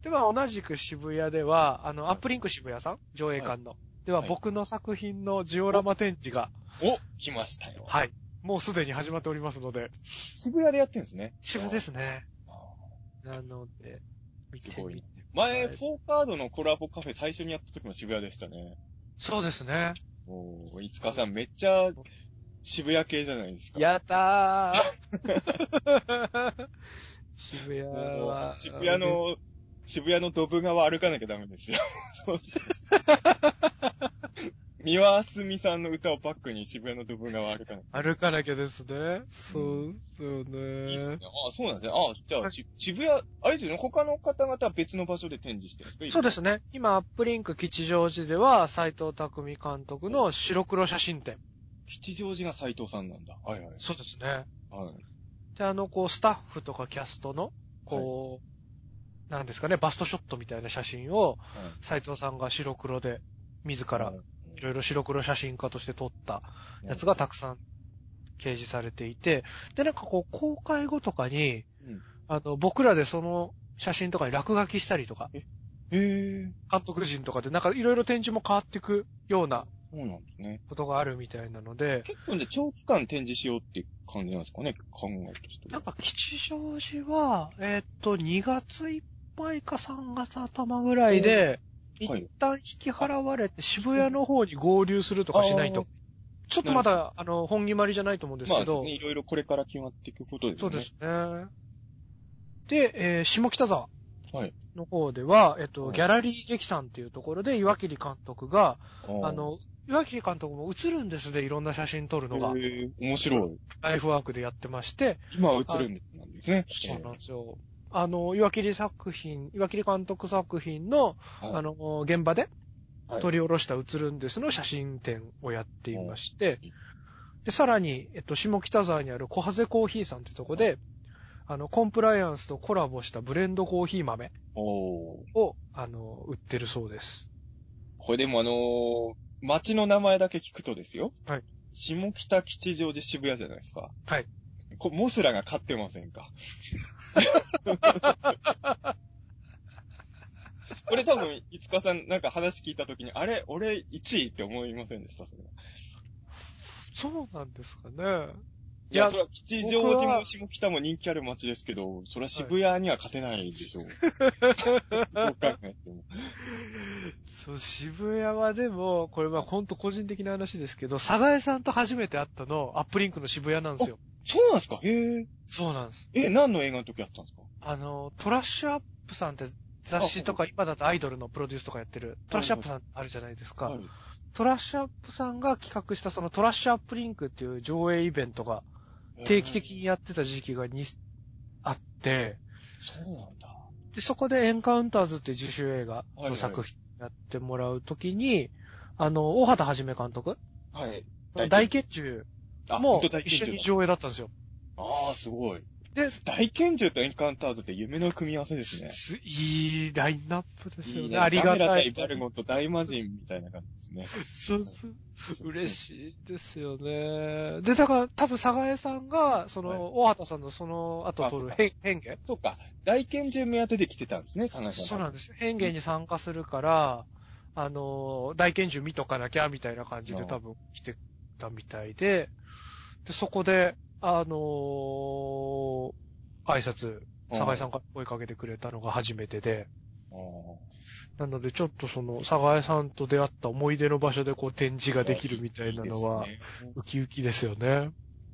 では、同じく渋谷では、あの、はいアップリンク渋谷さん？上映館の。では、はい僕の作品のジオラマ展示が、お来ましたよ。はい。もうすでに始まっておりますので、渋谷でやってるんですね。渋谷ですね。なので、見てすごいみて。前、はいフォーカードのコラボカフェ最初にやった時も渋谷でしたね。そうですね。おー、いつかさんめっちゃ渋谷系じゃないですか。やったー 渋谷は、渋谷の、渋谷のドブ川歩かなきゃダメですよ。三輪あすみさんの歌をバックに渋谷のドブ川歩かなきゃ。歩かなきゃですね。そう、そういいっすねね。。あそうなんですね。あじゃあ、し渋谷、あれですよね、他の方々は別の場所で展示してるんですか？そうですね。今、アップリンク吉祥寺では、斎藤匠監督の白黒写真展。吉祥寺が斎藤さんなんだ。はいはい。そうですね。はい。で、あの、こう、スタッフとかキャストの、こう、なんですかね、バストショットみたいな写真を、斎藤さんが白黒で、自ら、いろいろ白黒写真家として撮ったやつがたくさん掲示されていて、で、なんかこう、公開後とかに、うんあの、僕らでその写真とかに落書きしたりとか、へえ。監督陣とかで、なんかいろいろ展示も変わっていくようなそうなんですね。ことがあるみたいなので、結構ね、長期間展示しようっていう感じなんですかね、考えとしては。なんか吉祥寺は、えーっと、2月いっぱいか3月頭ぐらいで、はい一旦引き払われて渋谷の方に合流するとかしないと。ちょっとまだ、あの、本決まりじゃないと思うんですけど、まあね、いろいろこれから決まっていくことですね。そうですね。で、えー下北沢はい。の方では、えっと、はいギャラリー劇団っていうところで岩切監督が、ああ、の、岩切監督も映るんですで、いろんな写真撮るのが、面白い。ライフワークでやってまして、今は映るんですなんですね。そうなんですよ。あの、岩切作品、岩切監督作品の、はいあの、現場ではい撮り下ろした映るんですの写真展をやっていましてうん、で、さらに、えっと、下北沢にある小ハゼコーヒーさんってとこで、あの、コンプライアンスとコラボしたブレンドコーヒー豆を、あの、売ってるそうです。これでもあのー街の名前だけ聞くとですよ。はい。下北吉祥寺渋谷じゃないですか。はい。こモスラが勝ってませんか？これ多分、いつかさんなんか話聞いたときに、あれ？俺1位って思いませんでした？それはそうなんですかね。いや、いやそれは吉祥寺も下北も人気ある街ですけど、それは渋谷には勝てないでしょう。どう考えても。そう、渋谷はでも、これは本当個人的な話ですけど、佐賀江さんと初めて会ったの、アップリンクの渋谷なんですよ。そうなんですか？へえ。そうなんです。え、何の映画の時やったんですか？あの、トラッシュアップさんって雑誌とか、今だとアイドルのプロデュースとかやってる、トラッシュアップさんあるじゃないですか。はいトラッシュアップさんが企画したそのトラッシュアップリンクっていう上映イベントが定期的にやってた時期がにあって、そうなんだ。で、そこでエンカウンターズっていう自主映画はいはいの作品やってもらうときに、あの、大畑はじめ監督？はい。大拳銃あ、も本当大拳銃だ一緒に上映だったんですよ。ああ、すごい。で、大拳銃とエンカウンターズって夢の組み合わせですね。すいいラインナップですよね。いいね。ありがたい。バルゴンと大魔人みたいな感じですね。そうそう。嬉しいですよね。で、だから多分、佐賀江さんが、その、はい大畑さんのその後撮る変変化？そうか。大拳銃目当てで来てたんですね、佐賀さん。そうなんです。変化に参加するから、あの、大拳銃見とかなきゃ、みたいな感じで多分来てたみたいで、で、そこで、あの挨拶、佐賀江さんが声かけてくれたのが初めてで、なので、ちょっとその、佐賀江さんと出会った思い出の場所でこう展示ができるみたいなのは、ウキウキですよね。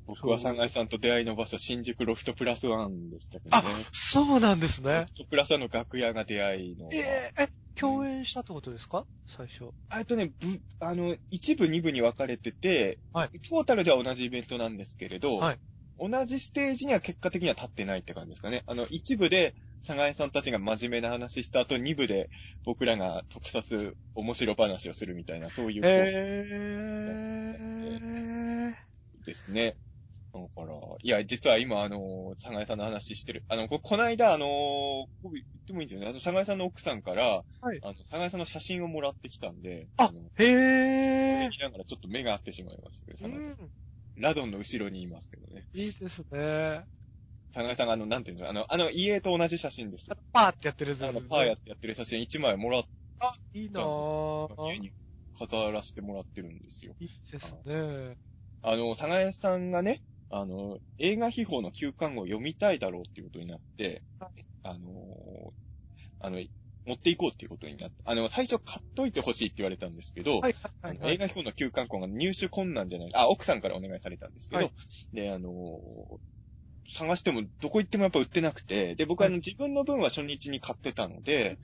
僕は佐賀さんと出会いの場所、新宿ロフトプラスワンでしたけどあね。、そうなんですロね。フトプラスワンの楽屋が出会いの。えーえ、共演したってことですか？最初。えっとね、ぶ、あの、一部二部に分かれてて、はいトータルでは同じイベントなんですけれど、はい同じステージには結果的には立ってないって感じですかね。あの、一部で、佐賀江さんたちが真面目な話した後、二部で僕らが特撮面白話をするみたいな、そういうえスですね。だから、いや、実は今、あの、佐賀江さんの話してる。あの、ここの間、あの、僕言ってもいいんですよね。あの、佐賀江さんの奥さんから、はいあの、佐賀江さんの写真をもらってきたんで、あのー、へえ。見ながらちょっと目が合ってしまいましたけど、う佐賀江さん。ん。ラドンの後ろにいますけどね。いいですね。田中さんがあの、なんていうんですか、あの、あの、家と同じ写真です。パーってやってるやつですねあの、パーやってやってる写真1枚もらっあ、いいなぁ。家に飾らせてもらってるんですよ。いいですね。あの、佐賀江さんがね、あの、映画秘宝の休刊号を読みたいだろうっていうことになっては、あの、あの、持っていこうっていうことになって、あの、最初買っといてほしいって言われたんですけど、はい、はい、はい。あの映画秘宝の休刊号が入手困難じゃない、あ、奥さんからお願いされたんですけど、はい。で、あの、探してもどこ行ってもやっぱ売ってなくて、で、僕はあの自分の分は初日に買ってたので、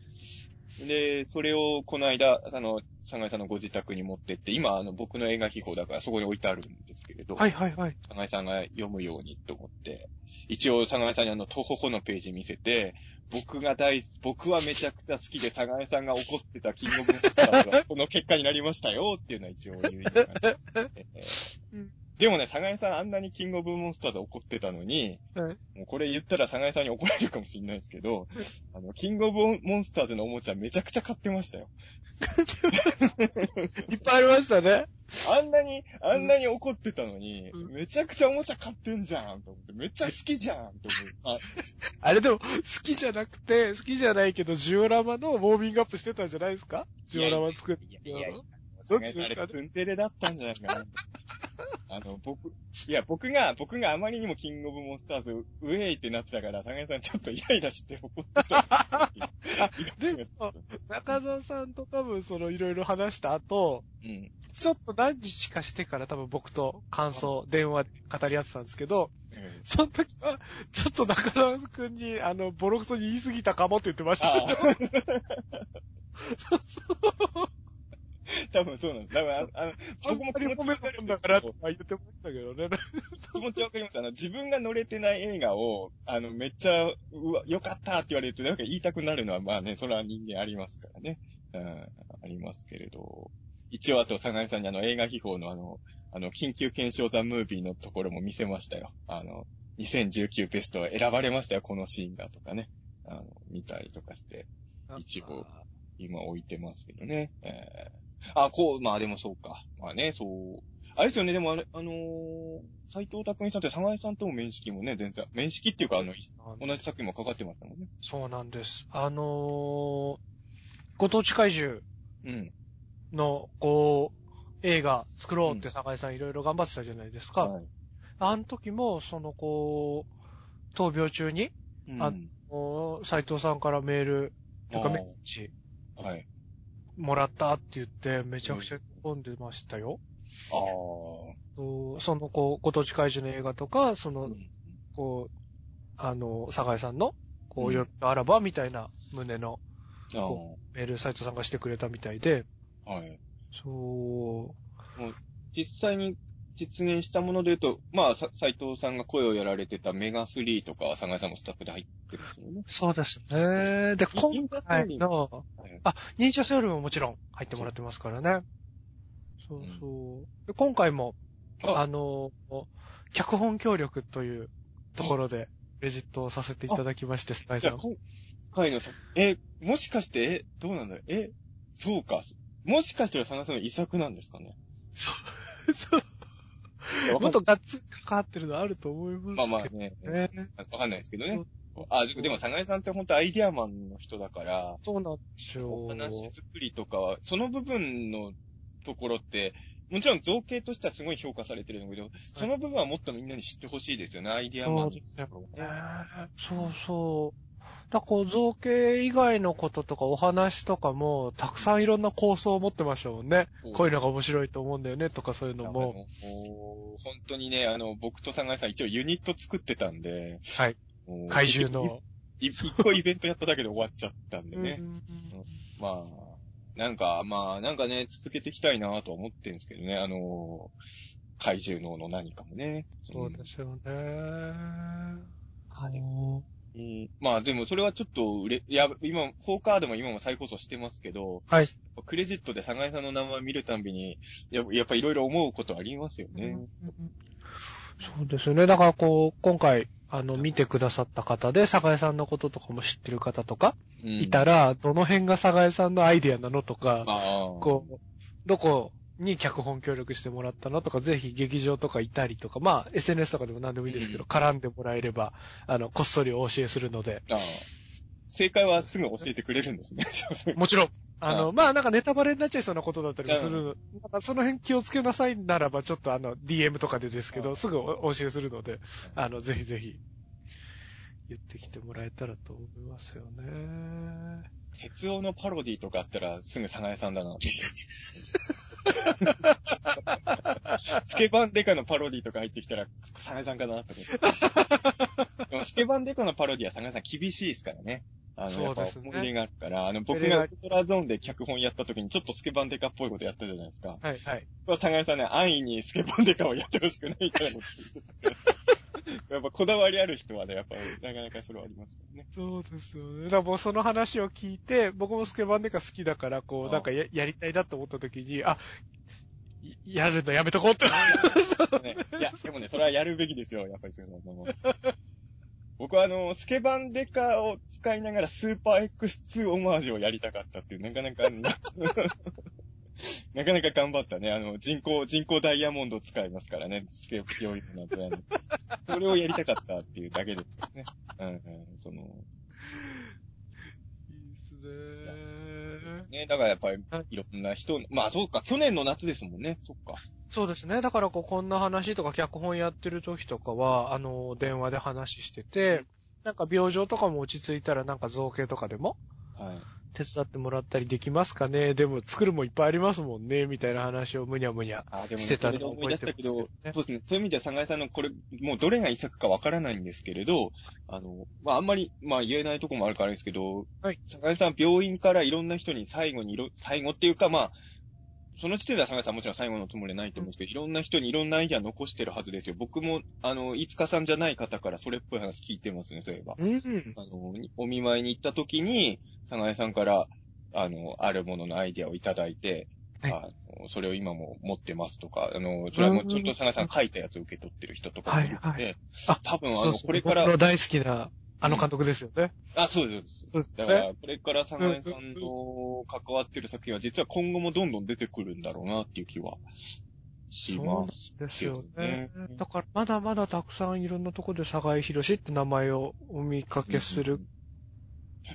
で、それをこの間、あの、佐賀さんのご自宅に持ってって、今、あの、僕の映画秘宝だからそこに置いてあるんですけれど、はい、はい、はい。佐賀さんが読むようにと思って、一応佐賀さんにあの、東方のページ見せて、僕が大好き、僕はめちゃくちゃ好きで佐賀さんが怒ってたキングオブスターズがこの結果になりましたよっていうのは一応言 うんでもね、佐賀さんあんなにキングオブモンスターズ怒ってたのに、はいもうこれ言ったら佐賀さんに怒られるかもしれないですけど、あの、キングオブモンスターズのおもちゃめちゃくちゃ買ってましたよ。いっぱいありましたね。あんなに、あんなに怒ってたのに、うんめちゃくちゃおもちゃ買ってんじゃんと思って、めっちゃ好きじゃんと思う。あ、あれでも、好きじゃなくて、好きじゃないけど、ジオラマのウォーミングアップしてたんじゃないですか？ジオラマ作る。いやいやいや、どっちですかツンデレだったんじゃないかな。あの、僕、いや、僕が、僕があまりにもキングオブモンスターズ、ウェイってなってたから、坂井さんちょっとイライラして怒ってた。でも、中澤さんと多分そのいろいろ話した後、うん。ちょっと何日かしてから多分僕と感想、電話で語り合ってたんですけど、うんその時は、ちょっと中澤くんに、あの、ボロクソに言い過ぎたかもって言ってました。多分そうなんです。だから、ああの、僕も気持ちわかるんですけどんだからって、言ってましたけどね。気持ちわかります。あの、自分が乗れてない映画を、あの、めっちゃ、うわ、よかったって言われると、なんか言いたくなるのは、まあね、それは人間ありますからね。うん、ありますけれど。一応、あと、佐賀さんにあの、映画秘宝のあの、あの、緊急検証ザ・ムービーのところも見せましたよ。あの、2019ベスト選ばれましたよ、このシーンがとかね。あの、見たりとかして、一応今置いてますけどね。えーあ、こう、まあでもそうか。まあね、そう。あれですよね、でもあれ、あのー、斎藤匠さんって佐賀さんとも面識もね、全然、面識っていうか、あの、同じ作品もかかってましたもんね。そうなんです。あのー、ご当地怪獣うん。の、こう、映画作ろうって酒井さんいろいろ頑張ってたじゃないですか。はい。あの時も、その、こう、闘病中に、うん、あこう斎藤さんからメール、とかメッセージはい。もらったって言って、めちゃくちゃ喜んでましたよ。ああ。その、こう、ご当地怪獣の映画とか、その、うんこう、あの、酒井さんの、こうよあらば、みたいな胸のああ。メール、斎藤さんがしてくれたみたいで、はい。そう、実際に実現したもので言うと、まあ、さ斎藤さんが声をやられてたメガ3とかは佐賀さんもスタッフで入ってるんですよね。そうですね。で、今回の、はいあ、忍者セールももちろん入ってもらってますからね。そうそう。で今回も、ああの、脚本協力というところで、レジットをさせていただきまして、スパイさん。今回のさ、え、もしかして、え、どうなんだろう？え、そうか。もしかしたら佐賀さんの遺作なんですかね？そう、そう。もっとガッツリ関わってるのあると思いますけど。まあまあね。ね。わかんないですけどね。あ、でも、でも、佐賀さんって本当アイデアマンの人だから、そうなんですよ。お話作りとかは、その部分のところって、もちろん造形としてはすごい評価されてるんだけど、その部分はもっとみんなに知ってほしいですよね、アイデアマンそうですよね。そうそう。だこう、造形以外のこととかお話とかも、たくさんいろんな構想を持ってましたもんね。こういうのが面白いと思うんだよね、とかそういうのも。もう本当にね、あの、僕と佐賀さん一応ユニット作ってたんで、はい。怪獣の。い 一個イベントやっただけで終わっちゃったんでね。うんまあ、なんか、まあ、なんかね、続けていきたいなとは思ってるんですけどね、あの、怪獣のの何かもね。そうですよね。はいもうんまあでもそれはちょっと売れ、いや、今、フォーカーでも今も再放送してますけど、はい。クレジットで佐賀さんの名前見るたんびに、ややっぱいろいろ思うことありますようね。そうですよね。だからこう、今回、あの、見てくださった方で、酒井さんのこととかも知ってる方とか、うん。いたら、どの辺が酒井さんのアイディアなのとか、まあ、こう、どこに脚本協力してもらったのとか、ぜひ劇場とかいたりとか、まあ SNS とかでも何でもいいですけど、うん。絡んでもらえれば、あの、こっそりお教えするので、正解はすぐ教えてくれるんですね。もちろん、あの、あまあなんかネタバレになっちゃいそうなことだったりもすうる、なんかその辺気をつけなさいならば、ちょっとあの、DM とかでですけど、うんすぐおお教えするので、あの、ぜひぜひ、言ってきてもらえたらと思いますよね。鉄夫のパロディとかあったらすぐサガヤさんだな。スケバンデカのパロディとか入ってきたら、サガヤさんかなって思って。でもスケバンデカのパロディはサガヤさん厳しいですからね。あの、そうですねやっぱ思い入れがあるから、あの、僕ががウルトラゾーンで脚本やった時にちょっとスケバンデカっぽいことやったじゃないですか。はい、はい。サガヤさんね、安易にスケバンデカをやってほしくないからの。やっぱこだわりある人はね、やっぱなかなかそれはありますからね。そうですよね。だからもうその話を聞いて、僕もスケバンデカ好きだから、こう、なんかややりたいなと思った時に、あ、いやるのやめとこうって。ね、いや、でもね、それはやるべきですよ、やっぱり。僕はあの、スケバンデカを使いながらスーパー X2 オマージュをやりたかったっていう、なかなか、なかなか頑張ったね。あの、人工、人工ダイヤモンドを使いますからね、スケピオイなんてあのそれをやりたかったっていうだけですね。うん、うん、その、いいですね。ね、だからやっぱりはい、いろんな人、まあそうか、去年の夏ですもんね、そっか。そうですね。だからこう、こんな話とか脚本やってる時とかは、あの、電話で話してて、なんか病状とかも落ち着いたらなんか造形とかでもはい。手伝ってもらったりできますかねでも作るもんいっぱいありますもんねみたいな話をむにゃむにゃ。あ、でもね、してたのそれで思い出したけど、覚えてますけどねそうですね。そういう意味では、サガさんのこれ、もうどれが遺作かわからないんですけれど、あの、まあ、あんまり、まあ、言えないとこもあるからですけど、はい。サガさん病院からいろんな人に最後にいろ、最後っていうか、まあ、その時点ではサガさんもちろん最後のつもりはないと思うんですけど、いろんな人にいろんなアイデア残してるはずですよ。僕も、あの、いつかさんじゃない方からそれっぽい話聞いてますね、そういえば。うん。あの、お見舞いに行った時に、サガさんから、あの、あるもののアイデアをいただいて、はいあのそれを今も持ってますとか、あの、それはもうちょっとサガさん書いたやつを受け取ってる人とかもいるので、はいあ、多分あの、これから僕の、大好きな、あの監督ですよね。あ、そうです。そうですねだから、これからサガさんの関わってる作品は、実は今後もどんどん出てくるんだろうなっていう気はします。ですよけね。だから、まだまだたくさんいろんなところで坂井博士って名前をお見かけする。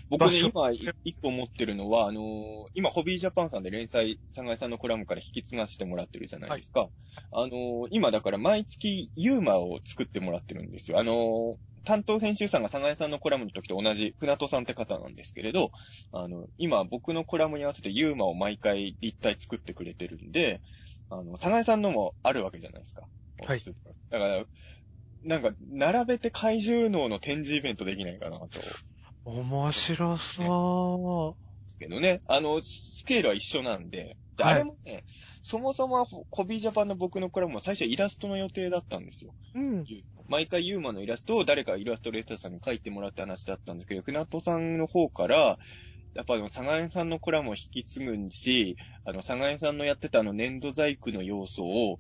僕ね、場所今、い一個持ってるのは、あのー今、ホビージャパンさんで連載、サガイさんのコラムから引き継がせてもらってるじゃないですか。あのー今だから毎月ユーマを作ってもらってるんですよ。あのー担当編集さんがサガイさんのコラムの時と同じ、船戸さんって方なんですけれど、あの、今僕のコラムに合わせてユーマを毎回立体作ってくれてるんで、あの、サガイさんのもあるわけじゃないですか。はいだから、なんか、並べて怪獣能の展示イベントできないかなと。面白そですけどね。あの、スケールは一緒なんで。ではいあれもね、そもそもはコビージャパンの僕のコラムも最初はイラストの予定だったんですよ。う。うん。毎回ユーマのイラストを誰かイラストレーターさんに描いてもらった話だったんですけど、船戸さんの方から、やっぱあの、サガエさんのコラムを引き継ぐし、あの、サガエさんのやってたあの、粘土細工の要素を、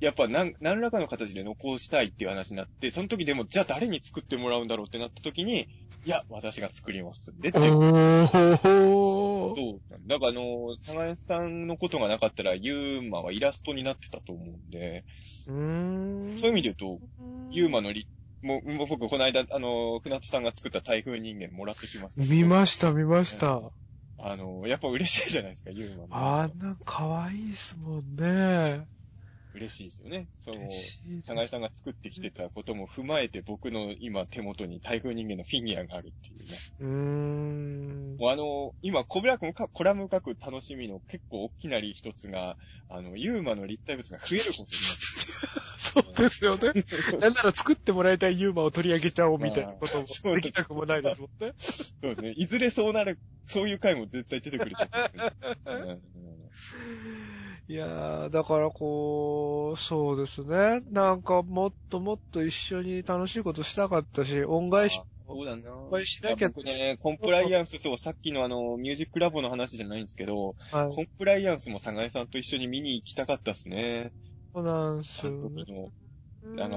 やっぱ何、何らかの形で残したいっていう話になって、その時でも、じゃあ誰に作ってもらうんだろうってなった時に、いや、私が作りますんでっておーそう。だからあの、サガヤさんのことがなかったら、ユーマはイラストになってたと思うんで、うーん。そういう意味で言うと、ユーマのリ、もう、もう僕、この間、あの、船戸さんが作った台風人間もらってきました。見ました、見ました。あの、やっぱ嬉しいじゃないですか、ユーマの。あんなん可愛いですもんね。嬉しいですよね。その、嬉しいですサガヤさんが作ってきてたことも踏まえて、僕の今手元に台風人間のフィギュアがあるっていうね。うーん。もうあの、今、コブラ君かコラム書く楽しみの結構大きなり一つが、あの、ユーマの立体物が増えることになって そうですよね。なんなら作ってもらいたいユーマを取り上げちゃおうみたいなこともそうできたくもないですもんね。そうですね。いずれそうなる、そういう回も絶対出てくると思うんですね。いやー、だからこう、そうですね。なんかもっともっと一緒に楽しいことしたかったし、恩返しあそうだな。ぱいしなきゃ僕ね、コンプライアンス、そう、さっきのあの、ミュージックラボの話じゃないんですけど、はいコンプライアンスもサガエさんと一緒に見に行きたかったですね。そうなんですよね時。の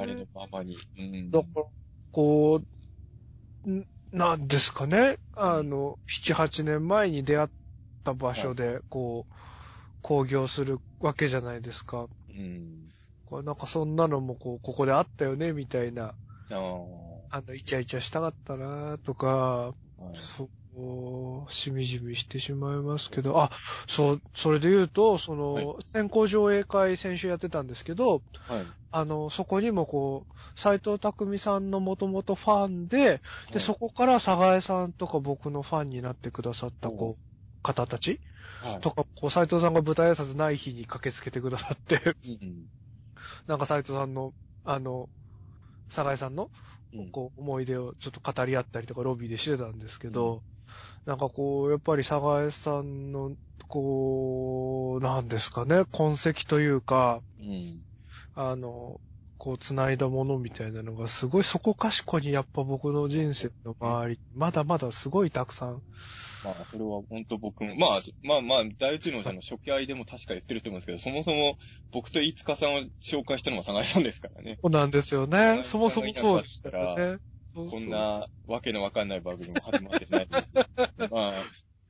流れのままに。うん。だから、こう、んなんですかね。あの、7、8年前に出会った場所で、こう、興行するわけじゃないですか。うん。これなんかそんなのもこう、ここであったよね、みたいな。ああ。あの、イチャイチャしたかったなとか、はいそう、しみじみしてしまいますけど、あ、そう、それで言うと、その、先行上映会先週やってたんですけど、はい。あの、そこにもこう、斎藤匠さんのもともとファンで、で、そこから佐賀江さんとか僕のファンになってくださった、こう、方たちはい。とか、こう、斎藤さんが舞台挨拶ない日に駆けつけてくださって、うん。なんか斎藤さんの、あの、佐賀江さんの、うん。こう、思い出をちょっと語り合ったりとかロビーでしてたんですけど、なんかこう、やっぱり佐賀江さんの、こう、なんですかね、痕跡というか、うん。あの、こう、繋いだものみたいなのが、すごいそこかしこにやっぱ僕の人生の周り、まだまだすごいたくさん。まあ、それは本当僕も、まあ、まあまあ、大宇宙のさんの初期愛でも確か言ってると思うんですけど、そもそも僕と飯塚さんを紹介したのは佐賀さんですからね。そうなんですよね。そもそもそうでしたよね。こん。なわけのわかんない番組も始まってない。まあ、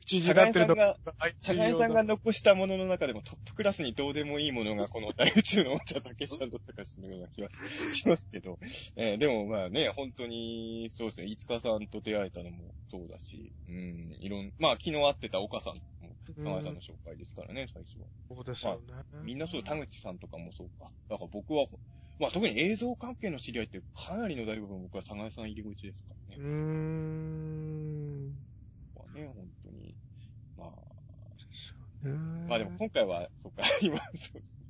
口になってるの佐賀が、佐賀さんが残したものの中でもトップクラスにどうでもいいものがこの大宇宙のお茶 竹さんと高しのような気はしますけど、えーでもまあね、本当に、そうですね、飯塚さんと出会えたのもそうだし、うん、いろん、まあ昨日会ってた岡さんも、うん佐賀さんの紹介ですからね、最初は。そうですよね。みんなそう、田口さんとかもそうか。だから僕は、まあ特に映像関係の知り合いってかなりの大部分僕は佐賀さん入り口ですからね。うーん。ここはね、本当に。まあ、ねまあでも今回は、そうか、今、そうですね。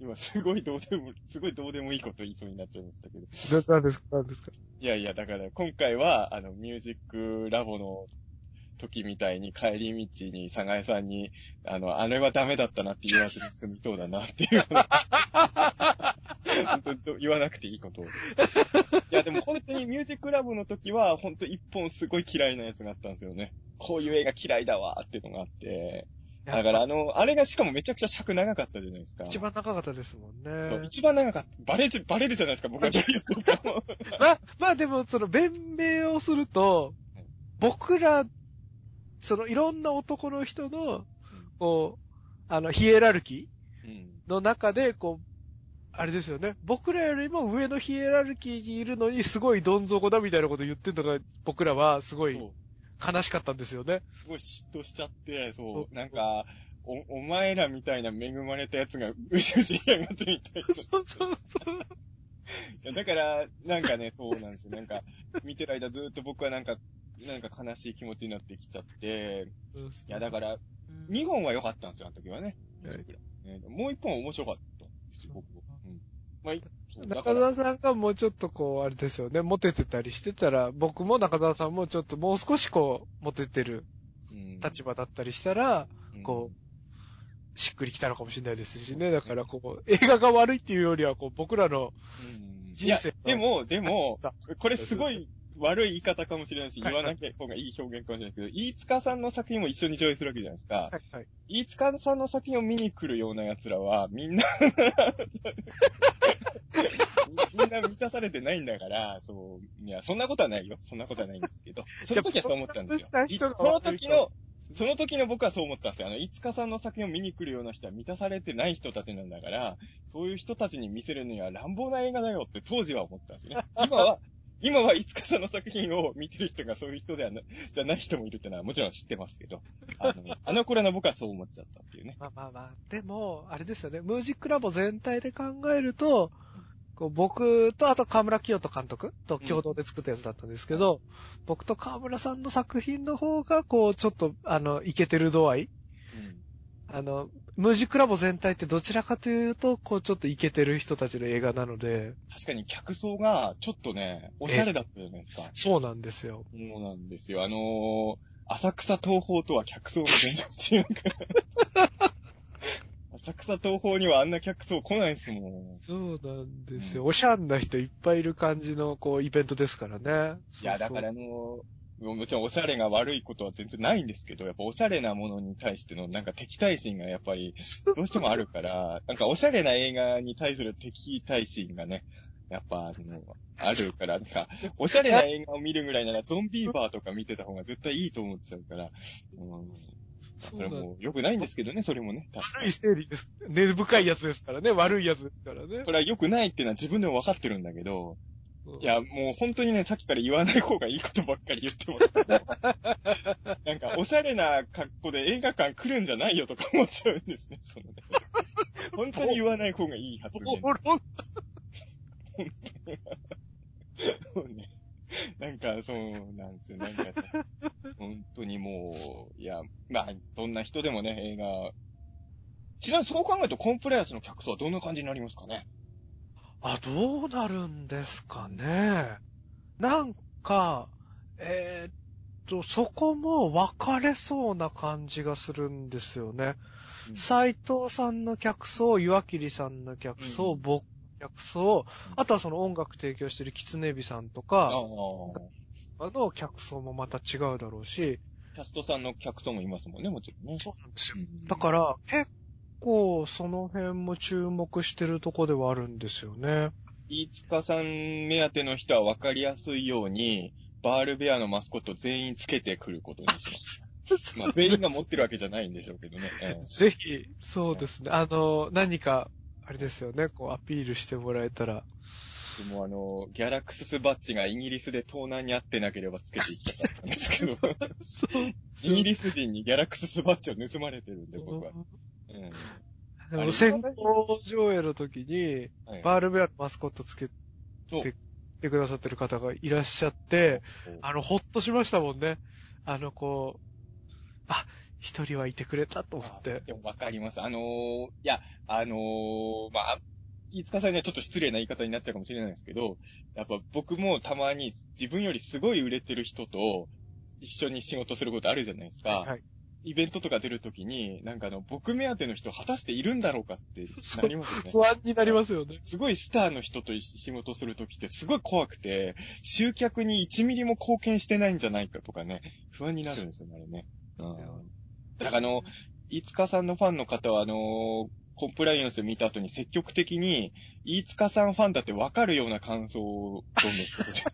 今すごいどうでも、すごいどうでもいいこと言いそうになっちゃいましたけど。ななんですかなんですか？いやいや、だから今回は、あの、ミュージックラボの時みたいに帰り道に佐賀江さんに、あの、あれはダメだったなって言わずに済みそうだなっていう。本当言わなくていいことを。いや、でも本当にミュージックラボの時は、本当一本すごい嫌いなやつがあったんですよね。こういう映画嫌いだわっていうのがあって。だからあの、あれがしかもめちゃくちゃ尺長かったじゃないですか。一番長かったですもんね。そう、一番長かった。バレる、バレるじゃないですか、僕は。まあ、まあでも、その、弁明をするとはい、僕ら、その、いろんな男の人の、こう、あの、ヒエラルキうん。ーの中で、こう、あれですよね。僕らよりも上のヒエラルキーにいるのに、すごいどん底だみたいなこと言ってんのが、僕らはすごい。悲しかったんですよね。すごい嫉妬しちゃって、そそうう、なんか、お、お前らみたいな恵まれたやつが、うしうしやがってみたいな。そうそうそう。いやだから、なんかね、そうなんですよ。なんか、見てる間ずっと僕はなんか、なんか悲しい気持ちになってきちゃって、いや、だから、2本は良かったんですよ、あの時はね。はいねもう1本は面白かったんですよ、僕は。うん。まあ、中ら、澤さんがもうちょっとこう、あれですよね、モテてたりしてたら、僕も中澤さんもちょっともう少しこう、モテてるうん。立場だったりしたら、うん。こしっくりきたのかもしれないですしね。だからこう、映画が悪いっていうよりは、こう、僕らのうん。人生いやでも、でも、さこれすごい悪い言い方かもしれないし、はい言わなきゃ方がいい表現かもしれないですけど、飯塚さんの作品も一緒に上映するわけじゃないですか。はいはい。飯塚さんの作品を見に来るような奴らは、みんな みんな満たされてないんだから、そう、いや、そんなことはないよ。そんなことはないんですけど、その時はそう思ったんですよその時の、その時の僕はそう思ったんですよ。あの、いつかさんの作品を見に来るような人は満たされてない人たちなんだから、そういう人たちに見せるには乱暴な映画だよって当時は思ったんですよね。今は、今はいつかさんの作品を見てる人がそういう人ではな、じゃない人もいるってのはもちろん知ってますけど、あの、あの頃の僕はそう思っちゃったっていうね。まあまあまあ。でも、あれですよね。ムージックラボ全体で考えると、こう僕と、あと河村清人監督と共同で作ったやつだったんですけど、僕と河村さんの作品の方が、こう、ちょっと、あの、イケてる度合いあの、ムージックラボ全体ってどちらかというと、こう、ちょっとイケてる人たちの映画なので、確かに客層がちょっとね、おしゃれだったじゃないですか。そうなんですよ。そうなんですよ。あのー、浅草東宝とは客層が全然違うから。浅草東宝にはあんな客層来ないですもん。そうなんですよ。うんおしゃんな人いっぱいいる感じの、こう、イベントですからね。いや、だからあのー、もちろんおしゃれが悪いことは全然ないんですけど、やっぱおしゃれなものに対してのなんか敵対心がやっぱり どうしてもあるから、なんかおしゃれな映画に対する敵対心がね、やっぱあの、あるから、なんか、おしゃれな映画を見るぐらいならゾンビーバーとか見てた方が絶対いいと思っちゃうから、うん、それも良くないんですけどね、それもね。悪い整理です。根深いやつですからね。悪いやつですからねそ。れは良くないっていうのは自分でも分かってるんだけど、いや、もう本当にね、さっきから言わない方がいいことばっかり言ってます。なんか、おしゃれな格好で映画館来るんじゃないよとか思っちゃうんですね、そのね。本当に言わない方がいい発言。ボロそうねなんか、そうなんですよ。なんかね、本当にもう、いや、まあ、どんな人でもね、映画、ちなみにそう考えると、コンプライアンスの客層はどんな感じになりますかね？あ、どうなるんですかね。なんか、えーっと、そこも分かれそうな感じがするんですよね。うん斎藤さんの客層、岩切さんの客層、うん客層、あとはその音楽提供してる狐火さんとあか、あ。あの客層もまた違うだろうし、キャストさんの客層もいますもんね、もちろんね。そうなんですよ。うんだから、結構その辺も注目してるとこではあるんですよね。飯塚さん目当ての人は分かりやすいように、バールベアのマスコット全員つけてくることにします。まあ、全員が持ってるわけじゃないんでしょうけどね。ええぜひ、そうですね。あの、何か、あれですよね、こうアピールしてもらえたら。でもあの、ギャラクススバッジがイギリスで盗難にあってなければつけていきたかったんですけど、そう。イギリス人にギャラクススバッジを盗まれてるんで、僕は。うんでも、先行上映の時に、はいバールベアのマスコットつけて、てくださってる方がいらっしゃって、あの、ほっとしましたもんね。あの、こう、あ、一人はいてくれたと思って。でもわかります。あのーいや、あのーまあ、飯塚さんにはちょっと失礼な言い方になっちゃうかもしれないですけど、やっぱ僕もたまに自分よりすごい売れてる人と一緒に仕事することあるじゃないですか。はい。イベントとか出るときに、なんかあの、僕目当ての人果たしているんだろうかってなりますよね。不安になりますよね。すごいスターの人と仕事するときってすごい怖くて、集客に1ミリも貢献してないんじゃないかとかね、不安になるんですよね、あれね。うん。だからあの、飯塚さんのファンの方は、あのコンプライアンス見た後に積極的に、飯塚さんファンだって分かるような感想を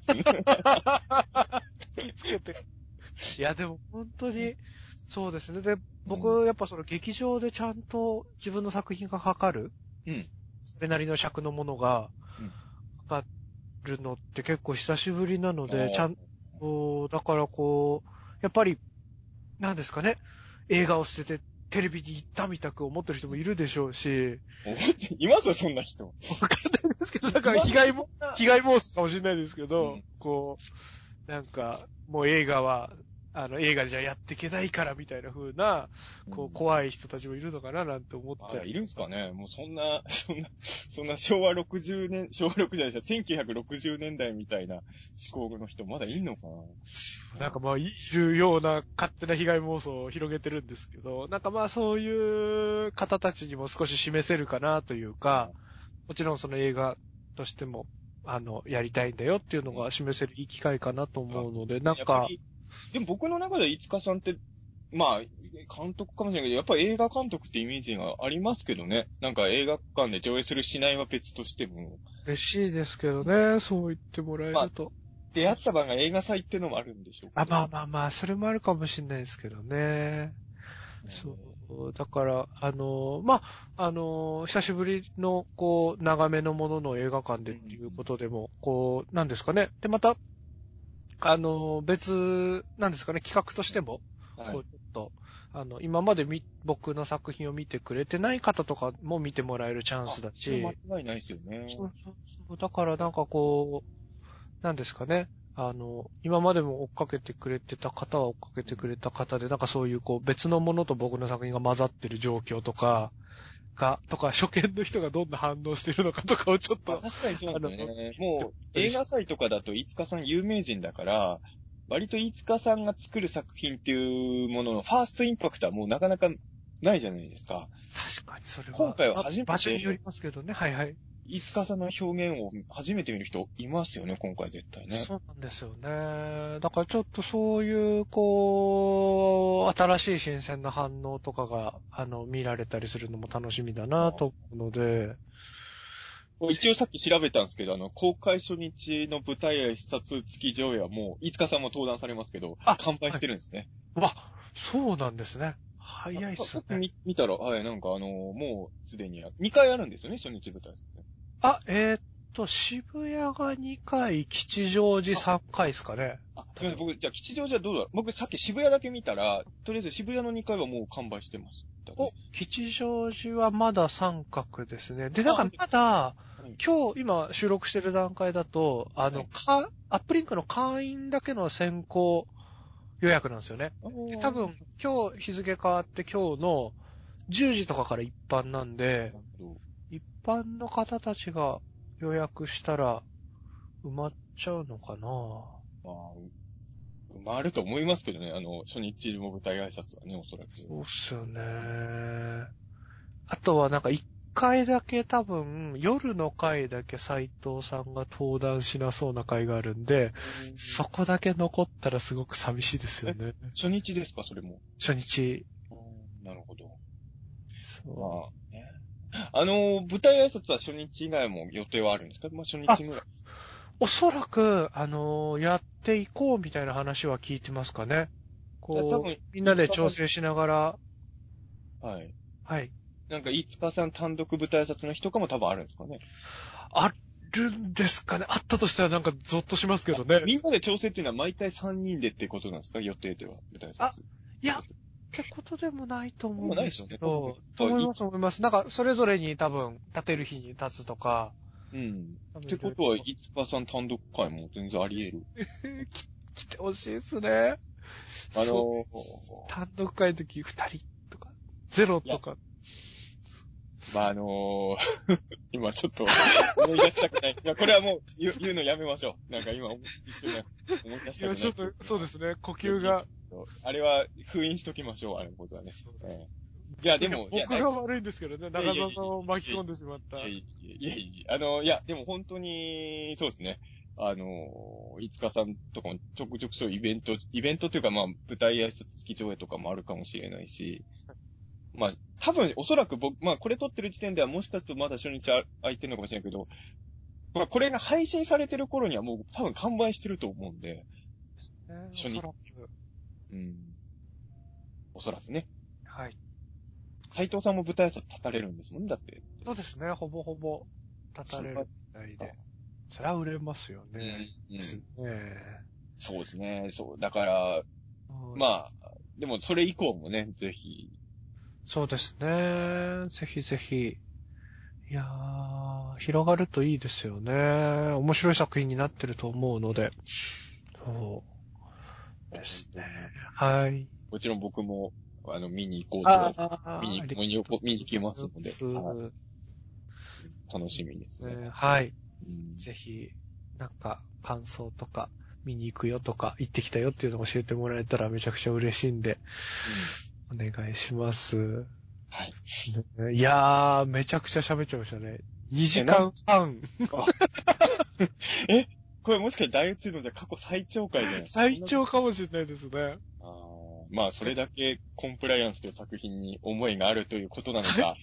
どんどん つけて。いや、でも本当に、そうですね。で、僕、やっぱその劇場でちゃんと自分の作品がかかる、うん。それなりの尺のものがうん、かかるのって結構久しぶりなので、ちゃんと、だからこう、やっぱり、なんですかね、映画を捨ててテレビに行ったみたく思ってる人もいるでしょうし、思っています？そんな人。わかんないですけど、だから被害も、被害妄想かもしれないですけど、うん。こう、なんか、もう映画は、あの、映画じゃやっていけないからみたいな風な、こう、怖い人たちもいるのかななんて思って。あいるんすかね。もうそんな、そんな、そんな昭和60年、昭和60年じゃない1960年代みたいな思考の人まだいんのかな。なんかまあ、いるような勝手な被害妄想を広げてるんですけど、なんかまあそういう方たちにも少し示せるかなというか、もちろんその映画としても、あの、やりたいんだよっていうのが示せるいい機会かなと思うので、なんか、やっぱりでも僕の中で飯塚さんって、まあ、監督かもしれないけど、やっぱり映画監督ってイメージがありますけどね。なんか映画館で上映するしないは別としても、嬉しいですけどね、そう言ってもらえると。出会った場が映画祭ってのもあるんでしょうあ、まああ。まあまあ、それもあるかもしれないですけどね。そう。だから、あの、まあ、あの、久しぶりの、こう、長めのものの映画館でっていうことでも、こう、なんですかね。で、また、あの、別、なんですかね、企画としても、はいこう、ちょっと、あの、今までみ、僕の作品を見てくれてない方とかも見てもらえるチャンスだし、間違いないですよね。そうそうそう。だからなんかこう、なんですかね。あの、今までも追っかけてくれてた方は追っかけてくれた方で、なんかそういうこう別のものと僕の作品が混ざってる状況とか、が、とか初見の人がどんな反応してるのかとかをちょっと、まあ確かにそうですよね。もう、映画祭とかだと飯塚さん有名人だから、割と飯塚さんが作る作品っていうもののファーストインパクトはもうなかなかないじゃないですか。確かにそれは、今回は初めてあ場所によりますけどね。はいはい。飯塚さんの表現を初めて見る人いますよね、今回絶対ね。そうなんですよね。だからちょっとそういう、こう、新しい新鮮な反応とかが、あの、見られたりするのも楽しみだなと思うので、一応さっき調べたんですけど、あの、公開初日の舞台挨拶付き上映はもう、飯塚さんも登壇されますけど、あ完売してるんですね。わ、そうなんですね。早いっす僕ね。見見たら、はい、なんかあの、もうすでに、2回あるんですよね、初日舞台挨拶ね。あ、えーっと、渋谷が2回、吉祥寺3回ですかね。あ、すみません、僕、じゃあ吉祥寺はどうだろう僕さっき渋谷だけ見たら、とりあえず渋谷の2回はもう完売してます。お、吉祥寺はまだ三角ですね。で、なんかまだ、はい今日、今収録してる段階だと、あの、はいか、アップリンクの会員だけの先行予約なんですよね。で多分、今日日付変わって今日の10時とかから一般なんで。一般の方たちが予約したら埋まっちゃうのかな？まあ、埋まると思いますけどね、あの、初日の舞台挨拶はね、おそらく。そうっすよね。あとはなんか一回だけ多分、夜の回だけ斎藤さんが登壇しなそうな回があるんで、そこだけ残ったらすごく寂しいですよね。初日ですか、それも？初日。なるほど。そうまあ、ね。あの、舞台挨拶は初日以外も予定はあるんですか？まあ初日ぐらい。おそらく、あのーやっていこうみたいな話は聞いてますかね。こうみんなで調整しながら、はい。はい。なんか、飯塚さん単独舞台挨拶の日とかも多分あるんですかね？あるんですかねあったとしたらなんかゾッとしますけどね。みんなで調整っていうのは毎回3人でってことなんですか？予定では、舞台挨拶。あいやってことでもないと思うんですけどですよね、思います思います。なんか、それぞれに多分、立てる日に立つとか。うん。ってことは、飯塚さん単独会も全然あり得る。き来てほしいですね。あのー、単独会の時二人とか、ゼロとか。まあ、あのー、今ちょっと思い出したくない。いや、これはもう言うのやめましょう。なんか今一瞬ね思い出しいや、たくない。ちょっと、そうですね。呼吸が。あれは封印しときましょう、あれのことはね。いや、でも、いや僕が悪いんですけどね。中澤さんを巻き込んでしまった。いやいやいやあの、いや、でも本当に、そうですね。あの、いつかさんとかもちょくちょくそうイベント、イベントというかまあ、舞台挨拶付き上映とかもあるかもしれないし、まあ、多分、おそらく僕、まあ、これ撮ってる時点ではもしかするとまだ初日あ空いてるのかもしれないけど、まあ、これが配信されてる頃にはもう多分完売してると思うんで、ね初日うん。おそらくね。はい。斎藤さんも舞台挨拶立たれるんですもんね、だって。そうですね。ほぼほぼ立たれるみたいで。それは売れますよね。うん。そうですね。そう。だから、うんまあ、でもそれ以降もね、ぜひ、そうですね。ぜひぜひ。いやー、広がるといいですよね。面白い作品になってると思うので。そうですね。はい。もちろん僕も、あの、見に行こうあと、あ見に行こう見に行きますので、はいね楽しみですね。はい。うんぜひ、なんか、感想とか、見に行くよとか、行ってきたよっていうのを教えてもらえたらめちゃくちゃ嬉しいんで、お願いします。はい。いやー、めちゃくちゃ喋っちゃいましたね。2時間半。これもしかして第一のじゃ過去最長回じゃないですか。最長かもしれないですね。あーまあ、それだけコンプライアンスという作品に思いがあるということなのか、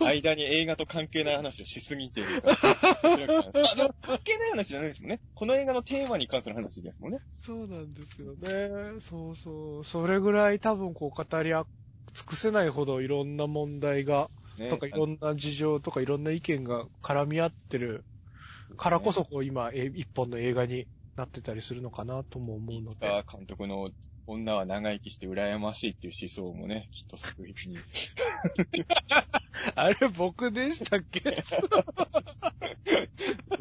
間に映画と関係ない話をしすぎているか。あ、でも関係ない話じゃないですもんね。この映画のテーマに関する話ですもんね。そうなんですよね。そうそう。それぐらい多分こう語り尽くせないほどいろんな問題が、ねとかいろんな事情とかいろんな意見が絡み合ってるからこそこう今、え一本の映画になってたりするのかなとも思うので。川監督の女は長生きして羨ましいっていう思想もね、きっと作品に。あれ僕でしたっけ？そ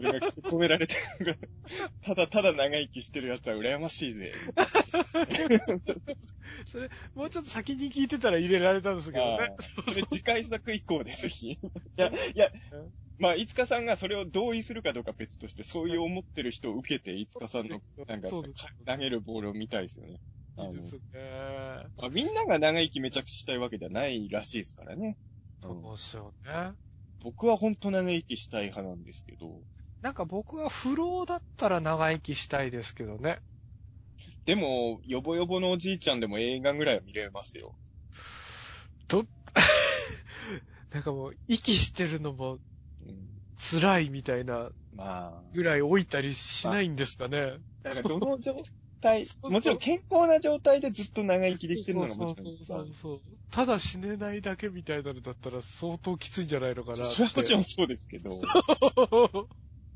れが込められてるのが、ただただ長生きしてる奴は羨ましいぜ。それ、もうちょっと先に聞いてたら入れられたんですけどね。それ次回作以降でぜひ。いや、いや、まあ、いつかさんがそれを同意するかどうか別として、そういう思ってる人を受けて、いつかさんの、なんか、投げるボールを見たいですよね。いいですね。まあみんなが長生きめちゃくちゃしたいわけではないらしいですからね。うんそうですよね。僕は本当長生きしたい派なんですけど、なんか僕は不老だったら長生きしたいですけどね。でも、ヨボヨボのおじいちゃんでも映画ぐらいは見れますよ。ど、なんかもう、息してるのもうん、辛いみたいなまあ、ぐらい老いたりしないんですかね。だからどの状態そうそ、うもちろん健康な状態でずっと長生きできてるのがもちろんそうそうそう。ただ死ねないだけみたいなのだったら相当きついんじゃないのかな。それはもちろんそうですけど。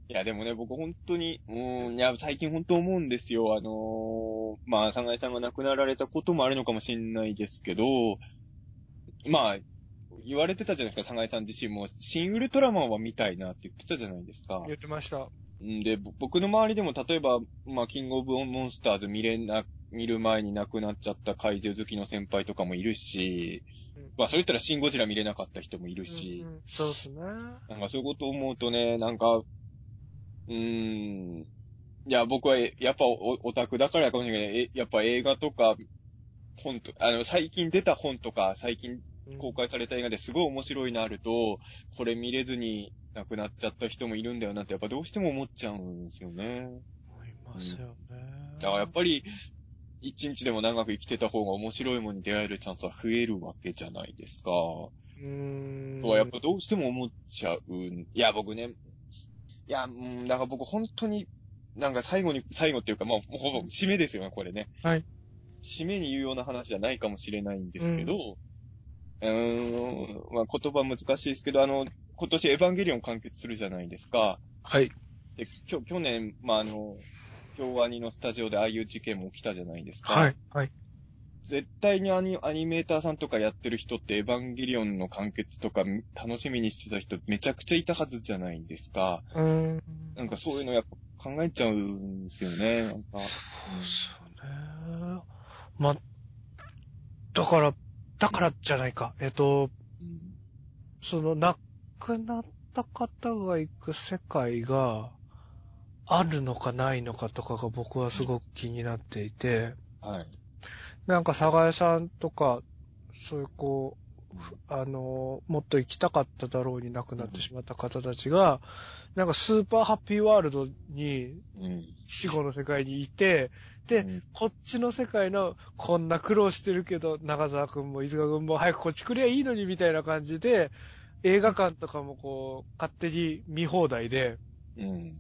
いや、でもね、僕本当に、うーん、いや、最近本当思うんですよ。あのーまあ、サ井さんが亡くなられたこともあるのかもしれないですけど、まあ、言われてたじゃないですか、サ井さん自身も、新ウルトラマンは見たいなって言ってたじゃないですか。言ってました。んで、ぼ僕の周りでも、例えば、まあ、キングオブモンスターズ見れな、見る前に亡くなっちゃった怪獣好きの先輩とかもいるし、うんまあ、それ言ったらシンゴジラ見れなかった人もいるし、うんうんそうですね。なんかそういうことを思うとね、なんか、うーん、いや、僕はえやっぱオオタクだからかもしれないけど、えやっぱ映画とか、本と、あの、最近出た本とか、最近うん公開された映画ですごい面白いのあると、これ見れずに亡くなっちゃった人もいるんだよなって、やっぱどうしても思っちゃうんですよね。思いますよね。だからやっぱり、一日でも長く生きてた方が面白いものに出会えるチャンスは増えるわけじゃないですか。うーん。とはやっぱどうしても思っちゃうん。いや、僕ね、いや、うん、なんか僕本当に、なんか最後に、最後っていうか、まあ、ほぼ締めですよね、これね。はい。締めに言うような話じゃないかもしれないんですけど、うーん、まあ言葉難しいですけど、あの、今年エヴァンゲリオン完結するじゃないですか。はい。で、きょ去年、まああの、京アニのスタジオでああいう事件も起きたじゃないですか。はい。はい。絶対にアニアニメーターさんとかやってる人ってエヴァンゲリオンの完結とか楽しみにしてた人めちゃくちゃいたはずじゃないですか。うーん。なんかそういうのやっぱ考えちゃうんですよね。なんか。そうですよね。まあ、だから、だからじゃないか。えっと、うんその亡くなった方が行く世界があるのかないのかとかが僕はすごく気になっていて、はい。なんか、佐賀江さんとか、そういうこう、ふあの、もっと行きたかっただろうに亡くなってしまった方たちが、なんかスーパーハッピーワールドに、うん。死後の世界にいて、で、うんこっちの世界の、こんな苦労してるけど、長澤くんも飯塚くんも早くこっち来りゃいいのにみたいな感じで、映画館とかもこう、勝手に見放題で、うん。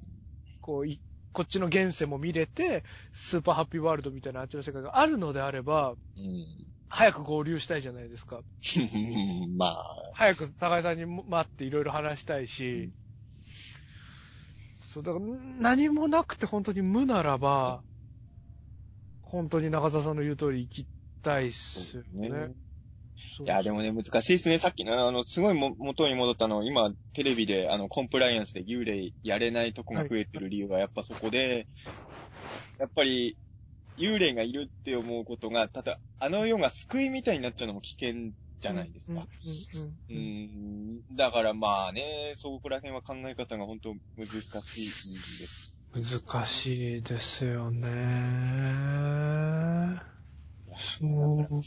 こうい、こっちの現世も見れて、スーパーハッピーワールドみたいなあっちの世界があるのであれば、うん。早く合流したいじゃないですか。まあ、早く坂井さんに待っていろいろ話したいし、そう、だから何もなくて本当に無ならば、本当に中澤さんの言う通り行きたいっすよね。いや、でもね、難しいですね。さっきの、あの、すごいも元に戻ったの、今、テレビで、あの、コンプライアンスで幽霊やれないとこが増えてる理由は、やっぱそこで、やっぱり、幽霊がいるって思うことが、ただ、あの世が救いみたいになっちゃうのも危険じゃないですか。うんだからまあね、そこら辺は考え方が本当難しいです。難しいですよね。そう。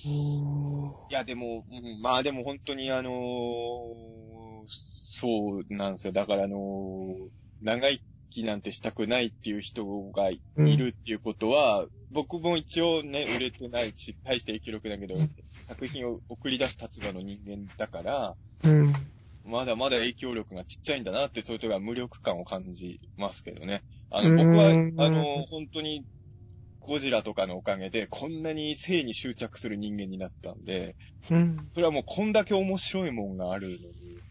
いや、でも、うんまあでも本当にあのーそうなんですよ。だからあのー長生きなんてしたくないっていう人がいるっていうことは、僕も一応ね、売れてないし、大して影響力だけど、作品を送り出す立場の人間だから、うん。まだまだ影響力がちっちゃいんだなって、そういうとこは無力感を感じますけどね。あの、僕は、あうんの、本当に、ゴジラとかのおかげで、こんなに性に執着する人間になったんで、うん。それはもうこんだけ面白いもんがあるのに、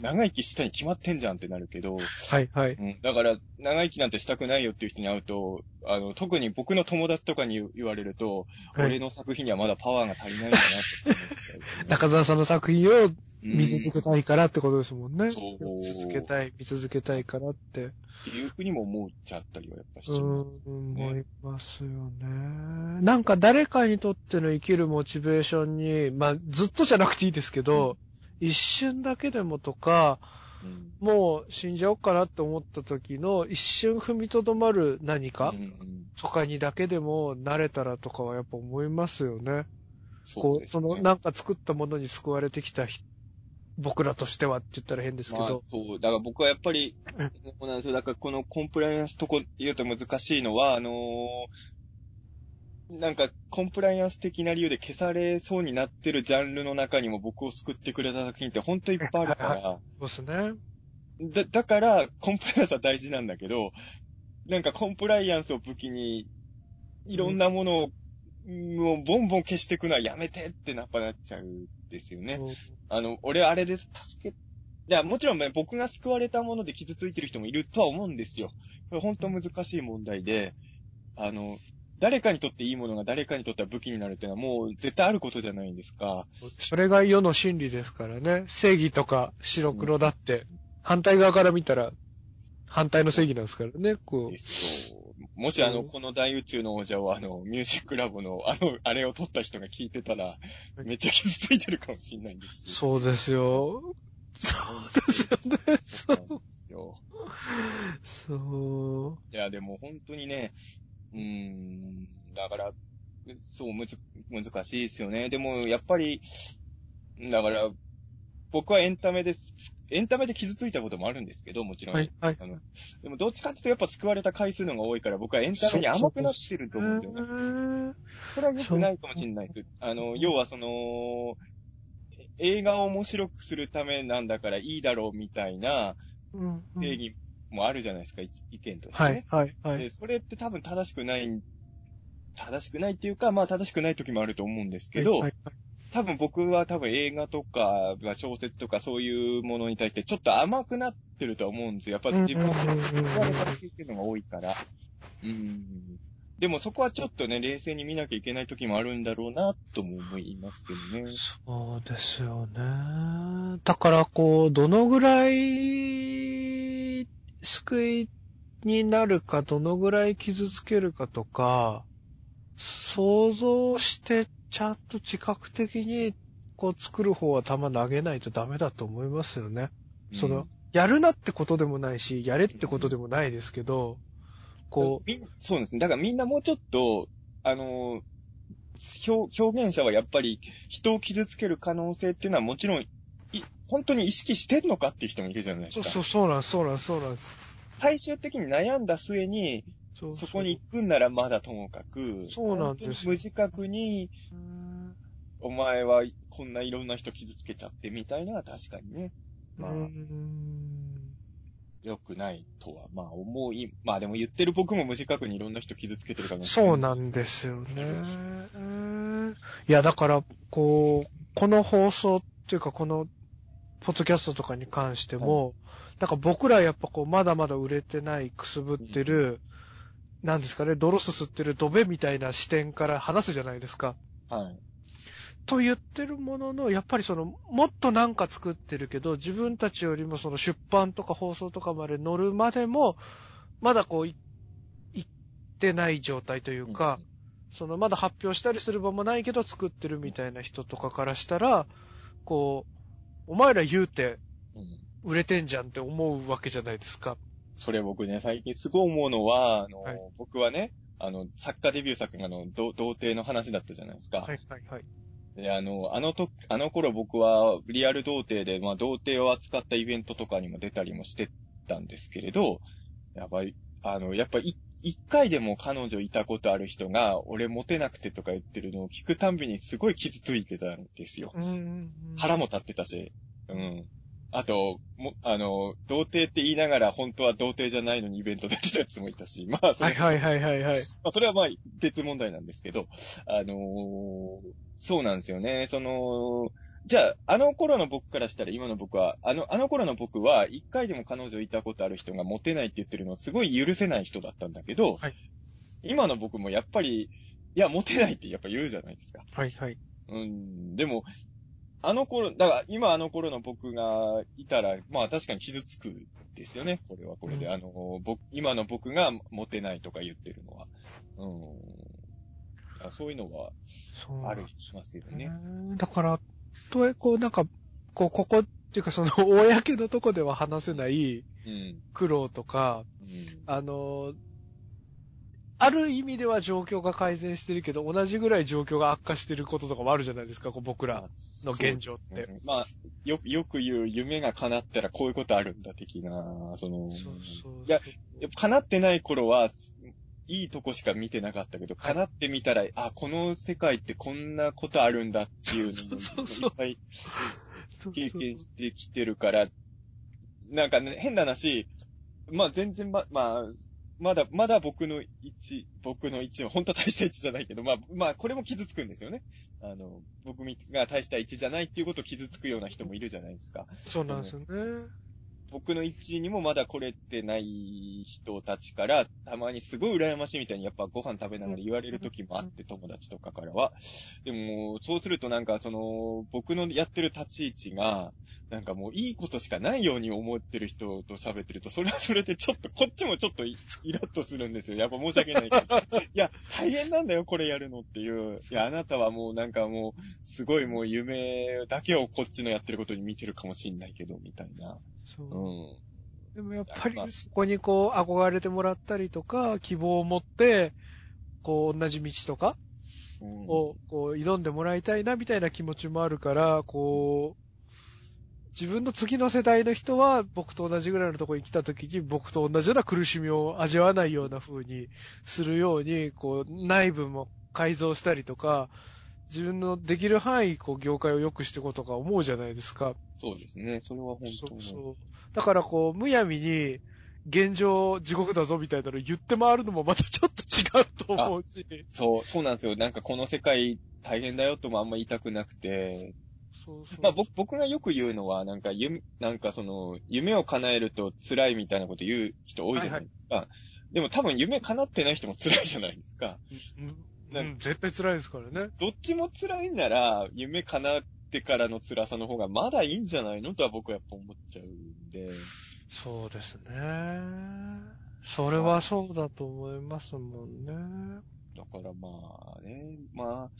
長生きしたに決まってんじゃんってなるけど、はいはい。うん、だから、長生きなんてしたくないよっていう人に会うと、あの、特に僕の友達とかに言言われると、はい俺の作品にはまだパワーが足りないんだなって中澤さんの作品をうん見続けたいからってことですもんね。そう見続けたい、見続けたいからって。っていうふうにも思っちゃったりはやっぱしうます。ん、ね思いますよね。なんか誰かにとっての生きるモチベーションに、まあずっとじゃなくていいですけど、一瞬だけでもとか、うんもう死んじゃおうかなって思った時の一瞬踏みとどまる何かとかにだけでも慣れたらとかはやっぱ思いますよね。そうねそのなんか作ったものに救われてきた人僕らとしてはって言ったら変ですけまあど。、そう。だから僕はやっぱりうん、そうなんですよ。だからこのコンプライアンスとこ言うと難しいのは、あのーなんか、コンプライアンス的な理由で消されそうになってるジャンルの中にも僕を救ってくれた作品って本当いっぱいあるかはいら、そうですね。だ、だから、コンプライアンスは大事なんだけど、なんかコンプライアンスを武器にいろんなものを、もうボンボン消していくのはやめてってやっぱなっちゃうんですよね。あの、俺あれです。助け、いや、もちろんね、僕が救われたもので傷ついてる人もいるとは思うんですよ。これ本当難しい問題で、あの、誰かにとっていいものが誰かにとっては武器になるっていうのはもう絶対あることじゃないんですか。それが世の真理ですからね。正義とか白黒だって、反対側から見たら反対の正義なんですからね。こですよ。もしあの、うんこの大宇宙の王者をあの、ミュージックラボのあの、あれを撮った人が聞いてたら、めっちゃ傷ついてるかもしれないんですう。よ。そうですよ。そうですよね。そう。よ。そう。いや、でも本当にね、うーん、だから、そう、むず、難しいですよね。でも、やっぱり、だから、僕はエンタメです。エンタメで傷ついたこともあるんですけど、もちろん。はい、はい。あのでも、どっちかっていうと、やっぱ救われた回数の方が多いから、僕はエンタメに甘くなってると思うんですよね。ね。これは良くないかもしれないです。あの、要はその、映画を面白くするためなんだからいいだろうみたいな定義もあるじゃないですか、い意見としてね。はい、はい、はで、い。それって多分正しくない、正しくないっていうか、まあ正しくない時もあると思うんですけど、はいはい多分僕は多分映画とか、まあ小説とかそういうものに対してちょっと甘くなってると思うんですよ。やっぱり自分で言われたっていうのが多いから。うん。でもそこはちょっとね、冷静に見なきゃいけない時もあるんだろうな、とも思いますけどね。そうですよね。だから、こう、どのぐらい救いになるか、どのぐらい傷つけるかとか、想像して、ちゃんと自覚的に、こう、作る方は球投げないとダメだと思いますよね。その、やるなってことでもないし、やれってことでもないですけど、こみんそうですね。だからみんなもうちょっと、あのー表、表現者はやっぱり人を傷つける可能性っていうのはもちろん、い本当に意識してんのかっていう人もいるじゃないでう、すか。そうそう、そうなんそうなんそうなんです。最終的に悩んだ末に、そうそこに行くんならまだともかく、そうなんですよ本当に無自覚に、お前はこんないろんな人傷つけちゃってみたいなのは確かにね、まあうーん良くないとは、まあ思い、まあでも言ってる僕も無自覚にいろんな人傷つけてるかもしれない。そうなんですよね。いや、だから、こう、この放送っていうか、この、ポッドキャストとかに関しても、なんか僕らやっぱこう、まだまだ売れてない、くすぶってる、なんですかね、泥すすってるドベみたいな視点から話すじゃないですか。はい。と言ってるものの、やっぱりその、もっとなんか作ってるけど、自分たちよりもその出版とか放送とかまで乗るまでも、まだこうい、いってない状態というか、そのまだ発表したりする場もないけど作ってるみたいな人とかからしたら、こう、お前ら言うて売れてんじゃんって思うわけじゃないですか。それ僕ね、最近すごい思うのは、あの、はい僕はね、あの、作家デビュー作があの、ど童貞の話だったじゃないですか。はいはいはい。で、あの、あのと、あの頃僕はリアル童貞で、まあ童貞を扱ったイベントとかにも出たりもしてたんですけれど、やっぱり、あの、やっぱり、一回でも彼女いたことある人が、俺モテなくてとか言ってるのを聞くたんびにすごい傷ついてたんですよ。うんうんうん腹も立ってたし、うん。あと、も、あの、童貞って言いながら本当は童貞じゃないのにイベント出てたやつもいたし、まあ、それはいはいはいはいはい。まあ、それはまあ別問題なんですけど、あのーそうなんですよね。その、じゃあ、あの頃の僕からしたら今の僕は、あの、あの頃の僕は、一回でも彼女いたことある人がモテないって言ってるのをすごい許せない人だったんだけど、はい今の僕もやっぱり、いや、モテないってやっぱ言うじゃないですか。はいはい。うん、でも、あの頃、だから今あの頃の僕がいたら、まあ確かに傷つくですよね。これはこれで。うんあの、僕、今の僕がモテないとか言ってるのは。うん。あそういうのはある、しますよね。ねだから、とはいえこう、なんか、こう、ここっていうか、その、公のとこでは話せないうん。苦労とか、うん。あの、ある意味では状況が改善してるけど、同じぐらい状況が悪化してることとかもあるじゃないですか、こう僕らの現状って。うんまあ、よく、よく言う夢が叶ったらこういうことあるんだ、的な、その、そうそう。いや、叶ってない頃は、いいとこしか見てなかったけど、叶ってみたら、あ、この世界ってこんなことあるんだっていうそうのそうそうをいっぱい経験してきてるから、なんかね、変な話、まあ全然ま、まあ、まだ、まだ僕の位置、僕の位置は本当は大した位置じゃないけど、まあ、まあ、これも傷つくんですよね。あの、僕が大した位置じゃないっていうことを傷つくような人もいるじゃないですか。そうなんですよね。僕の位置にもまだ来れてない人たちから、たまにすごい羨ましいみたいにやっぱご飯食べながら言われる時もあって、友達とかからは。でも、そうするとなんかその、僕のやってる立ち位置が、なんかもういいことしかないように思ってる人と喋ってると、それはそれでちょっと、こっちもちょっとイイラッとするんですよ。やっぱ申し訳ないけど。いや、大変なんだよ、これやるのっていう。いや、あなたはもうなんかもう、すごいもう夢だけをこっちのやってることに見てるかもしんないけど、みたいな。そう。うん。でもやっぱまありそこにこう憧れてもらったりとか、希望を持って、こう同じ道とかうん。をこう挑んでもらいたいなみたいな気持ちもあるから、こう、自分の次の世代の人は僕と同じぐらいのところに来た時に僕と同じような苦しみを味わわないような風にするように、こう内部も改造したりとか、自分のできる範囲、こう業界を良くしていこうとか思うじゃないですか。そうですね。それは本当に。そうそう。だからこう、むやみに、現状地獄だぞみたいなの言って回るのもまたちょっと違うと思うし。そう、そうなんですよ。なんかこの世界大変だよともあんま言いたくなくて。そうそう。まあ僕、僕がよく言うのは、なんか夢、なんかその、夢を叶えると辛いみたいなこと言う人多いじゃないですか。でも多分夢叶ってない人も辛いじゃないですか。うん、絶対辛いですからね。どっちも辛いなら、夢叶ってからの辛さの方がまだいいんじゃないのとは僕はやっぱ思っちゃうんで。そうですね。それはそうだと思いますもんね。だからまあね、まあ、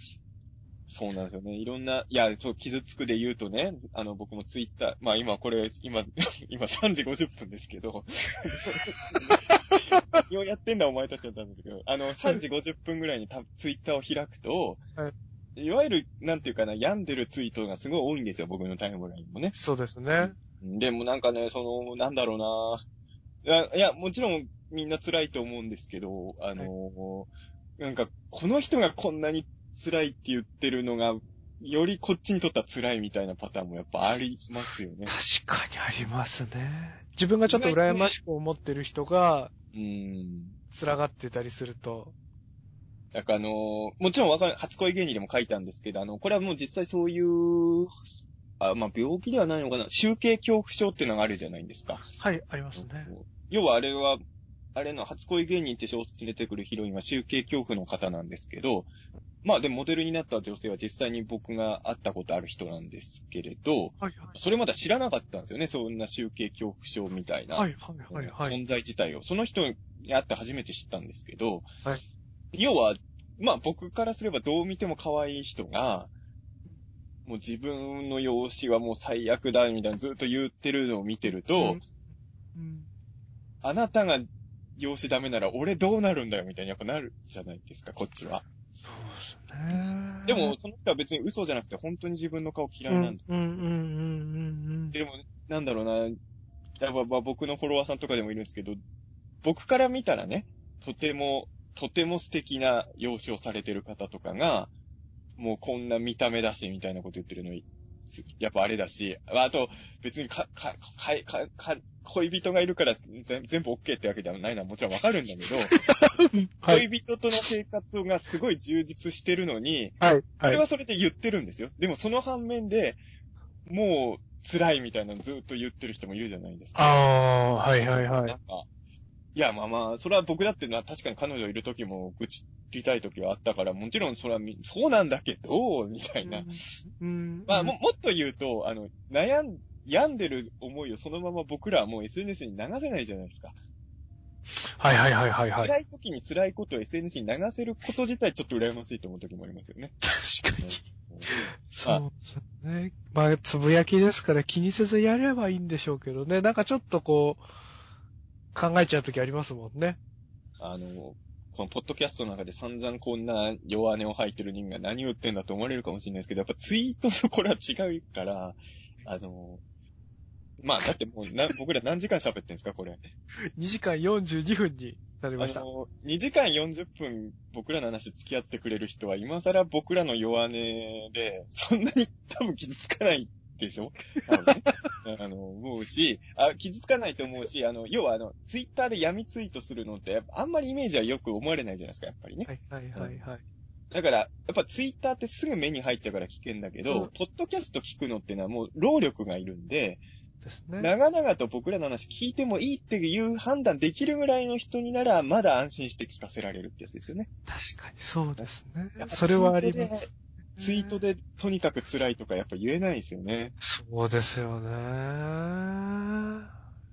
そうなんですよね。いろんな、いや、そう、傷つくで言うとね、あの、僕もツイッター、まあ今これ、今、今3時50分ですけど、ようやってんだお前たちはったんですけど、あの、3時50分ぐらいにたツイッターを開くと、、はいわゆる、なんていうかな、病んでるツイートがすごい多いんですよ、僕のタイムラインもね。そうですね。でもなんかね、その、なんだろうな。いや、いやもちろんみんな辛いと思うんですけど、あの、なんか、この人がこんなに辛いって言ってるのが、よりこっちにとったら辛いみたいなパターンもやっぱありますよね。確かにありますね。自分がちょっと羨ましく思ってる人が、うん。辛がってたりすると。なんかあのもちろんわかる、初恋芸人でも書いたんですけど、あの、これはもう実際そういう、あまあ、病気ではないのかな、集計恐怖症っていうのがあるじゃないですか。はい、ありますね。要はあれは、あれの初恋芸人って小説に出てくるヒロインは集計恐怖の方なんですけど、まあでもモデルになった女性は実際に僕が会ったことある人なんですけれど、はい、はい。それまだ知らなかったんですよね、そんな集計恐怖症みたいな。はい、はい、はい、はい。存在自体を。その人に会って初めて知ったんですけど、はい要は、まあ僕からすればどう見ても可愛い人が、もう自分の容姿はもう最悪だみたいなずっと言ってるのを見てると、うんうんあなたが容姿ダメなら俺どうなるんだよみたいにやっぱなるじゃないですか、こっちは。でも、その人は別に嘘じゃなくて本当に自分の顔嫌いなんです。うん、うん、うん、うん、うん。でも、なんだろうな、やっぱまあ僕のフォロワーさんとかでもいるんですけど、僕から見たらね、とても、とても素敵な容姿をされてる方とかが、もうこんな見た目だし、みたいなこと言ってるの、やっぱあれだし、あと、別にか、か、か、か、か恋人がいるから全全部 OK ってわけではないのはもちろんわかるんだけど、はい、恋人との生活がすごい充実してるのに、はい、それはい。はそれで言ってるんですよ。でもその反面で、もう辛いみたいなのずっと言ってる人もいるじゃないですか。ああー、はい、はい、はい。なんかいや、まあまあ、それは僕だってな、確かに彼女いる時も愚痴りたい時はあったから、もちろんそれはみ、そうなんだけど、みたいな。うん。まあも、もっと言うと、あの、悩ん、病んでる思いをそのまま僕らはもう SNS に流せないじゃないですか。はい、はい、はい、はい、はい。辛い時に辛いことを SNS に流せること自体ちょっと羨ましいと思う時もありますよね。確かに。そうね。まあ、つぶやきですから気にせずやればいいんでしょうけどね。なんかちょっとこう、考えちゃうときありますもんね。あの、このポッドキャストの中で散々こんな弱音を吐いてる人が何を言ってんだと思われるかもしれないですけど、やっぱツイートとこれは違うから、あの、まあだってもうな、僕ら何時間喋ってんですか、これ。2時間42分になりあました。の、2時間40分僕らの話付き合ってくれる人は今更僕らの弱音で、そんなに多分傷つかないでしょ？多分ね。あの、思うし、あ、傷つかないと思うし、あの、要はあの、ツイッターで闇ツイートするのって、あんまりイメージはよく思われないじゃないですか、やっぱりね。はいはいはいはい。だから、やっぱツイッターってすぐ目に入っちゃうから危険だけど、うんポッドキャスト聞くのってのはもう労力がいるんで、ですね。長々と僕らの話聞いてもいいっていう判断できるぐらいの人になら、まだ安心して聞かせられるってやつですよね。確かにそうですねそれはあります。ツイートでとにかく辛いとかやっぱ言えないですよね。そうですよね。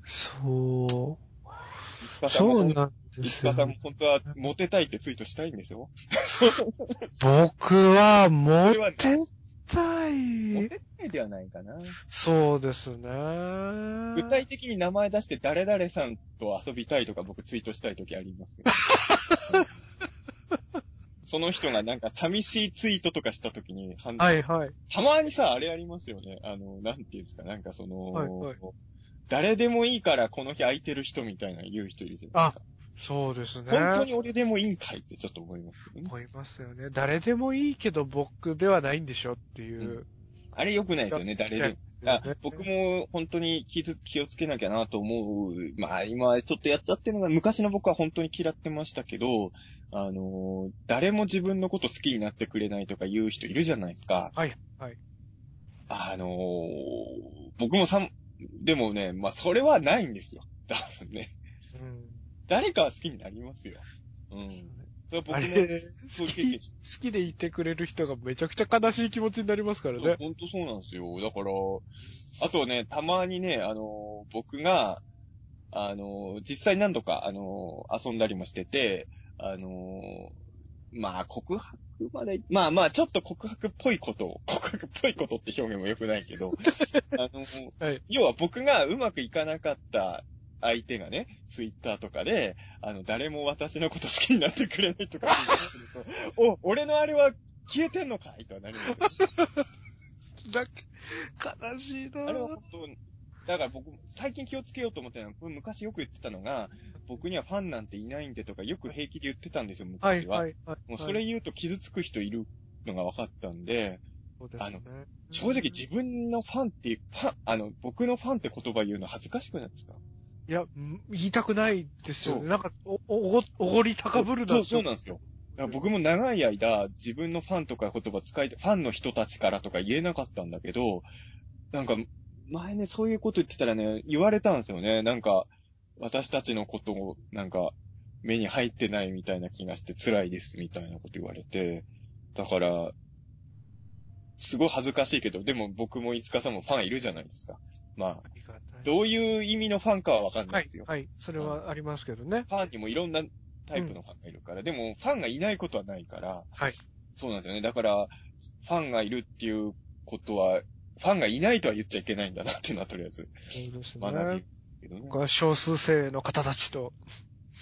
そう。そうなんですよ、ね。さんも本当はモテたいってツイートしたいんでしょ？僕はモテねたい。モテたいではないかな。そうですね。具体的に名前出して誰々さんと遊びたいとか僕ツイートしたい時ありますけど。その人がなんか寂しいツイートとかした時に、反はいはい。たまにさ、あれありますよね。あの、なんていうんですか、なんかその、はいはい誰でもいいからこの日空いてる人みたいな言う人いるじゃないですか。そうですね。本当に俺でもいいんかいってちょっと思いますけどね。思いますよね。誰でもいいけど僕ではないんでしょっていう。あれ良くないですよね、誰でも。あ僕も。も本当に気づ気をつけなきゃなと思う。まあ今ちょっとやっちゃってるのが、昔の僕は本当に嫌ってましたけど、あのー、誰も自分のこと好きになってくれないとか言う人いるじゃないですか。はい、はい。あのー、僕もさん、でもね、まあそれはないんですよ。多分ね。うん。誰かは好きになりますよ。うん。そ僕も好き、いう経験し好きでいてくれる人がめちゃくちゃ悲しい気持ちになりますからね。本当そうなんですよ。だから、あとね、たまにね、あの、僕が、あの、実際何度か、あの、遊んだりもしてて、あの、まあ、告白まで、まあまあ、ちょっと告白っぽいことを、告白っぽいことって表現も良くないけど、あの、はい。要は僕がうまくいかなかった相手がね、ツイッターとかで、あの、誰も私のこと好きになってくれないとか言 お、俺のあれは消えてんのかいとはなりますよ。だ悲しいなあれは本当に、だから僕、最近気をつけようと思ってたのは、これ昔よく言ってたのが、僕にはファンなんていないんでとかよく平気で言ってたんですよ、はい、昔は。はい、はい。もうそれ言うと傷つく人いるのが分かったんで、そうですね、正直自分のファンっていう、ファン、あの、僕のファンって言葉言うの恥ずかしくないですか？いや、ん言いたくないですよね。なんか、お、おご、おごり高ぶるなそう、そうなんですよ。僕も長い間、自分のファンとか言葉使いて、ファンの人たちからとか言えなかったんだけど、なんか、前ね、そういうこと言ってたらね、言われたんですよね。なんか、私たちのことを、なんか、目に入ってないみたいな気がして辛いですみたいなこと言われて、だから、すごい恥ずかしいけど、でも僕もいつかさんもファンいるじゃないですか。まあ、ありがたい。どういう意味のファンかはわかんなはいいですよ。、はい。それはありますけどね。ファンにもいろんなタイプのファンがいるから、でもファンがいないことはないから、はい。そうなんですよね。だから、ファンがいるっていうことは、ファンがいないとは言っちゃいけないんだなっていうのはとりあえずそうです学び。けどね。僕は少数生の方たちと。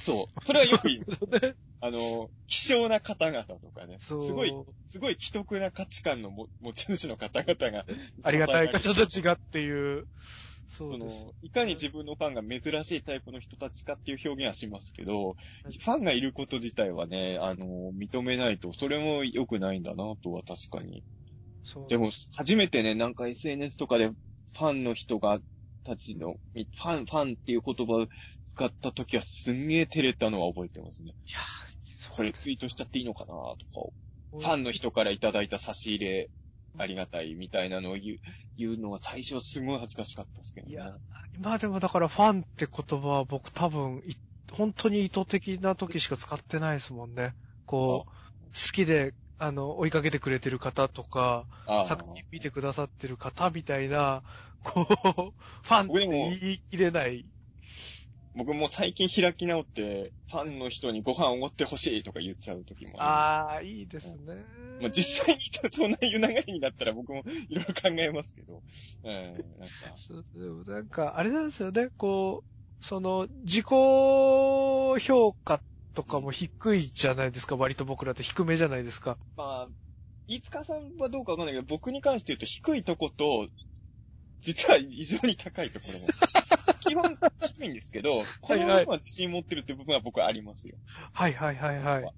そう。それはよく言うねあの、希少な方々とかね。す。ごい、すごい既得な価値観のも持ち主の方々が。ありがたい方たが。ちがっていう。そそうです。の、いかに自分のファンが珍しいタイプの人たちかっていう表現はしますけど、はいファンがいること自体はね、あの、認めないと、それも良くないんだなとは確かにそうでも、初めてね、なんか SNS とかでファンの人が、たちの、ファン、ファンっていう言葉を使った時はすんげえ照れたのは覚えてますね。いやーこれツイートしちゃっていいのかなとか、フファンの人からいただいた差し入れ、ありがたいみたいなのを言う、言うのは最初はすごい恥ずかしかったですけどね。いや今でもだからファンって言葉は僕多分い、本当に意図的な時しか使ってないですもんね。こう、好きで、あの、追いかけてくれてる方とか、ああ作品見てくださってる方みたいな、こう、ファンって言い切れない。僕も最近開き直って、ファンの人にご飯おごってほしいとか言っちゃう時もあああ、いいですね。りまあ、実際にそういう流れになったら僕もいろいろ考えますけど。うん、なんか。そうでもなんか、あれなんですよね、こう、その、自己評価とかも低いじゃないですか、割と僕らって低めじゃないですか。まあ、飯塚さんはどうかわかんないけど、僕に関して言うと低いとこと、実は異常に高いところも。基本低いんですけど、この部分は自信持ってるって部分は僕はありますよ。はいはいはいはい。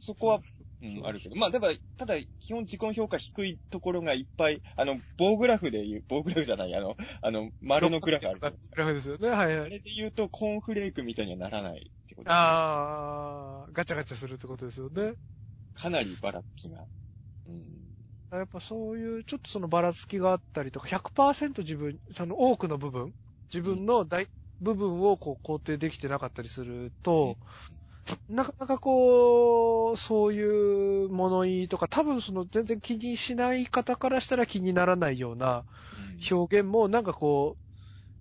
そこはうん、あるけど。まあ、だから、ただ、基本自己評価低いところがいっぱい、あの、棒グラフで言う、棒グラフじゃない、あの、あの、丸のグラフある。グラフですよね。はいあはい。れで言うと、コーンフレークみたいにはならないってことですねあー、ガチャガチャするってことですよね。かなりばらつきが。うん。やっぱそういう、ちょっとそのばらつきがあったりとか、100%自分、その多くの部分、自分の大、部分をこう肯定できてなかったりすると、なかなかこう、そういう物言いとか、多分その全然気にしない方からしたら気にならないような表現もなんかこう、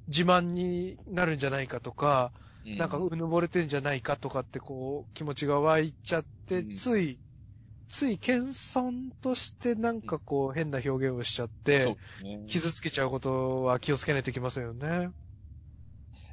自慢になるんじゃないかとか、うん。なんかうぬぼれてんじゃないかとかってこう、気持ちが湧いちゃって、うん。つい、つい謙遜としてなんかこう変な表現をしちゃって。傷つけちゃうことは気をつけないといけませんよね。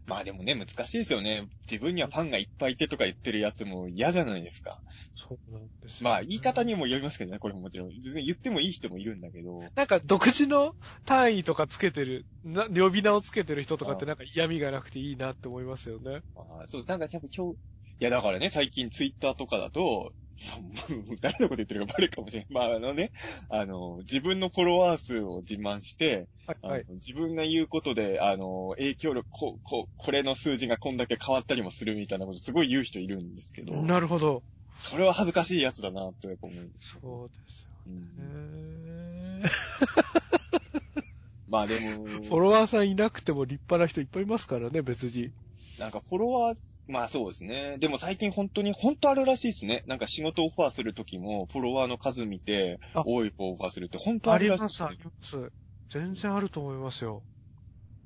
まあでもね、難しいですよね。自分にはファンがいっぱいいてとか言ってるやつも嫌じゃないですか。そうなんですよ、まあ言い方にもよりますけどね、これももちろん。全然言ってもいい人もいるんだけど。なんか独自の単位とかつけてる、な呼び名をつけてる人とかってなんか嫌味がなくていいなって思いますよね。まあ、そう、なんかやっぱ今日、いやだからね、最近ツイッターとかだと、誰のこと言ってるかバレるかもしれない。まああのね、あの、自分のフォロワー数を自慢して、はい。自分が言うことで、あの、影響力、こ、こ、これの数字がこんだけ変わったりもするみたいなことすごい言う人いるんですけど、なるほど。それは恥ずかしいやつだな、とやっぱ思うんですよ。そうですようんね。まあでも、フォロワーさんいなくても立派な人いっぱいいますからね、別に。なんかフォロワー、まあそうですね。でも最近本当に、本当あるらしいですね。なんか仕事オファーするときも、フォロワーの数見てあ、多い方オファーするって本当ああります、るらしいですねあります。全然あると思いますよ。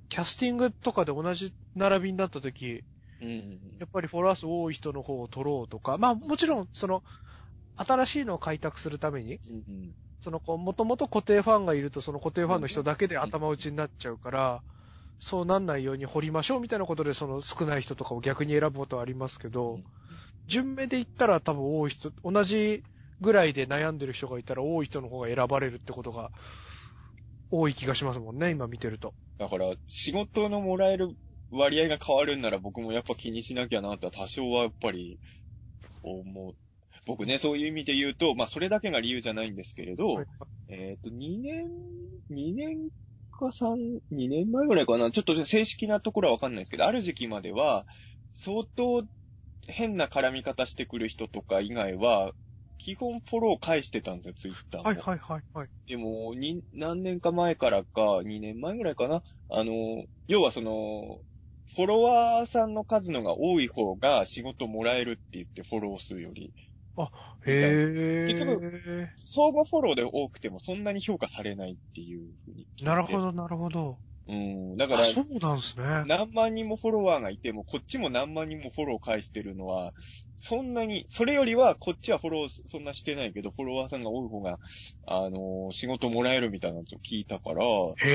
キャスティングとかで同じ並びになった時、うん。やっぱりフォロワー数多い人の方を取ろうとか、まあもちろん、その、新しいのを開拓するために、うんうんその、こう、もともと固定ファンがいると、その固定ファンの人だけで頭打ちになっちゃうから、そうなんないように掘りましょうみたいなことで、その少ない人とかを逆に選ぶことはありますけど、順目で言ったら多分多い人、同じぐらいで悩んでる人がいたら多い人の方が選ばれるってことが多い気がしますもんね、今見てると。だから、仕事のもらえる割合が変わるんなら僕もやっぱ気にしなきゃなって多少はやっぱり思う。僕ね、そういう意味で言うと、まあそれだけが理由じゃないんですけれど、はいえっ、と、2年、2年か3、2年前ぐらいかな、ちょっと正式なところはわかんないですけど、ある時期までは、相当変な絡み方してくる人とか以外は、基本フォロー返してたんですよ、ツイッターも。はいはいはいはい。でも、に、何年か前からか、2年前ぐらいかな？あの、要はその、フォロワーさんの数のが多い方が仕事もらえるって言ってフォロー数より。へ結ー。相互フォローで多くてもそんなに評価されないっていうふうに。なるほ。ど、なるほど。うん。だあ、から、そうなんですね。何万人もフォロワーがいても、こっちも何万人もフォロー返してるのは、そんなに、それよりは、こっちはフォローそんなしてないけど、フォロワーさんが多い方が、あのー仕事もらえるみたいなのを聞いたから、へ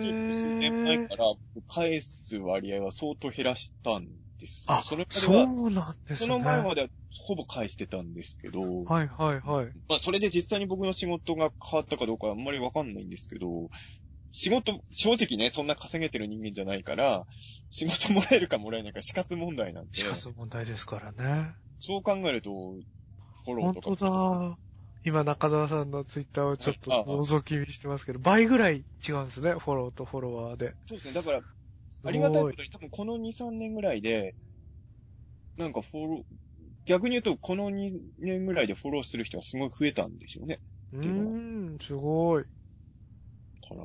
ちょっと数年前から返す割合は相当減らしたんですよ。あそれ、そは、うなんですね。その前まではほぼ返してたんですけど、はいはいはい。まあそれで実際に僕の仕事が変わったかどうかはあんまりわかんないんですけど、仕事、正直ね、そんな稼げてる人間じゃないから、仕事もらえるかもらえないか死活問題なんで、死活問題ですからね。そう考えると、フォロー本とか。当だ。今中澤さんのツイッターをちょっと覗き見してますけど、倍ぐらい違うんですね、フォローとフォロワーで。そうですね。だから、ありがたいことに多分この2、3年ぐらいで、なんかフォロー、逆に言うとこの2年ぐらいでフォローする人がすごい増えたんですよね。うーん、すごい。から、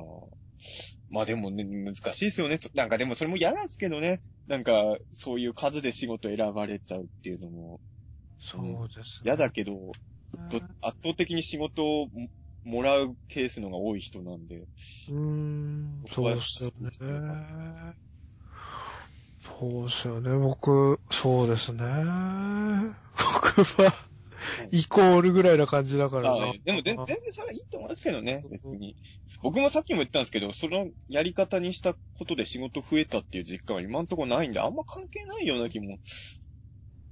まあでもね、難しいですよね。そなんかでもそれも嫌なんですけどね。なんか、そういう数で仕事選ばれちゃうっていうのもそうですね。嫌だけど、ど圧倒的に仕事をももらうケースのが多い人なんで。うーん、そうですよねそうですよね。僕、そうですね。僕は、イコールぐらいな感じだからなあ。でも全全然それはいいと思いますけどね、別に。僕もさっきも言ったんですけど、そのやり方にしたことで仕事増えたっていう実感は今んところないんで、あんま関係ないような気も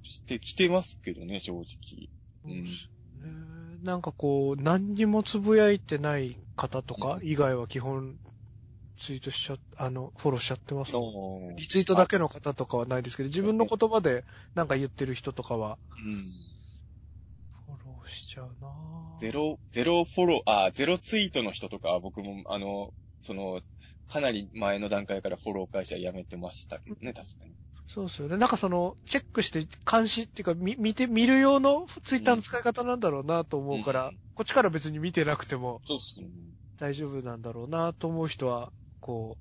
してきてますけどね、正直。うん。ねなんかこう、何にもつぶやいてない方とか以外は基本、ツイートしちゃ、あの、フォローしちゃってます。のリツイートだけの方とかはないですけど、自分の言葉でなんか言ってる人とかは、うん。ローしちゃうなぁゼ。ロ、ゼロフォロー、あ、ゼロツイートの人とか、僕も、あの、その、かなり前の段階からフォロー会社やめてましたけどね、確かに。そうですよね。なんかその、チェックして監視っていうか、み見て、見る用のツイッターの使い方なんだろうなと思うから、うんこっちから別に見てなくてもそうっすね。大丈夫なんだろうなと思う人は、こ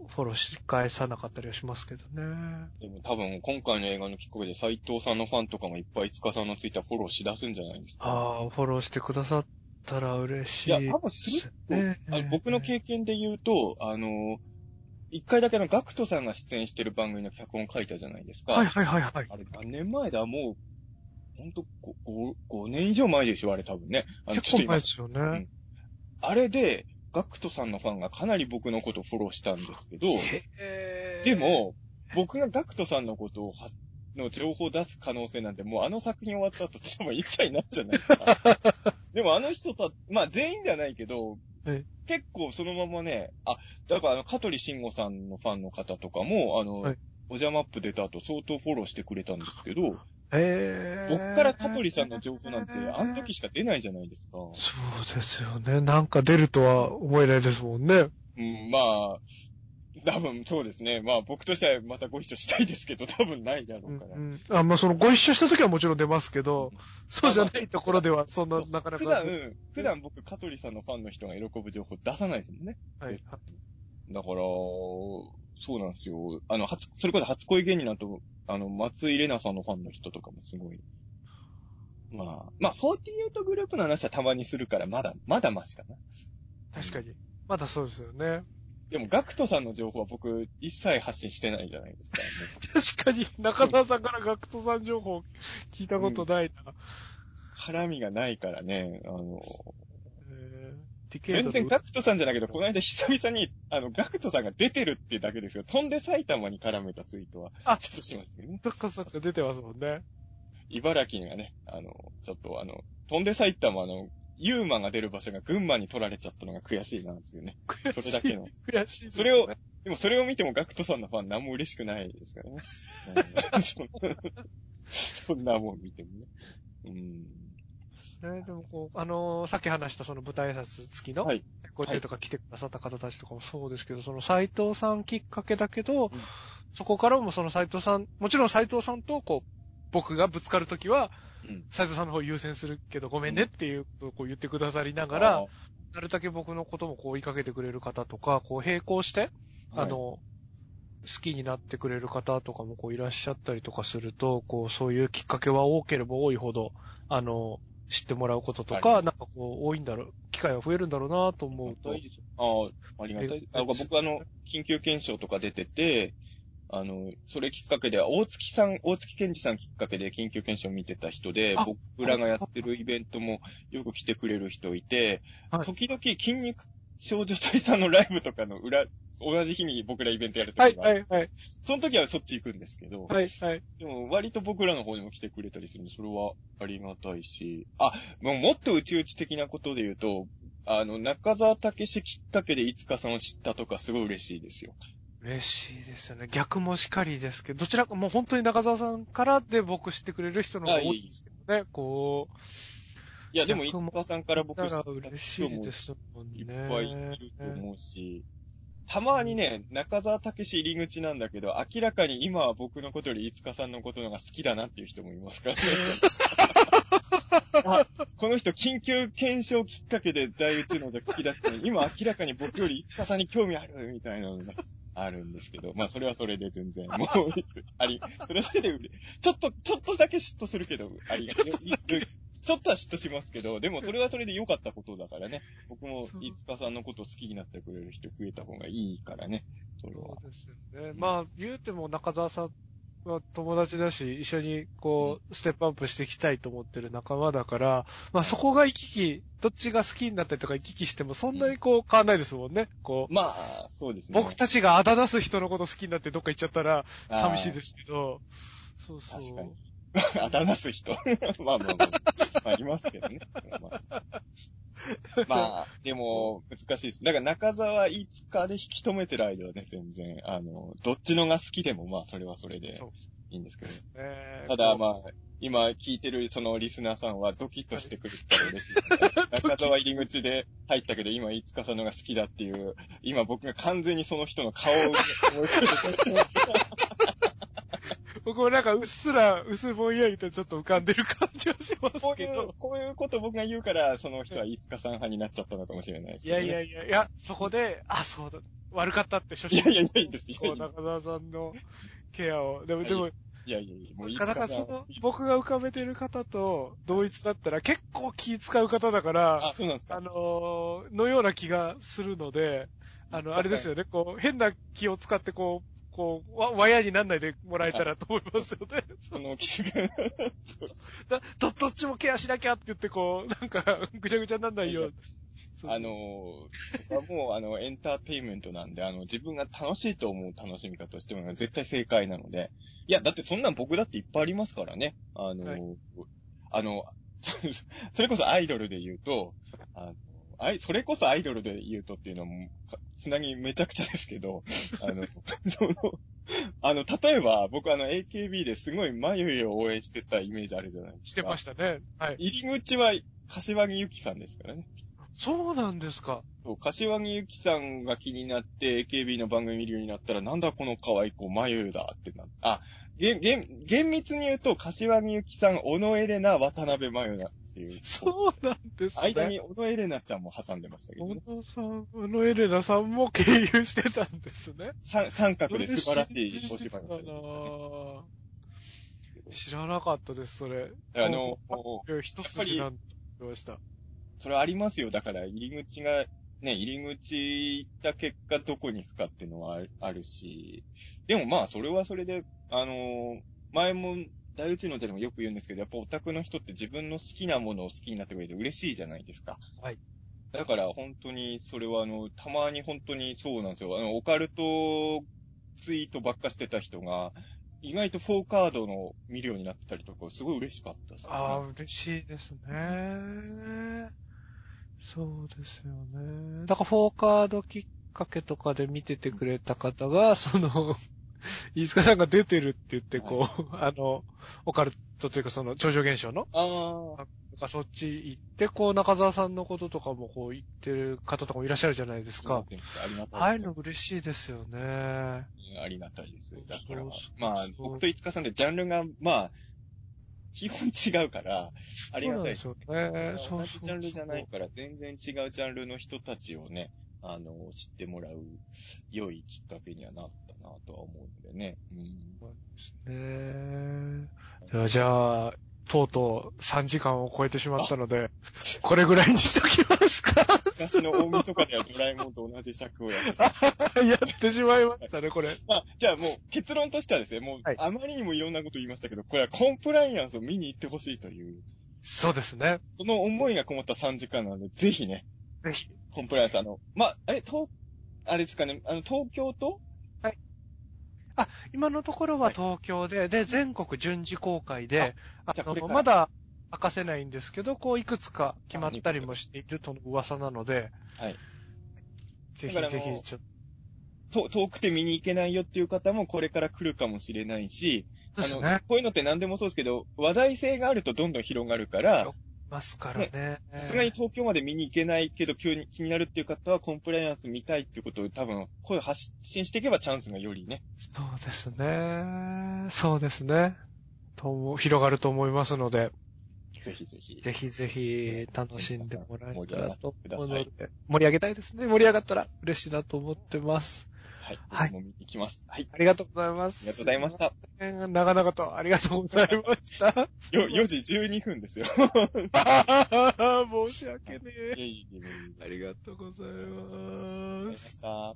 う、フォローし返さなかったりはしますけどね。でも多分、今回の映画のきっかけで斎藤さんのファンとかもいっぱい塚さんのツイッターフォローしだすんじゃないですか。ああ、フォローしてくださったら嬉しい。いや、多分すると、ねあの僕の経験で言うと、あの、一回だけあの、ガクトさんが出演してる番組の脚本書いたじゃないですか。はいはいはいはい。あれ何年前だ？もう、ほんと 5, 5年以上前でしょあれ多分ね。あの結構前でちすよょっと今ね。あれで、ガクトさんのファンがかなり僕のことをフォローしたんですけど、で、も、僕がガクトさんのことをは、の情報を出す可能性なんて、もうあの作品終わった後、多分一切ないじゃないですか。でもあの人さ、まあ全員ではないけどえ、結構そのままね、あ、だからあの、香取慎吾さんのファンの方とかも、あの、はいおじゃマップ出た後相当フォローしてくれたんですけど、へー僕から香取さんの情報なんて、あの時しか出ないじゃないですか。そうですよね。なんか出るとは思えないですもんね。うん、まあ、多分そうですね。まあ僕としてはまたご一緒したいですけど、多分ないだろううんから。うん、あまあ、その、ご一緒した時はもちろん出ますけど、そうじゃないところでは、そんな、なかなか。普段、普段僕、香取さんのファンの人が喜ぶ情報出さないですもんね。はい絶。だから、そうなんですよ。あの、初、それこそ初恋芸人だと、あの、松井玲奈さんのファンの人とかもすごい。まあ、まあ、48グループの話はたまにするから、まだ、まだマシかな。確かに。まだそうですよね。でも、ガクトさんの情報は僕、一切発信してないじゃないですか。確かに、中澤さんからガクトさん情報聞いたことないな。絡みがないからね、あの、全然ガクトさんじゃないけど、この間久々に、あの、ガクトさんが出てるってだけですよ。飛んで埼玉に絡めたツイートは、あちょっとしましたけどね。中澤さんが出てますもんね。茨城がね、あの、ちょっとあの、飛んで埼玉の、ユーマが出る場所が群馬に取られちゃったのが悔しいなっていうね。悔しい。それだけの。悔しいね、それをでもそれを見てもガクトさんのファン何も嬉しくないですからね。うんそそんなもん見てもね。うん。ね、でもこう、あのーさっき話したその舞台挨拶付きの、はいご中とか来てくださった方たちとかもそうですけど、その斎藤さんきっかけだけど、んそこからもその斎藤さん、もちろん斎藤さんとこう、僕がぶつかるときは、うん。斎藤さんの方優先するけどごめんねっていうことをこう言ってくださりながら、あなるだけ僕のこともこう追いかけてくれる方とか、こう並行して、ー、あの、好きになってくれる方とかもこういらっしゃったりとかすると、こうそういうきっかけは多ければ多いほど、あの、知ってもらうこととか、はい。なんかこう多いんだろう、機会は増えるんだろうなと思うと。あ。ああ、ありがたい。あ僕あの、緊急検証とか出てて、あの、それきっかけで、大月さん、大月健二さんきっかけで緊急検証見てた人であ、僕らがやってるイベントもよく来てくれる人いて、はい時々筋肉少女隊さんの ライブとかの裏、同じ日に僕らイベントやるとはい、きが、はい、はい、その時はそっち行くんですけど、はい、はい。でも割と僕らの方にも来てくれたりするんで、それはありがたいし、あ、もうもっと内々的なことで言うと、あの、中沢武史きっかけでいつかさんを知ったとかすごい嬉しいですよ。嬉しいですよね。逆もしかりですけど、どちらかもう本当に中澤さんからで僕知ってくれる人の方が多いですけどね、こう。いや、でも、一川さんから僕だ知った嬉しいですもんね。いっぱいいると思うし、たまにね、中沢武史入り口なんだけど、明らかに今は僕のことよりいつかさんのことの方が好きだなっていう人もいますからね。あ、この人緊急検証きっかけで大宇宙ので聞き出して、今明らかに僕よりいつかさんに興味あるみたいなのがあるんですけど、まあそれはそれで全然、もう、あり、それはそれでちょっと、ちょっとだけ嫉妬するけど、ありがとう。ちょっとは嫉妬しますけど、でもそれはそれで良かったことだからね。僕も、いつかさんのことを好きになってくれる人増えた方がいいからね。それはそ。うですよね。まあ、言うても中澤さんは友達だし、一緒にこう、ステップアップしていきたいと思ってる仲間だから、まあそこが行き来、どっちが好きになったりとか行き来してもそんなにこう変わんないですもんね。こう、まあ、そうですね。僕たちがあだなす人のこと好きになってどっか行っちゃったら寂しいですけど、そうそう。確かに。あだなす人。まあまあまあ、まあ、いますけどね。まあ、まあ、でも、難しいです。だから中澤いつかで引き止めてる間はね、全然、あの、どっちのが好きでも、まあ、それはそれで。いいんですけど。ねただまあ、今聞いてるそのリスナーさんはドキッとしてくれたら嬉しいですね。中澤入り口で入ったけど今、いつかさんのが好きだっていう、今僕が完全にその人の顔を思い浮かべて僕もなんかうっすら、薄ぼんやりとちょっと浮かんでる感じはしますこういうけど。、こういうこと僕が言うから、その人はいつかさん派になっちゃったのかもしれないですいけど、ね。やいやいや、いや、そこで、あ、そうだ、悪かったって初心いやいやいや、いいです。いやこいうや中澤さんのケアを。でも、はいでも、いやいやいや、もういつなかなかさん。かその、僕が浮かべてる方と同一だったら結構気使う方だから、あ、そうなんですか。あのーのような気がするので、あの、あれですよね、こう、変な気を使ってこう、こう、わ、わやになんないでもらえたらと思いますよね。その、キスが、だど、どっちもケアしなきゃって言って、こう、なんか、ぐちゃぐちゃになんないよう。あのー、僕はもう、あの、エンターテインメントなんで、あの、自分が楽しいと思う楽しみ方をしても絶対正解なので。いや、だってそんなん僕だっていっぱいありますからね。あのー、はいあの、それこそアイドルで言うと、あの、あい、それこそアイドルで言うとっていうのも、かつなぎめちゃくちゃですけど、あの、その、あの、例えば、僕あの、AKB ですごい眉毛を応援してたイメージあるじゃないですか。してましたね。はい。入り口は、柏木由紀さんですからね。そうなんですか。そう、柏木由紀さんが気になって AKB の番組見るようになったら、なんだこの可愛い子、眉だってなあ、げん、げん、厳密に言うと、柏木由紀さん、小野エレナ、渡辺眉だっていう。そうなんですね。間に小野エレナちゃんも挟んでましたけど、小ね、野さん、小野エレナさんも経由してたんですね。三三角で素晴らしいお芝居だをしてる。な知らなかったです、それ。あの、一筋なんて言いました。それありますよ。だから、入り口が、ね、入り口行った結果どこに行くかっていうのはあるし、でもまあ、それはそれで、あのー前も、大宇宙の茶でもよく言うんですけど、やっぱオタクの人って自分の好きなものを好きになってくれて嬉しいじゃないですか。はい。だから本当に、それはあの、たまに本当にそうなんですよ。あの、オカルトツイートばっかしてた人が、意外とフォーカードの見るようになってたりとか、すごい嬉しかったです、ね。ああ、嬉しいですね。そうですよね。だから、フォーカードきっかけとかで見ててくれた方が、その、飯塚さんが出てるって言って、こう、あの、オカルトというかその、超常現象のああ、そっち行って、こう、中澤さんのこととかもこう言ってる方とかもいらっしゃるじゃないですか。ああいうの嬉しいですよね。ありがたいです。だからまあ僕と五日さんでジャンルが、まあ、基本違うから、ありがたいです。そうですよね。そうジャンルじゃないから、全然違うジャンルの人たちをね、あの、知ってもらう良いきっかけにはなったなとは思うのでね。うん。ねではじゃあ、とうとう3時間を超えてしまったので、これぐらいにしときますか昔の大晦日ではドラえもんと同じ尺をやってしまったやってしまいましたね、これ。まあ、じゃあもう結論としてはですね、もうはいあまりにもいろんなこと言いましたけど、これはコンプライアンスを見に行ってほしいという、そうですね。その思いがこもった3時間なので、ぜひね、ぜひ。コンプライアンス、あの、まあ、あれ、東、あれですかね、あの、東京と？今のところは東京で、で、全国順次公開で、ああこれから。まだ明かせないんですけど、こう、いくつか決まったりもしているとの噂なので、はい。ぜひぜひ、ちょっと。と遠くて見に行けないよっていう方もこれから来るかもしれないし、あの。こういうのって何でもそうですけど、話題性があるとどんどん広がるから、ますからね。さすがに東京まで見に行けないけど、急に気になるっていう方はコンプライアンス見たいっていうことを多分、声を発信していけばチャンスがよりね。そうですね。そうですね。と広がると思いますので、ぜひぜひ。ぜひぜひ楽しんでもらえたらと思うので、盛り上げたいですね。盛り上がったら嬉しいなと思ってます。はい。はい見に行きます。はい。ありがとうございます。ありがとうございました。長々とありがとうございました。よ、4時12分ですよ。申し訳ねえ。ありがとうございありがとうございま。ますした。